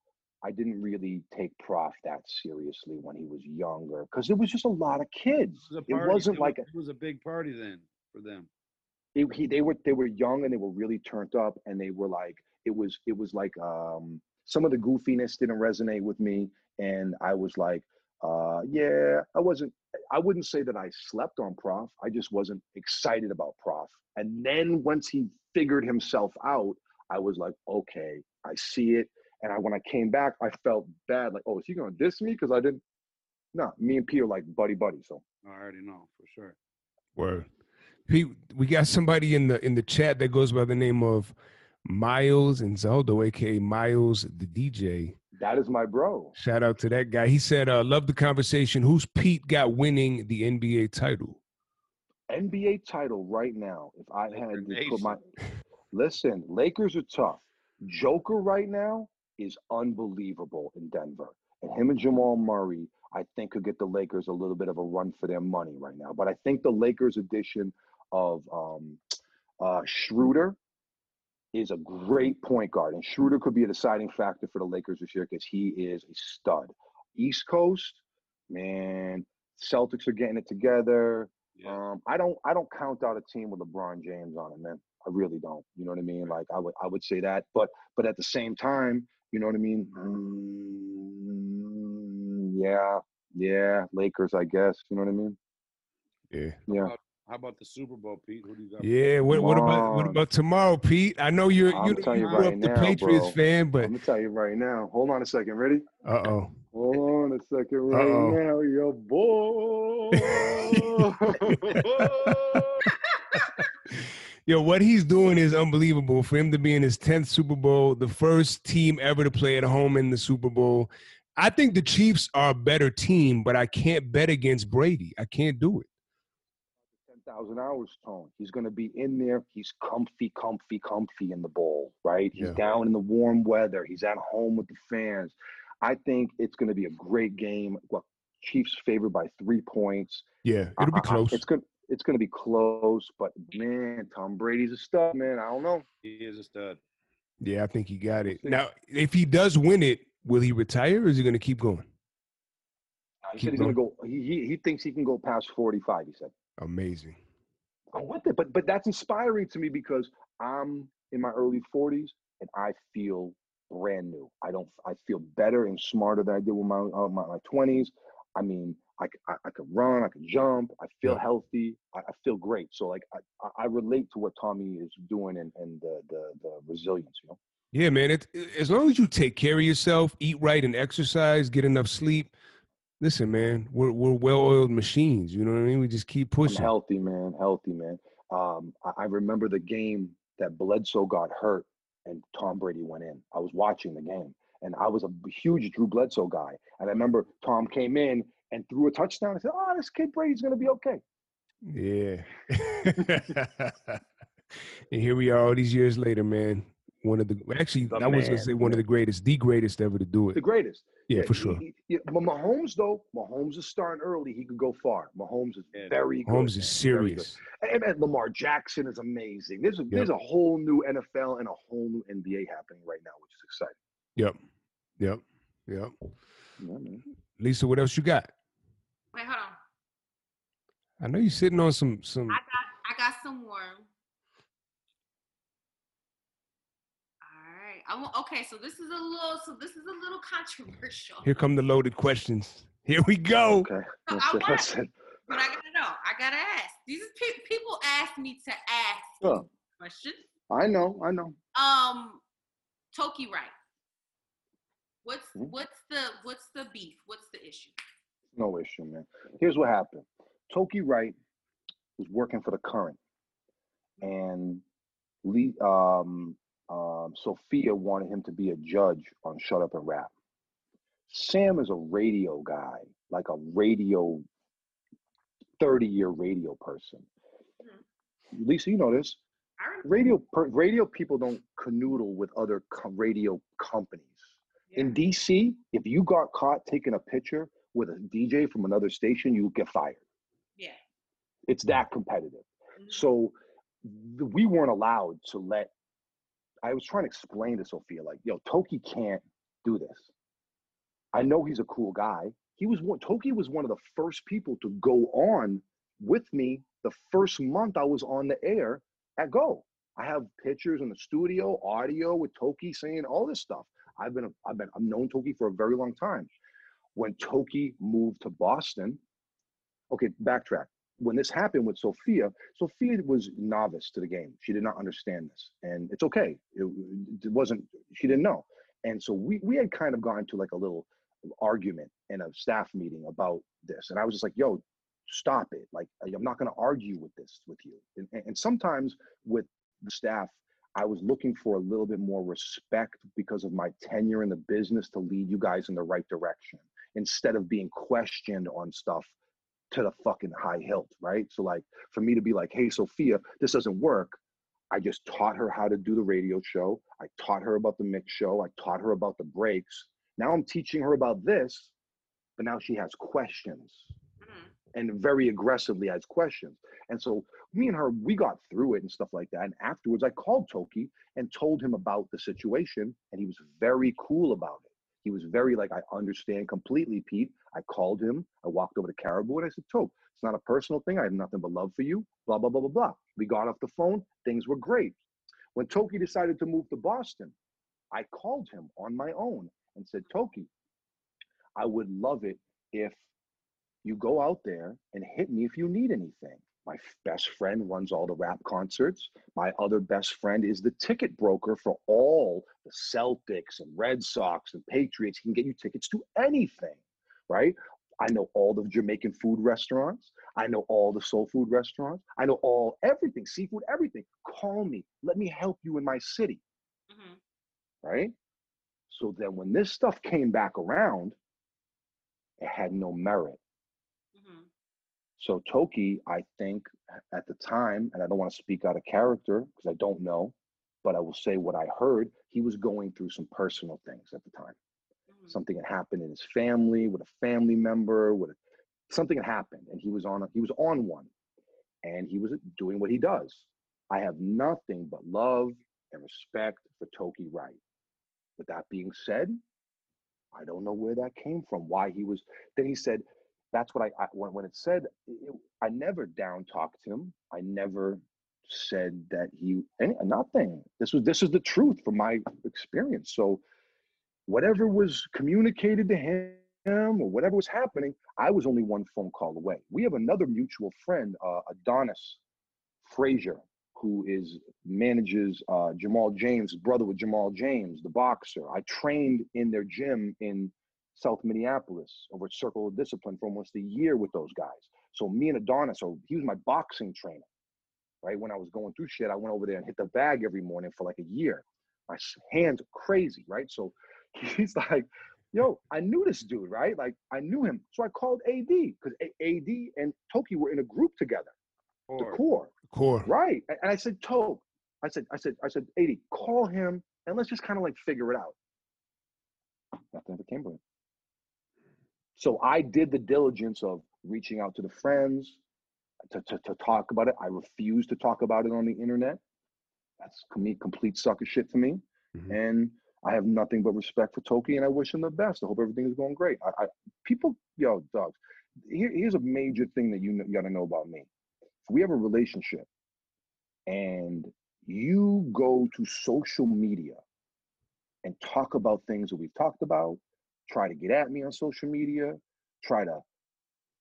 I didn't really take Prof that seriously when he was younger because it was just a lot of kids.
It was a
It
party.
wasn't
was-
like a,
it was a big party then for them.
it, he, they were they were young and they were really turned up and they were like it was it was like um some of the goofiness didn't resonate with me and I was like uh yeah I wasn't I wouldn't say that I slept on Prof I just wasn't excited about Prof and then once he figured himself out I was like okay I see it and I when I came back I felt bad like oh is he gonna diss me because I didn't no me and P are like buddy buddy so
I already know for sure.
Word. Pete, we got somebody in the in the chat that goes by the name of Miles and Zeldo, aka Miles the DJ.
that is my bro
Shout out to that guy. He said, uh, love the conversation. Who's Pete got winning the NBA title?
NBA title right now, if I
Laker
had to put my listen, Lakers are tough. Joker right now is unbelievable in Denver. And him and Jamal Murray, I think could get the Lakers a little bit of a run for their money right now. But I think the Lakers addition of um uh Schroeder is a great point guard. And Schroeder could be a deciding factor for the Lakers this year because he is a stud. East Coast, man, Celtics are getting it together.
Yeah.
Um, I don't I don't count out a team with LeBron James on it, man. I really don't. You know what I mean? Like I would I would say that, but but at the same time, you know what I mean? Mm, yeah, yeah, Lakers, I guess. You know what I mean?
Yeah.
Yeah.
How about the Super Bowl, Pete? Who do you got?
Yeah. What, what about what about tomorrow, Pete? I know you're
I'm
you,
telling
you
you right
up the Patriots
bro.
fan, but
I'm gonna tell you right now. Hold on a second. Ready?
uh oh.
Hold on a second right
Uh-oh.
now, your boy. <laughs> <laughs> <laughs>
Yo, what he's doing is unbelievable. For him to be in his 10th Super Bowl, the first team ever to play at home in the Super Bowl. I think the Chiefs are a better team, but I can't bet against Brady. I can't do it.
10,000 hours, Tone. He's going to be in there. He's comfy, comfy, comfy in the bowl, right? He's
Yeah.
down in the warm weather. He's at home with the fans. I think it's going to be a great game. Well, Chiefs favored by three points.
Yeah, it'll be
I- I-
close.
it's good. It's going to be close, but man, Tom Brady's a stud, man. I don't know.
He is a stud.
Yeah, I think he got it. Now, if he does win it, will he retire or is he going to keep going?
He
Keep
said he's going to go. He, he he thinks he can go past 45. He said.
Amazing.
I'm with it, but but that's inspiring to me because I'm in my early 40s and I feel brand new. I don't. I feel better and smarter than I did with my uh, my, my 20s. I mean, I, I, I could run, I could jump, I feel
Yeah.
healthy, I, I feel great. So like I, I- relate to what Tommy is doing and, and the, the the resilience, you know.
Yeah, man. It, as long as you take care of yourself, eat right and exercise, get enough sleep. Listen, man, we're we're well-oiled machines. You know what I mean? We just keep
I'm
pushing.
healthy, man, healthy, man. Um, I, I remember the game that Bledsoe got hurt and Tom Brady went in. I was watching the game and I was a huge Drew Bledsoe guy. And I remember Tom came in and threw a touchdown. I said, "Oh, this kid Brady's gonna be okay."
Yeah. and here we are all these years later, man. One of the actually,
The
I was gonna say one of the greatest, the greatest ever to do it.
The greatest.
Yeah, for sure.
he- yeah, but Mahomes though, Mahomes is starting early. He could go far. Mahomes is
Yeah.
very good.
Holmes
man,
is serious.
And, and Lamar Jackson is amazing. There's a there's a whole new NFL and a whole new NBA happening right now, which is exciting.
Yep. Yep. Yep.
Yeah, man.
Lisa, what else you got?
Wait, hold on.
I know you're sitting on some some
I got I got some more. All right. I want, okay, so this is a little so this is a little controversial.
here come the loaded questions. Here we go.
Okay.
So I
it,
want-
that's it.
But I gotta know. I gotta ask. These is pe- people ask me to ask
Huh.
questions.
I know, I know.
Um, Toki right. What's
Mhm.
what's the what's the beef? What's the issue?
No issue, man. Here's what happened. Toki Wright was working for the current. And Lee um um Sophia wanted him to be a judge on Shut Up and Rap. Sam is a radio guy, like a radio 30 year radio person. Lisa, you know this. Radio per, radio people don't canoodle with other co- radio companies. In DC, if you got caught taking a picture with a DJ from another station, you get fired.
Yeah.
It's that competitive.
Mhm.
So th- we weren't allowed to let. I was trying to explain to Sophia, like, yo, Toki can't do this. I know he's a cool guy. He was one. Toki was one of the first people to go on with me the first month I was on the air at Go. I have pictures in the studio, audio with Toki saying all this stuff. I've been, I've been, I've known Toki for a very long time. When Toki moved to Boston, okay, backtrack. When this happened with Sophia, Sophia was novice to the game. She did not understand this, and it's okay. It, it wasn't. She didn't know, and so we we had kind of gone to like a little argument in a staff meeting about this, and I was just like, "Yo, stop it! Like, I'm not going to argue with this with you." And, and and sometimes with the staff, I was looking for a little bit more respect because of my tenure in the business to lead you guys in the right direction instead of being questioned on stuff to the fucking high hilt, right? So like for me to be like, hey Sophia, this doesn't work. I just taught her how to do the radio show. I taught her about the mix show. I taught her about the breaks. Now I'm teaching her about this, but now she has questions. And very aggressively has questions. And so me and her, we got through it and stuff like that. And afterwards, I called Toki and told him about the situation, and he was very cool about it. He was very like, I understand completely, Pete. I called him. I walked over to Caribou and I said, Toke, it's not a personal thing. I have nothing but love for you. Blah blah blah blah blah. We got off the phone. Things were great. When Toki decided to move to Boston, I called him on my own and said, Toki, I would love it if you go out there and hit me if you need anything. My best friend runs all the rap concerts. My other best friend is the ticket broker for all the Celtics and Red Sox and Patriots. He can get you tickets to anything, right? I know all the Jamaican food restaurants. I know all the soul food restaurants. I know all everything, seafood, everything. Call me. Let me help you in my city,
Mhm.
right? So then when this stuff came back around, it had no merit. So Toki, I think at the time, and I don't want to speak out of character because I don't know, but I will say what I heard, he was going through some personal things at the time.
Mhm.
Something had happened in his family with a family member, with a, something had happened, and he was on a, he was on one, and he was doing what he does. I have nothing but love and respect for Toki Wright. With that being said, I don't know where that came from. Why he was. Then he said, "That's what I, I when, when it said. It, I never down talked him. I never said that he any, nothing. This was this is the truth from my experience. So whatever was communicated to him or whatever was happening, I was only one phone call away. We have another mutual friend, uh, Adonis Frazier, who is manages uh, Jamal James, brother with Jamal James, the boxer. I trained in their gym in South Minneapolis over at Circle of Discipline for almost a year with those guys. So me and Adonis, so he was my boxing trainer. Right when I was going through shit, I went over there and hit the bag every morning for like a year. My s- hands crazy, right? So <laughs> he's like, "Yo, I knew this dude, right? Like I knew him." So I called AD because AD and Toki were in a group together, the core.
Core.
Right. And I said, Toke, I said, I said, I said, AD, call him and let's just kind of like figure it out. Nothing ever came of it. So I did the diligence of reaching out to the friends to, to, to talk about it. I refused to talk about it on the internet. That's complete sucker shit to me.
Mhm.
And I have nothing but respect for Toki and I wish him the best. I hope everything is going great. I, I people, yo, dogs, here, here's a major thing that you, kn- you got to know about me. If we have a relationship and you go to social media and talk about things that we've talked about, try to get at me on social media, try to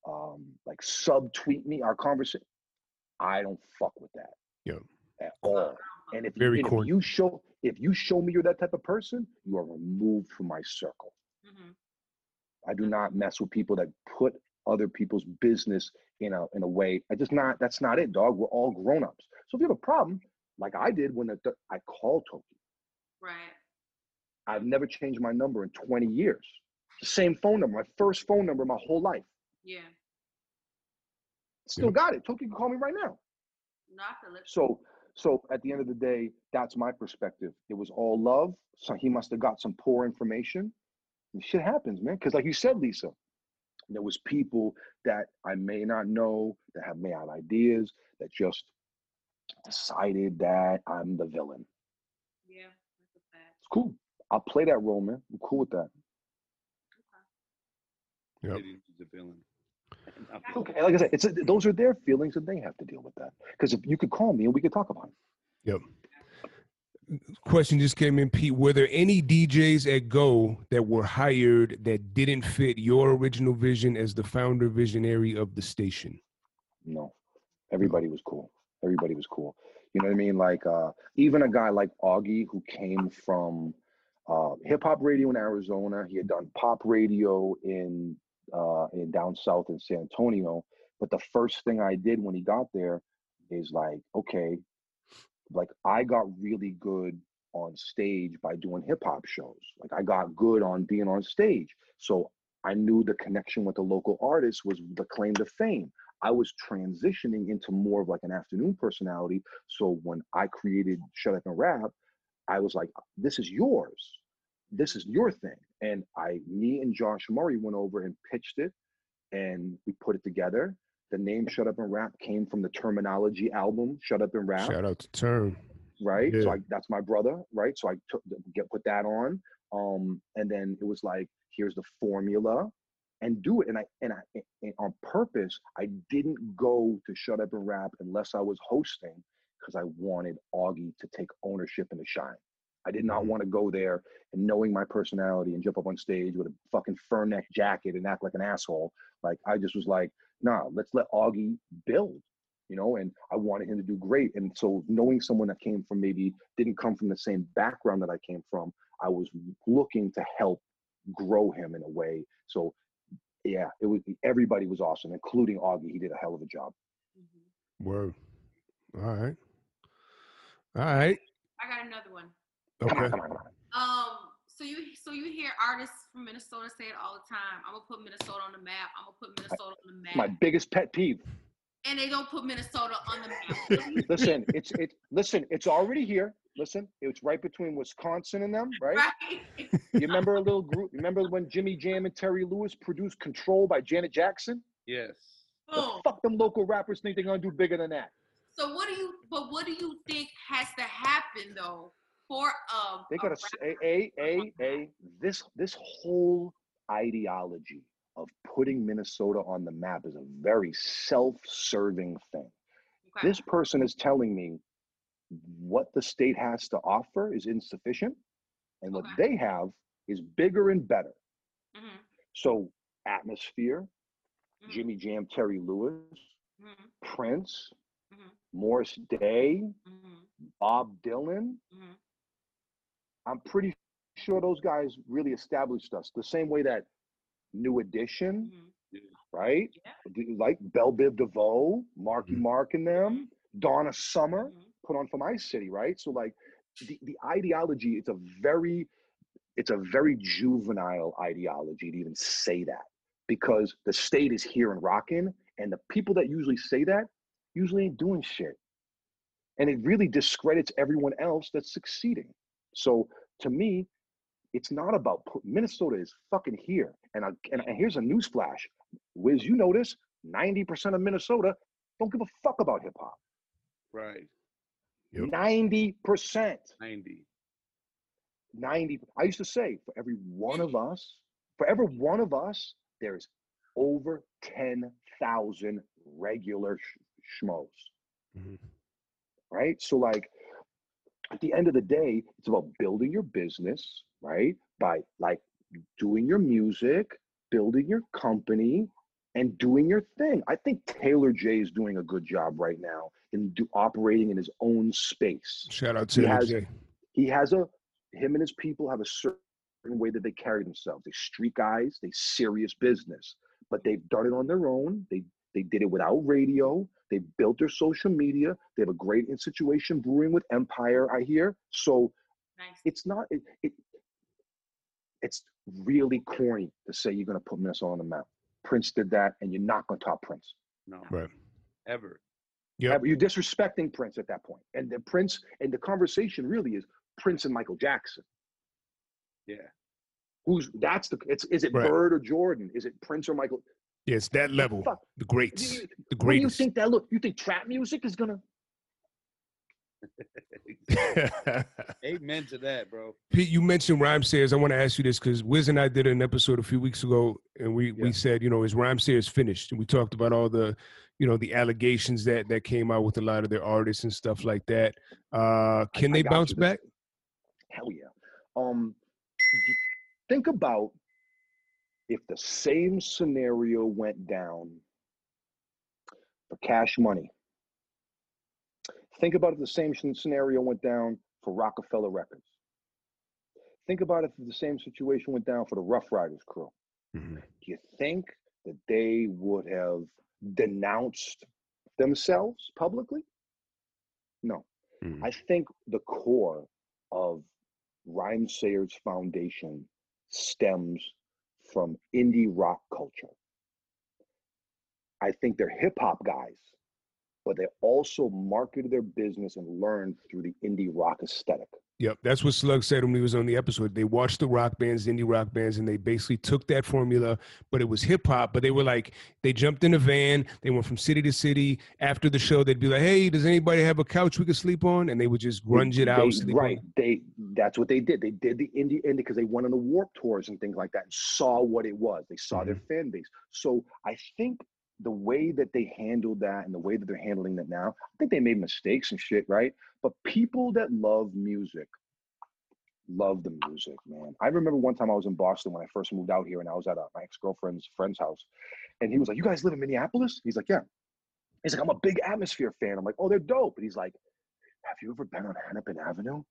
um, like subtweet me our conversation, I don't fuck with that
Yeah.
at all. And if,
Very
and if you show if you show me you're that type of person, you are removed from my circle.
Mhm.
I do not mess with people that put other people's business in a in a way. I just not that's not it, dog. We're all grown ups. So if you have a problem, like I did when the, the- I called Toki,
Right.
I've never changed my number in 20 years. The same phone number, my first phone number my whole life.
Yeah.
Still
Yep.
got it. Toki can call me right now. So So at the end of the day, that's my perspective. It was all love. So he must have got some poor information. And shit happens, man. Because like you said, Lisa, there was people that I may not know that have may have ideas that just decided that I'm the villain.
Yeah, that's a fact.
It's cool. I'll play that role, man. I'm cool with that.
Yep.
Diddy was the villain. Not <laughs>
It's
the-
okay. Like I said, it's those are their feelings and they have to deal with that. Because if you could call me and we could talk about it.
Yep. Question just came in, Pete. Were there any DJs at Go that were hired that didn't fit your original vision as the founder visionary of the station?
No, everybody was cool. Everybody was cool. You know what I mean? Like uh, even a guy like Augie who came from uh, hip hop radio in Arizona. He had done pop radio in uh, in down south in San Antonio. But the first thing I did when he got there is like, okay, like I got really good on stage by doing hip hop shows. Like I got good on being on stage. So I knew the connection with the local artists was the claim to fame. I was transitioning into more of like an afternoon personality. So when I created Shut Up and Rap, I was like, this is yours. This is your thing. And I, me and Josh Murray went over and pitched it and we put it together. The name Shut Up and Rap came from the terminology album, Shut Up and Rap
Shout out to Term.
right? So
Yeah.
I, that's my brother, right? So I took get put that on, um, and then it was like, here's the formula, and do it. And I and I and on purpose, I didn't go to shut up and rap unless I was hosting because I wanted Augie to take ownership and to shine. I did not
Mhm.
want to go there and knowing my personality and jump up on stage with a fucking fur neck jacket and act like an asshole. Like I just was like, nah, let's let Augie build you know, and I wanted him to do great. And so knowing someone that came from maybe didn't come from the same background that I came from, I was looking to help grow him in a way. So yeah, it was everybody was awesome, including Augie. He did a hell of a job.
Mhm.
Word. All right. All right.
I got another one.
Okay.
come on, come on.
Um, so you so you hear artists from Minnesota say it all the time. I'm gonna put Minnesota on the map. I'm gonna put Minnesota on the map.
My biggest pet peeve.
and they don't put Minnesota on the map. What do you
Listen, it's it. Listen, it's already here. Listen, it's right between Wisconsin and them, right?
right?
You remember a little group? Remember when Jimmy Jam and Terry Lewis produced "Control" by Janet Jackson?
Yes.
The fuck them local rappers think they're gonna do bigger than that.
So what do you? But what do you think has to happen though for um?
They gotta a a a a this this whole ideology of putting Minnesota on the map is a very self-serving thing.
Okay.
This person is telling me what the state has to offer is insufficient, and what
Okay.
they have is bigger and better.
Mhm,
So atmosphere,
mhm,
Jimmy Jam, Terry Lewis,
mhm,
Prince. Morris Day,
mhm,
Bob Dylan.
mhm.
I'm pretty sure those guys really established us the same way that New Edition,
Mhm.
right?
Yeah.
D- Like Bell Biv DeVoe, Marky
Mhm.
Mark and them, Donna Summer
Mhm.
put on for my city, right? So like the, the ideology, it's a very, it's a very juvenile ideology to even say that because the state is here and rocking, and the people that usually say that usually ain't doing shit. And it really discredits everyone else that's succeeding. So to me, it's not about put, Minnesota is fucking here. And, I, and, and here's a news flash. Wiz, you notice 90% of Minnesota don't give a fuck about hip hop.
Right.
Yep.
90%.
90.
90. I used to say for every one of <laughs> us, for every one of us, there's over 10,000 regular sh- schmoes.
Mhm.
right? So like at the end of the day, it's about building your business, right? By like doing your music, building your company, and doing your thing. I think Taylor J is doing a good job right now in do, operating in his own space.
Shout out
He
to
has-
Jay.
He has a him and his people have a certain way that they carry themselves. They street guys, they serious business, but they've done it on their own. They they did it without radio. They built their social media. They have a great in- situation brewing with Empire, I hear. So
Nice.
it's not it, it it's really corny to say you're gonna put Minnesota on the map. Prince did that, and you're not gonna top Prince.
No.
Right.
Ever.
Yep.
You're disrespecting Prince at that point. And the Prince and the conversation really is Prince and Michael Jackson.
Yeah.
Who's that's the it's is it
Right.
Bird or Jordan? Is it Prince or Michael?
Yes, that level.
Fuck.
The greats.
you-
The
What do you think that look? You think trap music is gonna <laughs>
Amen to that, bro.
Pete, you mentioned Rhymesayers. I want to ask you this because Wiz and I did an episode a few weeks ago, and we we said, you know, is Rhymesayers finished? And we talked about all the, you know, the allegations that that came out with a lot of their artists and stuff like that. Uh, can
I
they
got
bounce back?
hell yeah. Um think about if the same scenario went down for cash money. Think about if the same scenario went down for Roc-A-Fella Records. Think about if the same situation went down for the Ruff Ryders crew.
Mhm.
Do you think that they would have denounced themselves publicly? No.
Mhm.
I think the core of Rhymesayers Foundation stems from indie rock culture. I think they're hip hop guys, but they also marketed their business and learned through the indie rock aesthetic.
Yep, that's what Slug said when he was on the episode. They watched the rock bands, indie rock bands, and they basically took that formula, but it was hip hop. But they were like, they jumped in a van, they went from city to city. After the show, they'd be like, "Hey, does anybody have a couch we could sleep on?" And they would just grunge it out.
They-
sleep on
right. They that's what they did. They did the indie indie because they went on the Warped tours and things like that and saw what it was. They saw their mm-hmm. fan base. So I think the way that they handled that and the way that they're handling that now, I think they made mistakes and shit, right? But people that love music love the music, man. I remember one time I was in Boston when I first moved out here and I was at a, my ex-girlfriend's friend's house. And he was like, You guys live in Minneapolis? He's like, Yeah. He's like, I'm a big atmosphere fan. I'm like, Oh, they're dope. And he's like, Have you ever been on Hennepin Avenue?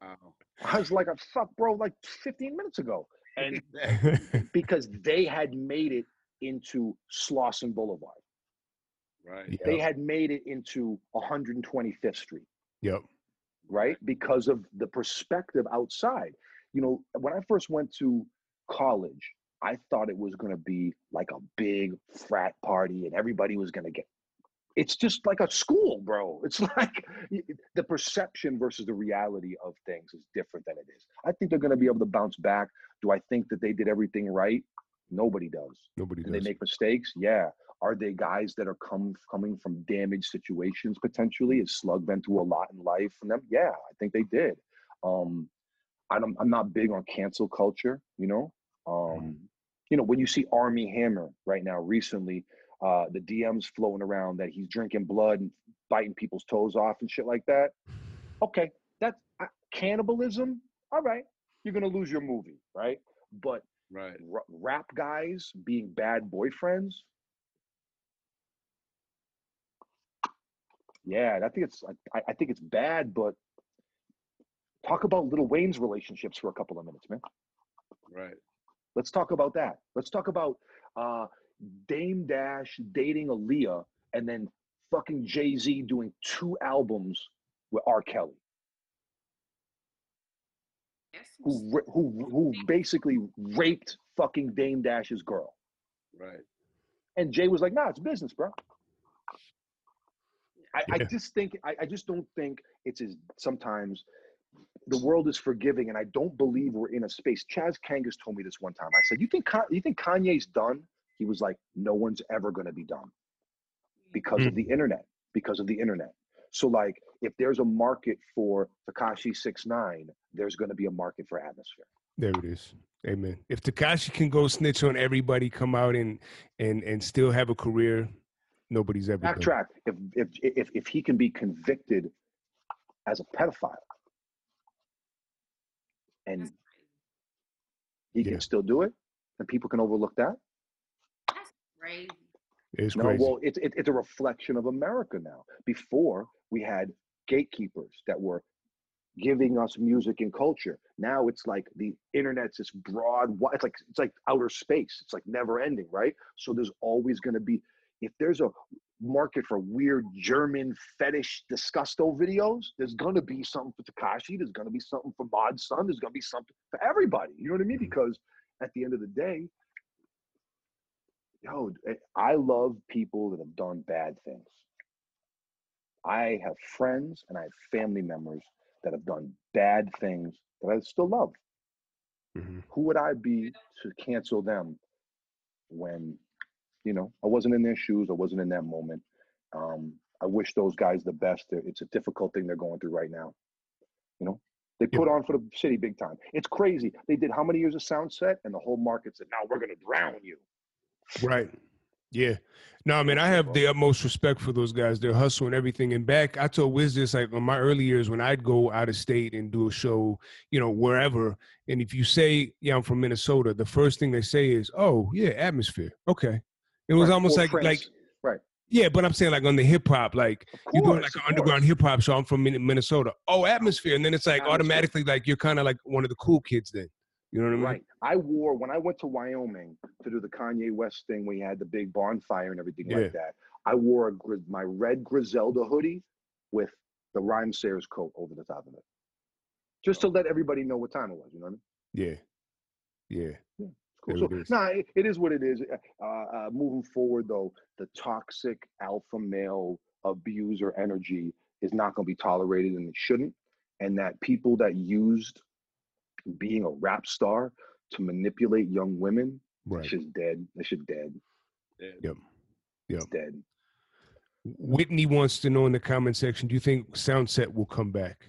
Wow.
I was like, fuck, bro, like 15 minutes ago. And <laughs> <laughs> because they had made it into Slauson Boulevard,
right.
they
Yep.
had made it into 125th Street,
yep.
right? Because of the perspective outside. You know, when I first went to college, I thought it was going to be like a big frat party and everybody was going to get. It's just like a school, bro. It's <laughs> like the perception versus the reality of things is different than it is. I think they're going to be able to bounce back. Do I think that they did everything right? Nobody does.
Nobody
Do
does.
they make mistakes? Yeah. Are they guys that are come coming from damaged situations potentially? Has Slug been through a lot in life from them? Yeah, I think they did. Um, I don't, I'm not big on cancel culture, you know. Um, you know, when you see Armie Hammer right now, recently, uh, the DMs floating around that he's drinking blood and biting people's toes off and shit like that. Okay, that's uh, cannibalism. All right, you're gonna lose your movie, right? But
Right.
ra- rap guys being bad boyfriends. Yeah, I think it's I, I think it's bad, but talk about Lil Wayne's relationships for a couple of minutes, man.
Right.
Let's talk about that. Let's talk about uh, Dame Dash dating Aaliyah and then fucking Jay Z doing two albums with R. Kelly. Who who who basically raped fucking Dame Dash's girl.
Right.
And Jay was like, nah, it's business, bro. I, I just think I, I just don't think it's as sometimes the world is forgiving, and I don't believe we're in a space. Chaz Kangas told me this one time. I said, "You think Ka- you think Kanye's done?" He was like, "No one's ever going to be done because of hmm. the internet. Because of the internet. So like, if there's a market for Tekashi Six Nine, there's going to be a market for Atmosphere.
There it is. Amen. If Tekashi can go snitch on everybody, come out and and and still have a career, nobody's ever done.
Backtrack. If if if if he can be convicted as a pedophile, and
That's
he
Yeah.
can still do it, and people can overlook that.
That's crazy.
It's
No,
crazy.
well, it's it, it's a reflection of America now. Before we had gatekeepers that were giving us music and culture. Now it's like the internet's this broad. It's like it's like outer space. It's like never ending, right? So there's always going to be if there's a market for weird German fetish disgusto videos, there's going to be something for Tekashi. There's going to be something for Mod Sun. There's going to be something for everybody. You know what I mean?
Mhm.
Because at the end of the day, yo, I love people that have done bad things. I have friends and I have family members that have done bad things that I still love.
Mhm.
Who would I be to cancel them when, you know, I wasn't in their shoes, I wasn't in that moment. Um, I wish those guys the best. It's a difficult thing they're going through right now. You know, they
Yeah.
put on for the city big time. It's crazy. They did how many years of Soundset, and the whole market said, "Now we're going to drown you."
Right. Yeah. No, I mean, I have the utmost respect for those guys. They're hustling everything. And back, I told Wiz this like on my early years when I'd go out of state and do a show, you know, wherever. And if you say, yeah, I'm from Minnesota, the first thing they say is, oh, yeah, atmosphere. Okay. It was
Right.
almost
Or
like, like,
right.
yeah, but I'm saying like on the hip hop, like
Of
you're doing like an underground hip hop show. I'm from Minnesota. Oh, atmosphere. And then it's like
Atmosphere.
automatically like you're kind of like one of the cool kids then. You know what I mean?
Right. I wore when I went to Wyoming to do the Kanye West thing. We had the big bonfire and everything
Yeah.
like that. I wore a, my red Griselda hoodie with the Rhymesayers coat over the top of it, just to let everybody know what time it was. You know what I mean?
Yeah. Yeah.
It's cool. So,
it
nah, it, it is what it is. Uh, uh, moving forward, though, the toxic alpha male abuser energy is not going to be tolerated, and it shouldn't. And that people that used being a rap star to manipulate young women,
Right.
that shit's dead. That shit dead.
Yeah.
Yep. Yep.
It's dead.
Whitney wants to know in the comment section, do you think Soundset will come back?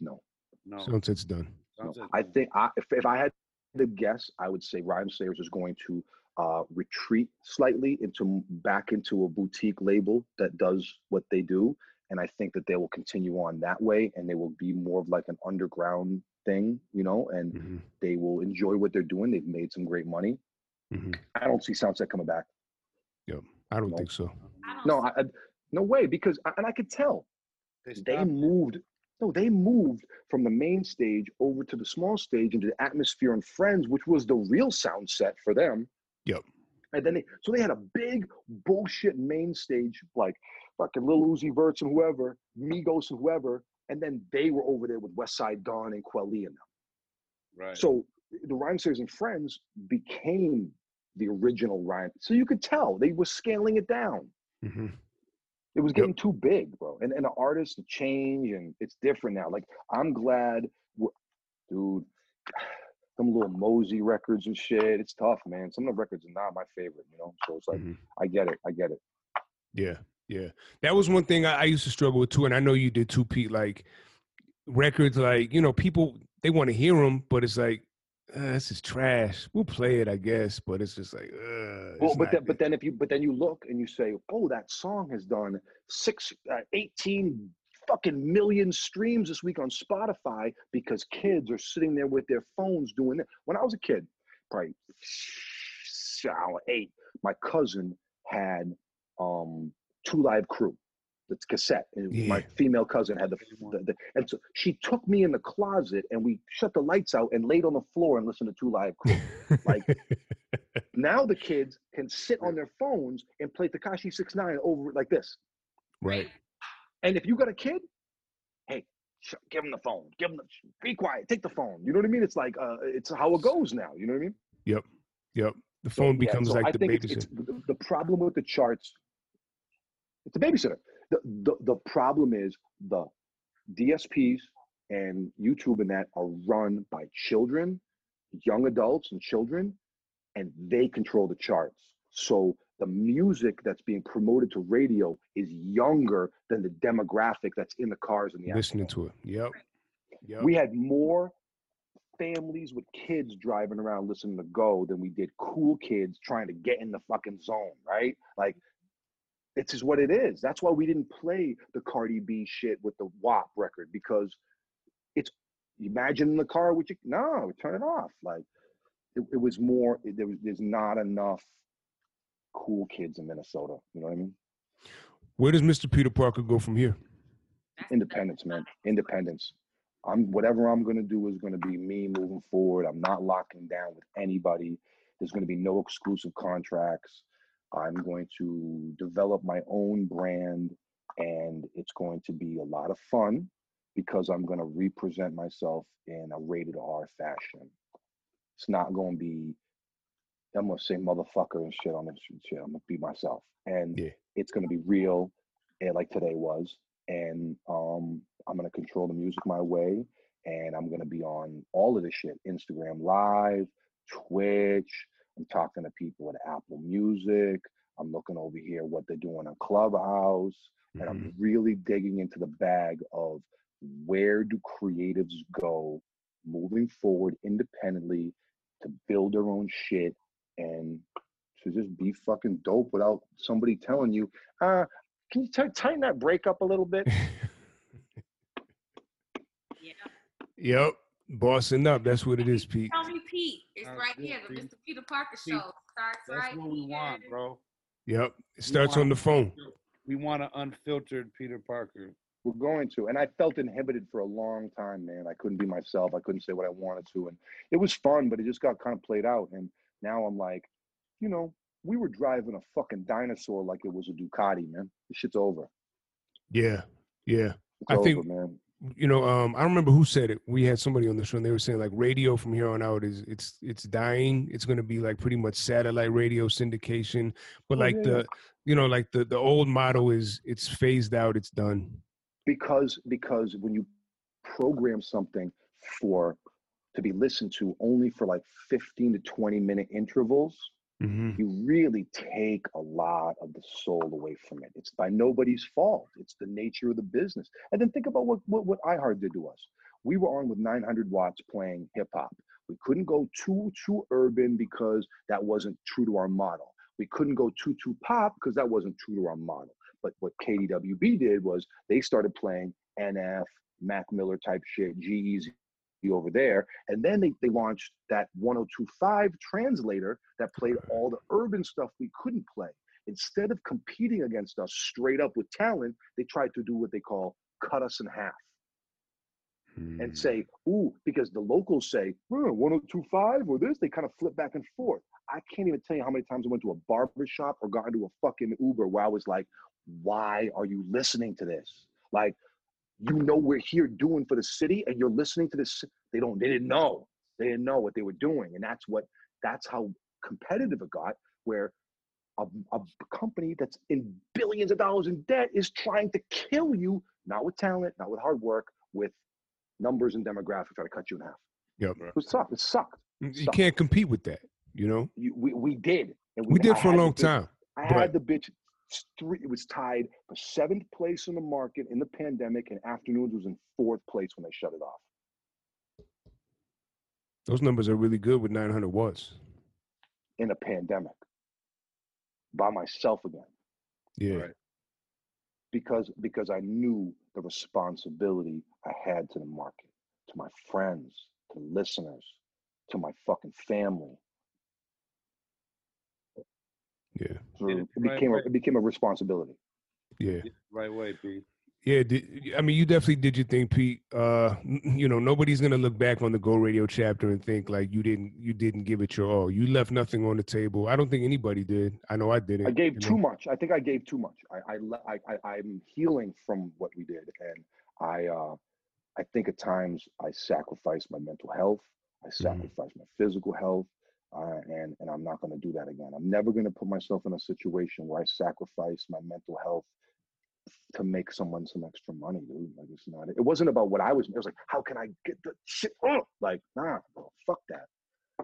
No,
No.
Soundset's done.
no. I think I, if, if I had to guess, I would say Rhymesayers is going to uh, retreat slightly into back into a boutique label that does what they do, and I think that they will continue on that way, and they will be more of like an underground thing, you know, and
Mhm.
they will enjoy what they're doing. They've made some great money.
Mhm.
I don't see Soundset coming back. Yeah.
I don't
No.
think so.
I don't
No, I, I, no way, because and I could tell
They
they moved no they moved from the main stage over to the small stage into the atmosphere and friends which was the real sound set for them
Yep.
and then they so they had a big bullshit main stage like fucking Lil Uzi Verts and whoever Migos and whoever and then they were over there with Westside Gunn and Quelly and them
Right.
so the Rhymesayers and Friends became the original Rhyme so you could tell they were scaling it down
Mhm.
it was
Yep.
getting too big, bro. And and the artists to change, and it's different now. Like I'm glad, dude. <sighs> Some Lil Mosey records and shit. It's tough, man. Some of the records are not my favorite, you know. So it's like
Mhm.
I get it, I get it.
Yeah, yeah. That was one thing I, I used to struggle with too, and I know you did too, Pete. Like records, like you know, people they want to hear them, but it's like uh, this is trash. We'll play it, I guess, but it's just like, uh,
Well, but then, but then if you but then you look and you say, oh, that song has done six, uh, 18 fucking million streams this week on Spotify because kids are sitting there with their phones doing it. When I was a kid, probably eight, my cousin had um two live crew. That's cassette. And My female cousin had the, the, the and so she took me in the closet and we shut the lights out and laid on the floor and listened to two live crew. like, <laughs> Now the kids can sit on their phones and play Tekashi 69 over like this.
right,
And if you got a kid, hey, sh- give them the phone. Give them the, be quiet. Take the phone. You know what I mean? It's like uh, it's how it goes now. You know what I mean?
yep, yep. The
So,
phone
yeah,
becomes
so
like
I
the
think it's,
babysitter.
it's the, the problem with the charts. It's a babysitter. The, the the problem is the DSPs and YouTube and that are run by children, young adults and children, and they control the charts. So the music that's being promoted to radio is younger than the demographic that's in the cars and the
Listening
afternoon.
to it. Yep. Yep.
We had more families with kids driving around listening to Go than we did cool kids trying to get in the fucking zone, right? Like, it's just what it is. That's why we didn't play the Cardi B shit with the WAP record because it's imagine in the car with you. No, turn it off. Like, it, it was more. It, there was there's not enough cool kids in Minnesota. You know what I mean?
Where does Mr. Peter Parker go from here?
Independence, man. Independence. I'm whatever I'm gonna do is gonna be me moving forward. I'm not locking down with anybody. There's gonna be no exclusive contracts. I'm going to develop my own brand and it's going to be a lot of fun because I'm gonna represent myself in a rated R fashion. It's not gonna be I'm gonna say motherfucker and shit on this shit. I'm gonna be myself, and
Yeah.
it's gonna be real, like today was. And um, I'm gonna control the music my way, and I'm gonna be on all of this shit: Instagram Live, Twitch. I'm talking to people at Apple Music. I'm looking over here what they're doing on Clubhouse, and
Mhm.
I'm really digging into the bag of where do creatives go moving forward independently to build their own shit and to just be fucking dope without somebody telling you, uh, can you t- tighten that break up a little bit? <laughs>
Yeah.
Yep. Bossing up. That's what it is, Pete.
Tell me, Pete. It's
Sounds
right
good,
here. The Mr. Peter Parker
Pete,
show starts
That's
right
what we want, bro.
Yep. It starts on the phone.
We want an unfiltered Peter Parker.
We're going to. And I felt inhibited for a long time, man. I couldn't be myself. I couldn't say what I wanted to. And it was fun, but it just got kind of played out. And now I'm like, you know, we were driving a fucking dinosaur like it was a Ducati, man. This shit's over.
Yeah. Yeah.
It's
I
over,
think-
man.
You know, um, I don't remember who said it. We had somebody on the show and they were saying like radio from here on out is it's it's dying. It's gonna be like pretty much satellite radio syndication. But like
yeah,
the you know, like the the old motto is it's phased out, it's done.
because because when you program something for to be listened to only for like 15 to 20 minute intervals
hmm
you really take a lot of the soul away from it. It's by nobody's fault. It's the nature of the business. And then think about what what, what iheart did to us. We were on with 900 watts playing hip hop. We couldn't go too too urban because that wasn't true to our model. We couldn't go too too pop because that wasn't true to our model. But what KDWB did was they started playing NF, Mac Miller type shit, G-Eazy over there. And then they, they launched that 1025 translator that played all the urban stuff we couldn't play. Instead of competing against us straight up with talent, they tried to do what they call cut us in half
Mm.
and say, ooh, because the locals say, "Hmm, 1025 or this, they kind of flip back and forth. I can't even tell you how many times I went to a barber shop or got into a fucking Uber where I was like, why are you listening to this? Like, you know we're here doing for the city and you're listening to this. They don't, they didn't know. They didn't know what they were doing. And that's what, that's how competitive it got, where a, a company that's in billions of dollars in debt is trying to kill you, not with talent, not with hard work, with numbers and demographics, try to cut you in half.
Yep.
It was sucked. It sucked.
You
suck.
can't compete with that, you know?
You, we, we did. And
We did
I
for a long
bitch-
time.
I
but-
had the bitch. S- Three, it was tied for seventh place in the market in the pandemic, and afternoons was in fourth place when they shut it off.
Those numbers are really good with 900 watts.
In a pandemic, by myself again,
Yeah.
Right.
because because I knew the responsibility I had to the market, to my friends, to listeners, to my fucking family.
Yeah.
So it
it the right
became a,
way.
it became a responsibility.
Yeah.
Right way, Pete.
Yeah, did, I mean, you definitely did your thing, Pete. Uh, you know, nobody's gonna look back on the Go Radio chapter and think like you didn't, you didn't give it your all. You left nothing on the table. I don't think anybody did. I know I didn't.
I gave
you
too much. I think I gave too much. I I, I I I'm healing from what we did, and I, uh, I think at times I sacrificed my mental health. I sacrificed my physical health, uh, and and I'm not going to do that again. I'm never going to put myself in a situation where I sacrifice my mental health to make someone some extra money, dude. Like it's not. It wasn't about what I was. It was like, how can I get the shit? up? Like, nah, bro, fuck that.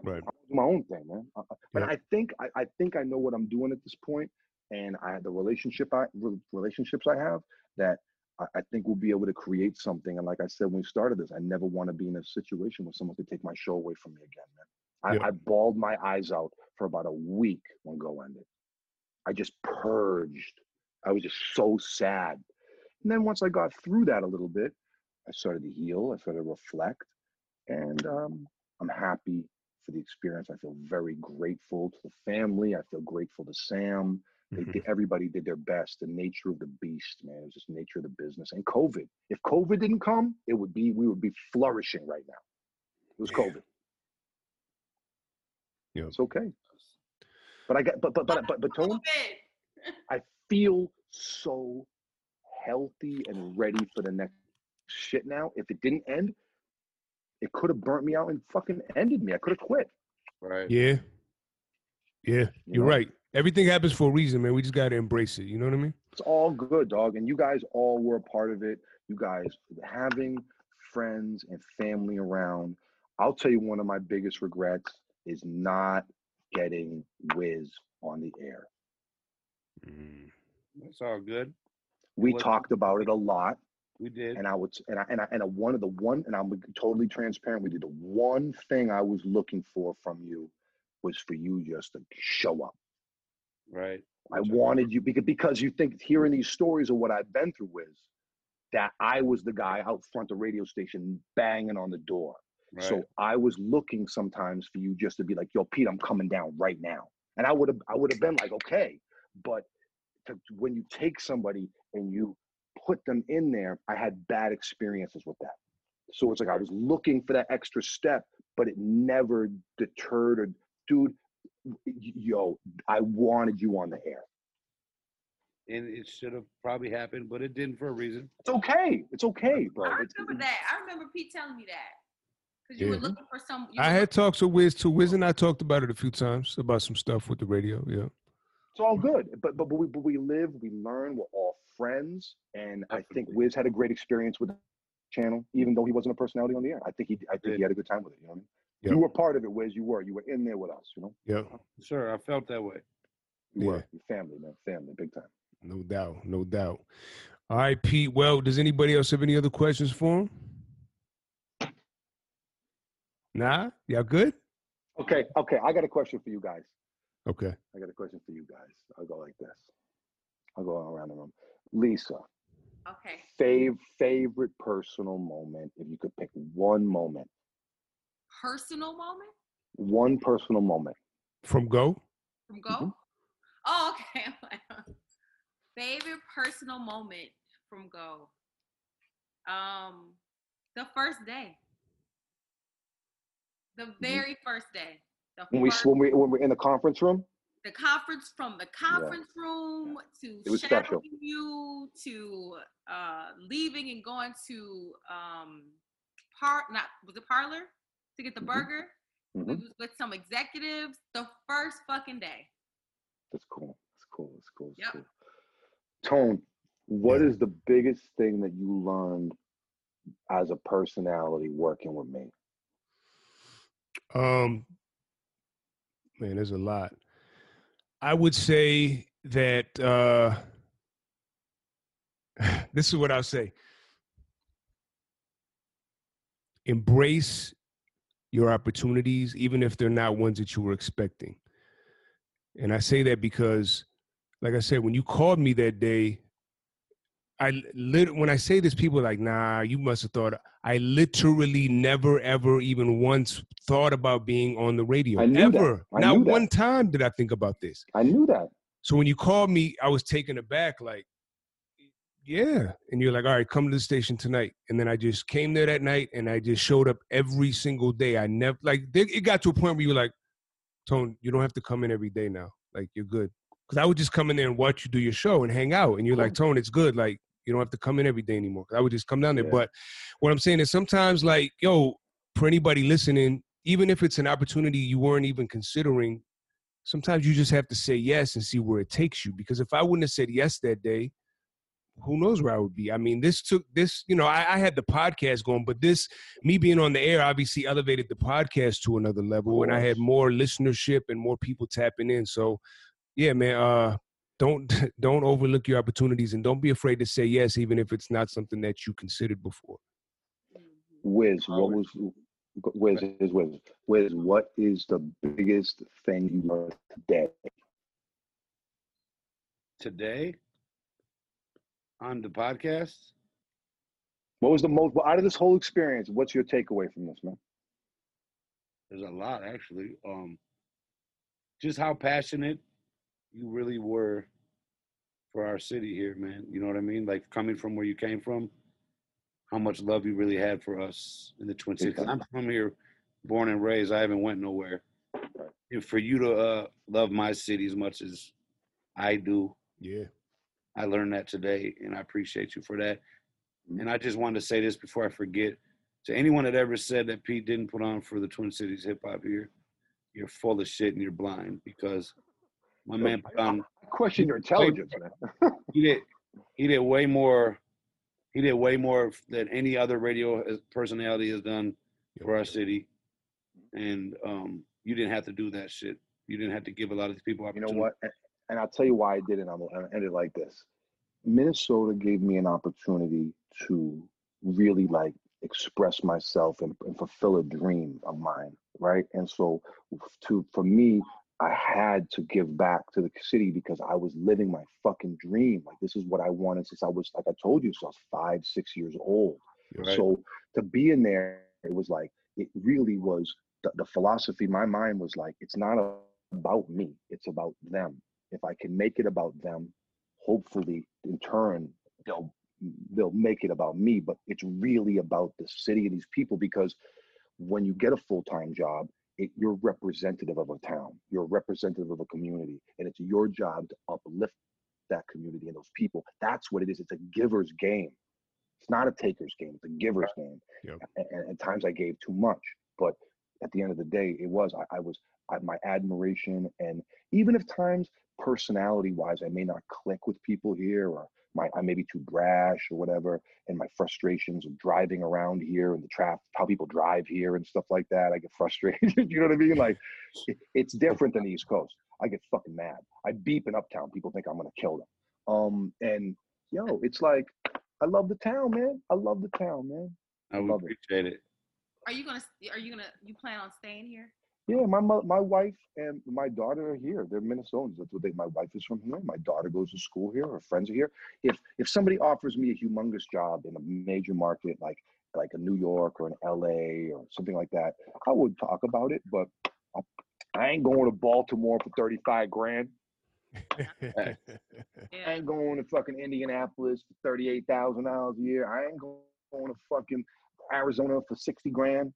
Right.
My own thing, man. Uh, uh, But
Yeah.
I think I, I think I know what I'm doing at this point, and I had the relationship I re- relationships I have that I, I think we'll be able to create something. And like I said when we started this, I never want to be in a situation where someone could take my show away from me again, man. I,
Yeah.
I bawled my eyes out for about a week when Go ended. I just purged. I was just so sad. And then once I got through that a little bit, I started to heal. I started to reflect, and um, I'm happy for the experience. I feel very grateful to the family. I feel grateful to Sam. They,
Mhm.
everybody did their best. The nature of the beast, man. It was just nature of the business. And COVID. If COVID didn't come, it would be we would be flourishing right now. It was. COVID.
Yep.
It's okay. But I got but but but but but Tone, I feel so healthy and ready for the next shit now. If it didn't end, it could have burnt me out and fucking ended me. I could have quit.
Right.
Yeah. Yeah,
You
you're
know?
right. Everything happens for a reason, man. We just got to embrace it. You know what I mean?
It's all good, dog. And you guys all were a part of it. You guys having friends and family around. I'll tell you one of my biggest regrets is not getting Wiz on the air.
Mm.
That's all good.
We
What-
talked about it a lot,
We did.
and I would and I and I and I, one of the one and I'm totally transparent with you. The one thing I was looking for from you was for you just to show up.
right.
I
Which
wanted you because because you think hearing these stories of what I've been through with that I was the guy out front the radio station banging on the door.
Right.
So I was looking sometimes for you just to be like, "Yo, Pete, I'm coming down right now," and I would have I would have been like, "Okay," but to, when you take somebody and you put them in there, I had bad experiences with that. So it's like I was looking for that extra step, but it never deterred or, dude, yo, I wanted you on the air.
and it should have probably happened, but it didn't for a reason.
It's okay. It's okay, bro.
I
It's,
remember that. I remember Pete telling me that. Because you were looking for some. You
I had talked to Wiz too. Wiz and I talked about it a few times about some stuff with the radio. Yeah.
it's all good. But but but we but we live, we learn. We're all friends, and I think Wiz had a great experience with the channel, even though he wasn't a personality on the air. I think he I think he had a good time with it. You know what I mean?
Yeah.
You were part of it, Wiz. You were. You were in there with us. You know.
Yeah.
Sure, I felt that way.
You
Yeah.
were. Your family, man. Family, big time.
No doubt. No doubt. All right, Pete. Well, does anybody else have any other questions for him? Nah? Y'all good?
Okay. Okay. I got a question for you guys.
Okay.
I got a question for you guys. I'll go like this. I'll go around the room. Lisa,
Okay.
fav- favorite personal moment. If you could pick one moment,
Personal moment
one personal moment.
From Go?
from Go?
Mhm.
Oh, okay. <laughs> Favorite personal moment from Go. Um, the first day. The very first day. The
Mm-hmm. When we when we when we're in the conference room.
the conference from the conference room to
It was
shadowing
special.
you to uh leaving and going to um par not was it parlor to get the
Mhm.
burger we
Mhm.
was with some executives the first fucking day
That's cool. That's cool. That's cool. That's
Yep.
cool. Tone, what is
Yeah.
the biggest thing that you learned as a personality working with me?
Um, man, there's a lot. I would say that uh, <sighs> this is what I'll say. Embrace your opportunities, even if they're not ones that you were expecting. And I say that because, like I said, when you called me that day, I lit- when I say this, people are like, nah, you must have thought. I literally never, ever, even once thought about being on the radio.
I knew that. I
Not
knew that.
one time did I think about this.
I knew that.
So when you called me, I was taken aback, like, yeah. And you're like, all right, come to the station tonight. And then I just came there that night and I just showed up every single day. I never, like, they, it got to a point where you were like, Tone, you don't have to come in every day now. Like, you're good. Because I would just come in there and watch you do your show and hang out. And you're like, Tone, it's good. Like, you don't have to come in every day anymore. I would just come down there.
Yeah.
But what I'm saying is sometimes, like, yo, for anybody listening, even if it's an opportunity you weren't even considering, sometimes you just have to say yes and see where it takes you. Because if I wouldn't have said yes that day, who knows where I would be? I mean, this took this, you know, I, I had the podcast going, but this, me being on the air, obviously elevated the podcast to another level, and I had more listenership and more people tapping in. So, yeah, man, uh, don't <laughs> don't overlook your opportunities and don't be afraid to say yes, even if it's not something that you considered before.
Wiz, what was Wiz is Wiz. Wiz, what is the biggest thing you learned today?
Today on the podcast,
What was the most well, out of this whole experience? What's your takeaway from this, man?
there's a lot actually. Um, just how passionate you really were for our city here, man. You know what I mean? Like coming from where you came from, how much love you really had for us in the Twin Cities. I'm from here, born and raised. I haven't went nowhere. And for you to uh, love my city as much as I do,
Yeah.
I learned that today, and I appreciate you for that. And I just wanted to say this before I forget to anyone that ever said that Pete didn't put on for the Twin Cities hip hop here, you're full of shit and you're blind because my man
I-
put on
I question your <laughs> intelligence, man. <laughs>
he did he did way more he did way more than any other radio personality has done for our city and um you didn't have to do that shit you didn't have to give a lot of these people
You know what? And- And I'll tell you why I did it. I'm gonna end it like this. Minnesota gave me an opportunity to really like express myself and, and fulfill a dream of mine, right? And so, to for me, I had to give back to the city because I was living my fucking dream. Like this is what I wanted since I was, like I told you, since I was five, six years old.
Right.
So to be in there, it was like it really was the, the philosophy. My mind was like, it's not about me; it's about them. If I can make it about them, hopefully, in turn, they'll they'll make it about me. But it's really about the city and these people because when you get a full time job, it, you're representative of a town, you're representative of a community, and it's your job to uplift that community and those people. That's what it is. It's a giver's game. It's not a taker's game. It's a giver's game.
Yep.
And, at times I gave too much, but at the end of the day, it was I, I was I, my admiration, and even if times personality-wise I may not click with people here, or my I may be too brash or whatever, and my frustrations of driving around here and the traffic, how people drive here and stuff like that, I get frustrated. <laughs> you know what I mean? Like <laughs> it, it's different than the East Coast. I get fucking mad. I beep in Uptown. People think I'm gonna kill them. Um, and yo, it's like I love the town, man. I love the town, man.
i would
love it.
appreciate it
Are you gonna? Are you gonna? You plan on staying here?
Yeah, my mo- my wife and my daughter are here. They're Minnesotans. That's what they. My wife is from here. My daughter goes to school here. Her friends are here. If if somebody offers me a humongous job in a major market like like a New York or an LA or something like that, I would talk about it. But I, I ain't going to Baltimore for thirty five grand. <laughs> I ain't going to fucking Indianapolis for thirty eight thousand dollars a year. I ain't going to fucking Arizona for sixty grand.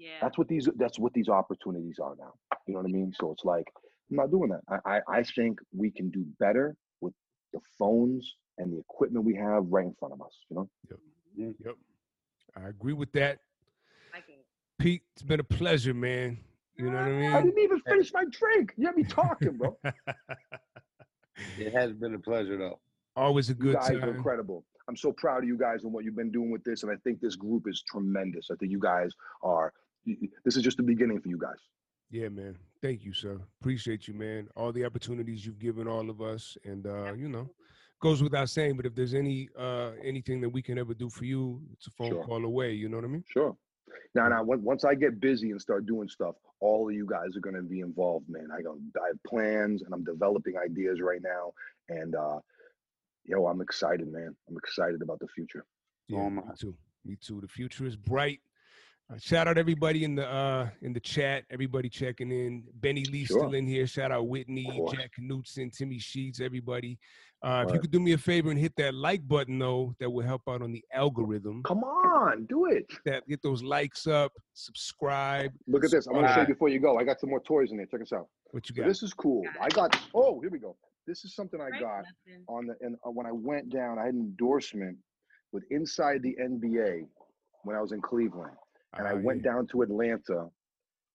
Yeah.
That's what these that's what these opportunities are now. You know what I mean? So it's like I'm not doing that. I I, I think we can do better with the phones and the equipment we have right in front of us. You know?
yep. Mm-hmm. Mm-hmm. yep I agree with that.
Like it.
Pete, it's been a pleasure, man. You know what I mean?
I didn't even finish my drink. You had me talking, bro. <laughs>
it has been a pleasure though
Always a
You
good
guys are
time.
incredible. I'm so proud of you guys and what you've been doing with this, and I think this group is tremendous. I think you guys are. Y- y- This is just the beginning for you guys.
Yeah, man. Thank you, sir. Appreciate you, man. All the opportunities you've given all of us, and uh, you know, goes without saying. But if there's any uh anything that we can ever do for you, it's a phone
Sure.
call away. You know what I mean?
Sure. Now, now, once once I get busy and start doing stuff, all of you guys are going to be involved, man. I got I have plans and I'm developing ideas right now, and uh, yo, I'm excited, man. I'm excited about the future.
So
Yeah,
am
me too. Me too. The future is bright. Uh, shout out everybody in the uh in the chat. Everybody checking in. Benny Lee
Sure.
still in here. Shout out Whitney. Jack Knutson, Timmy Sheets, everybody. Uh, if you could do me a favor and hit that like button though, that will help out on the algorithm.
Come on, do it.
That get those likes up, subscribe.
Look at this. I'm going to show you before you go. I got some more toys in there. Check this out.
What you
So
got?
this is cool. I got. Oh, here we go. This is something I got on the and uh, when I went down, I had an endorsement with Inside the NBA when I was in Cleveland. And I went
yeah.
down to Atlanta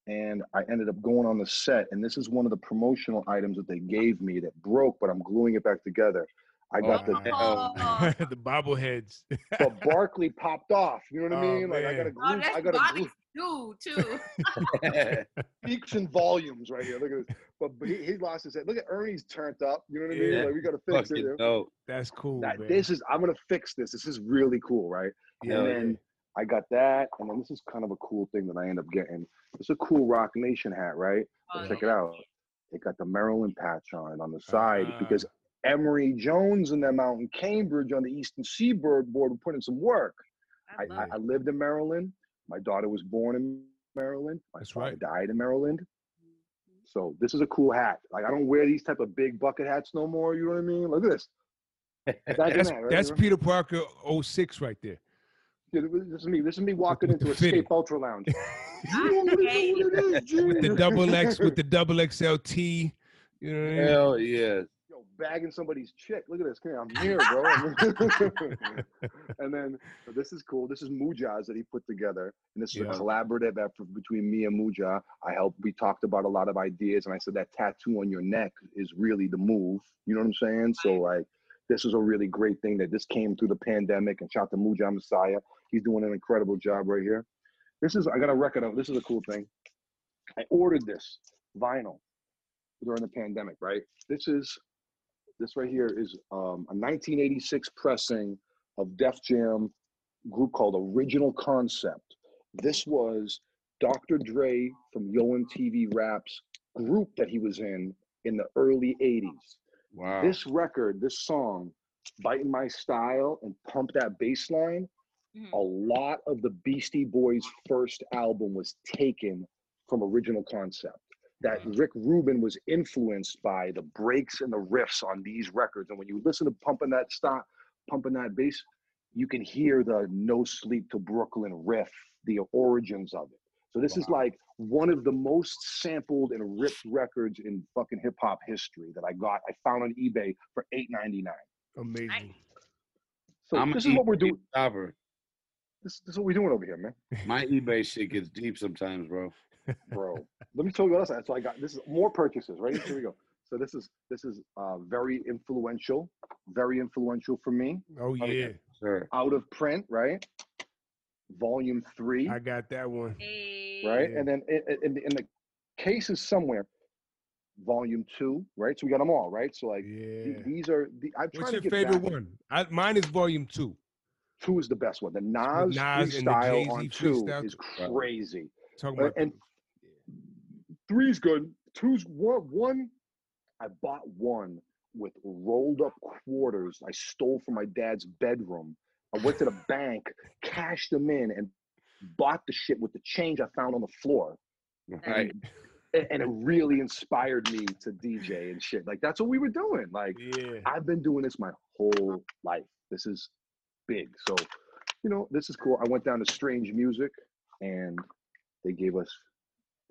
and I ended up going on the set. And this is one of the promotional items that they gave me that broke, but I'm gluing it back together. I got the
Oh,
Oh, <laughs>
the bobbleheads.
but Barkley popped off. You know what I
Oh,
mean? Like I got to
man.
Oh, glue.
oh
I got to glue
Bobby's dude too. <laughs> <laughs>
peaks and volumes right here. Look at this. But but he, he lost his head. Look at Ernie's turned up. You know what I mean?
Yeah.
Like we got to fix it.
Fucking
you know?
dope.
That's cool,
That,
man.
this is I'm gonna fix this. This is really cool, right?
yeah,
and
yeah.
then I got that, and then this is kind of a cool thing that I end up getting. It's a cool Roc Nation hat, right? But
Oh,
check
yeah.
it out. It got the Maryland patch on it on the side
Ah.
because Emery Jones and them out in Cambridge on the Eastern Seaboard board were putting some work.
I
I, I. I lived in Maryland. My daughter was born in Maryland. My
That's
father
right.
died in Maryland. So this is a cool hat. Like I don't wear these type of big bucket hats no more. You know what I mean? Look at this. <laughs> Imagine
That's
that, right?
that's Peter Parker 06 right there.
Yeah, This is me. This is me walking
with the
into
fitting.
Escape Ultra Lounge. You don't
hate
know what it is, <laughs>
with the double X with the double XLT. You know what I mean?
Hell yeah.
Yo, bagging somebody's chick. Look at this. Come here. I'm here, <laughs> bro. <laughs> and then this is cool. This is Muja's that he put together. And this is
Yeah.
a collaborative effort between me and Muja. I helped, we talked about a lot of ideas. And I said that tattoo on your neck is really the move. You know what I'm saying? So, like, this is a really great thing that this came through the pandemic. And shout out to Muja Messiah. He's doing an incredible job right here. This is, I got a record of, this is a cool thing. I ordered this vinyl during the pandemic, right? This is this right here is um, a 1986 pressing of Def Jam group called Original Concept. This was Dr. Dre from Yo MTV Raps group that he was in in the early 80s.
Wow.
This record, this song, Biting My Style and Pump That Bass Line,
Mhm.
a lot of the Beastie Boys' first album was taken from Original Concept. That Rick Rubin was influenced by the breaks and the riffs on these records. And when you listen to Pumping That Stop, Pumping That Bass, you can hear the No Sleep to Brooklyn riff, the origins of it. So this is like one of the most sampled and ripped records in fucking hip hop history that I got. I found on eBay for eight ninety nine.
Amazing.
So
I'm
this is what we're
eBay
doing.
shopper.
This, this is what we're doing over here, man.
My eBay shit gets deep sometimes, bro.
bro. Let me tell you what else. So I got this is more purchases, right? Here we go. So this is this is uh, very influential, very influential for me.
Oh yeah,
Sure.
Out of print, right? Volume three,
I got that one.
Right?
Yeah.
And then in, in, in the cases somewhere, volume two, right? So we got them all, right? So like th-
Yeah.
these are the. I'm
What's
trying
your
to get
favorite
back.
one? I, mine is volume two.
Two is the best one. The Nas,
Nas and the
on two
freestyle
is crazy.
Talking
Uh,
about
and three's good. Two's one. One, I bought one with rolled up quarters I stole from my dad's bedroom. I went to the <laughs> bank, cashed them in, and bought the shit with the change I found on the floor.
Right.
And, and it really inspired me to DJ and shit. Like that's what we were doing. Like
yeah.
I've been doing this my whole life. This is big. So, you know, this is cool. I went down to Strange Music and they gave us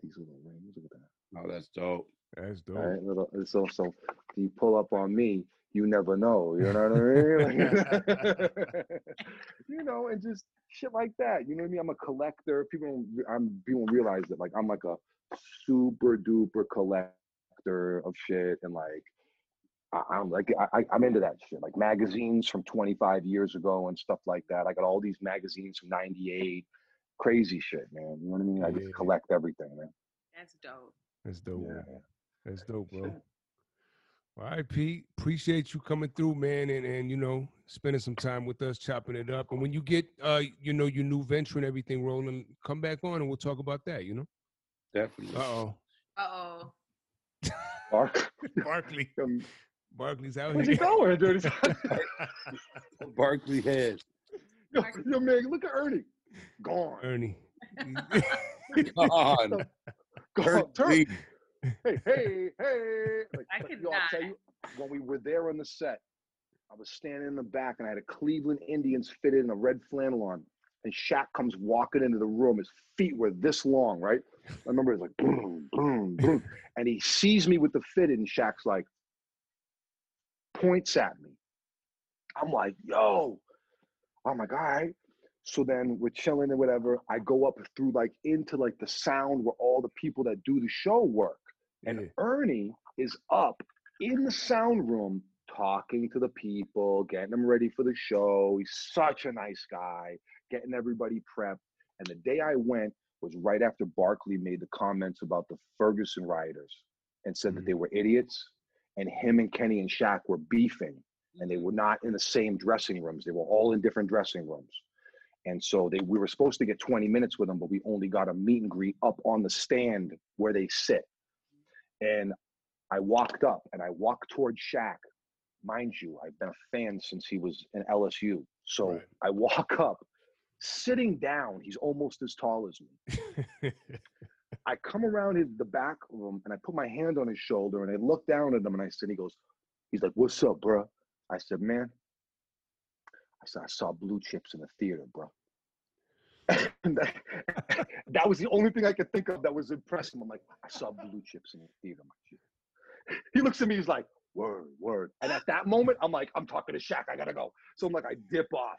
these little rings. Look at that.
Oh, that's dope.
That's dope.
All right, little so so you pull up on me, you never know. You know what I mean? <laughs> <laughs> you know, and just shit like that. You know what I mean? I'm a collector. People, don't I'm people don't realize that like I'm like a super duper collector of shit, and like I, I'm like I, I- I'm into that shit. Like magazines from 25 years ago and stuff like that. I got all these magazines from '98. Crazy shit, man. You know what I mean? I
Yeah.
just collect everything, man.
That's dope.
That's dope.
Yeah.
That's dope, bro.
Shit.
All right, Pete. Appreciate you coming through, man, and and you know spending some time with us, chopping it up. And when you get uh you know your new venture and everything rolling, come back on and we'll talk about that. You know.
Definitely.
Uh oh.
Uh oh.
Mark, <laughs>
Barkley. <laughs>
um,
Barkley's out
where's he
here.
going, dude? <laughs>
Barkley head.
yo, yo, man, look at Ernie. Gone.
Ernie.
On. <laughs>
Gone. Turn.
Ernie.
Hey, hey, hey. Like,
I
like,
could
yo, tell you, when we were there on the set, I was standing in the back and I had a Cleveland Indians fitted in a red flannel on. And Shaq comes walking into the room. His feet were this long, right? I remember it was like boom, boom, boom. And he sees me with the fitted, and Shaq's like, points at me. I'm like, yo. I'm like, all right. So then we're chilling and whatever. I go up through like into like the sound where all the people that do the show work. And
Yeah.
Ernie is up in the sound room talking to the people, getting them ready for the show. He's such a nice guy, getting everybody prepped. And the day I went was right after Barkley made the comments about the Ferguson rioters and said that they mm-hmm. were idiots. And him and Kenny and Shaq were beefing, and they mm-hmm. were not in the same dressing rooms. They were all in different dressing rooms. And so they we were supposed to get 20 minutes with them, but we only got a meet and greet up on the stand where they sit. And I walked up and I walked towards Shaq. Mind you, I've been a fan since he was in LSU. So
Right.
I walk up, sitting down, he's almost as tall as me. <laughs> I come around his, the back of him and I put my hand on his shoulder and I look down at him and I said, he goes, he's like, what's up, bro? I said, man, I said, I saw blue chips in the theater, bro. <laughs> That, <laughs> that was the only thing I could think of that was impressive. I'm like, I saw blue chips in the theater. <laughs> He looks at me, he's like, word, word. And at that moment, I'm like, I'm talking to Shaq. I gotta go. So I'm like, I dip off.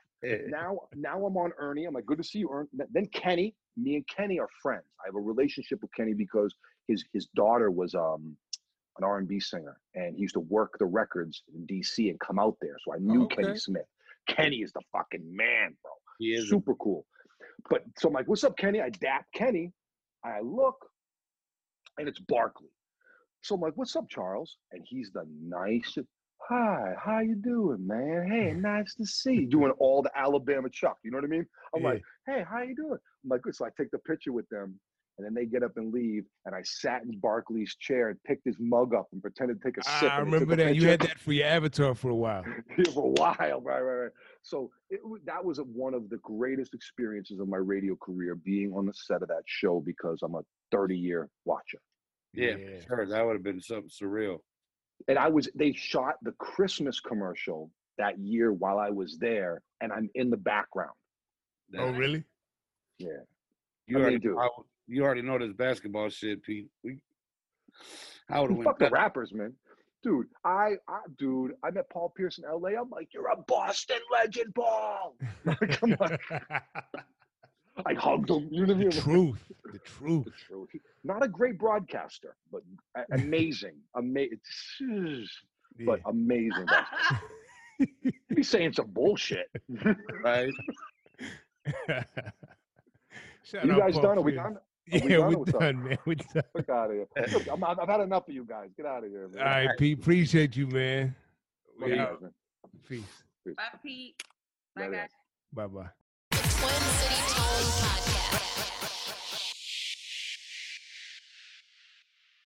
Now, now I'm on Ernie. I'm like, good to see you, Ernie. Then Kenny. Me and Kenny are friends. I have a relationship with Kenny because his his daughter was um an R&B singer, and he used to work the records in D.C. and come out there. So I knew
okay.
Kenny Smith. Kenny is the fucking man, bro.
He is a-
super cool. But so I'm like, what's up, Kenny? I dap Kenny. I look, and it's Barkley. So I'm like, what's up, Charles? And he's the nicest. Hi, how you doing, man? Hey, <laughs> nice to see you. Doing all the Alabama Chuck. You know what I mean? I'm
Yeah.
like, hey, how you doing? I'm like, good. So I take the picture with them, and then they get up and leave. And I sat in Barkley's chair and picked his mug up and pretended to take a sip.
I
and they took
remember that. You had that for your avatar for a while. <laughs>
for a while, right, right, right. So it, that was one of the greatest experiences of my radio career, being on the set of that show because I'm a 30 year watcher.
Yeah, sure. That would have been something surreal.
And I was, they shot the Christmas commercial that year while I was there, and I'm in the background.
Oh,
That-
really?
Yeah.
You
I
already,
mean, dude.
I you already know this basketball shit, Pete. We, I would have went.
Fuck the rappers, man. Dude, I, I, dude, I met Paul Pierce in LA. I'm like, you're a Boston legend, Paul. <laughs> Come on. <laughs> <laughs> I hugged him. You know what I
the truth. The truth.
the truth. Not a great broadcaster, but a- <laughs> amazing. Amazing. But <laughs> amazing. He's saying some bullshit.
right? <laughs>
Shout
you
out
guys done? Are we
Pierce.
done?
Yeah,
we done or
we're
what's up?
done, man. We're done.
Fuck out of here. Look, I'm, I've had enough of you guys. Get out of here, man.
right, Pete. Appreciate you, man.
Love
We out.
guys, man.
Peace.
Bye, Pete. Bye, guys.
Bye bye.
Twin City Tone Podcast.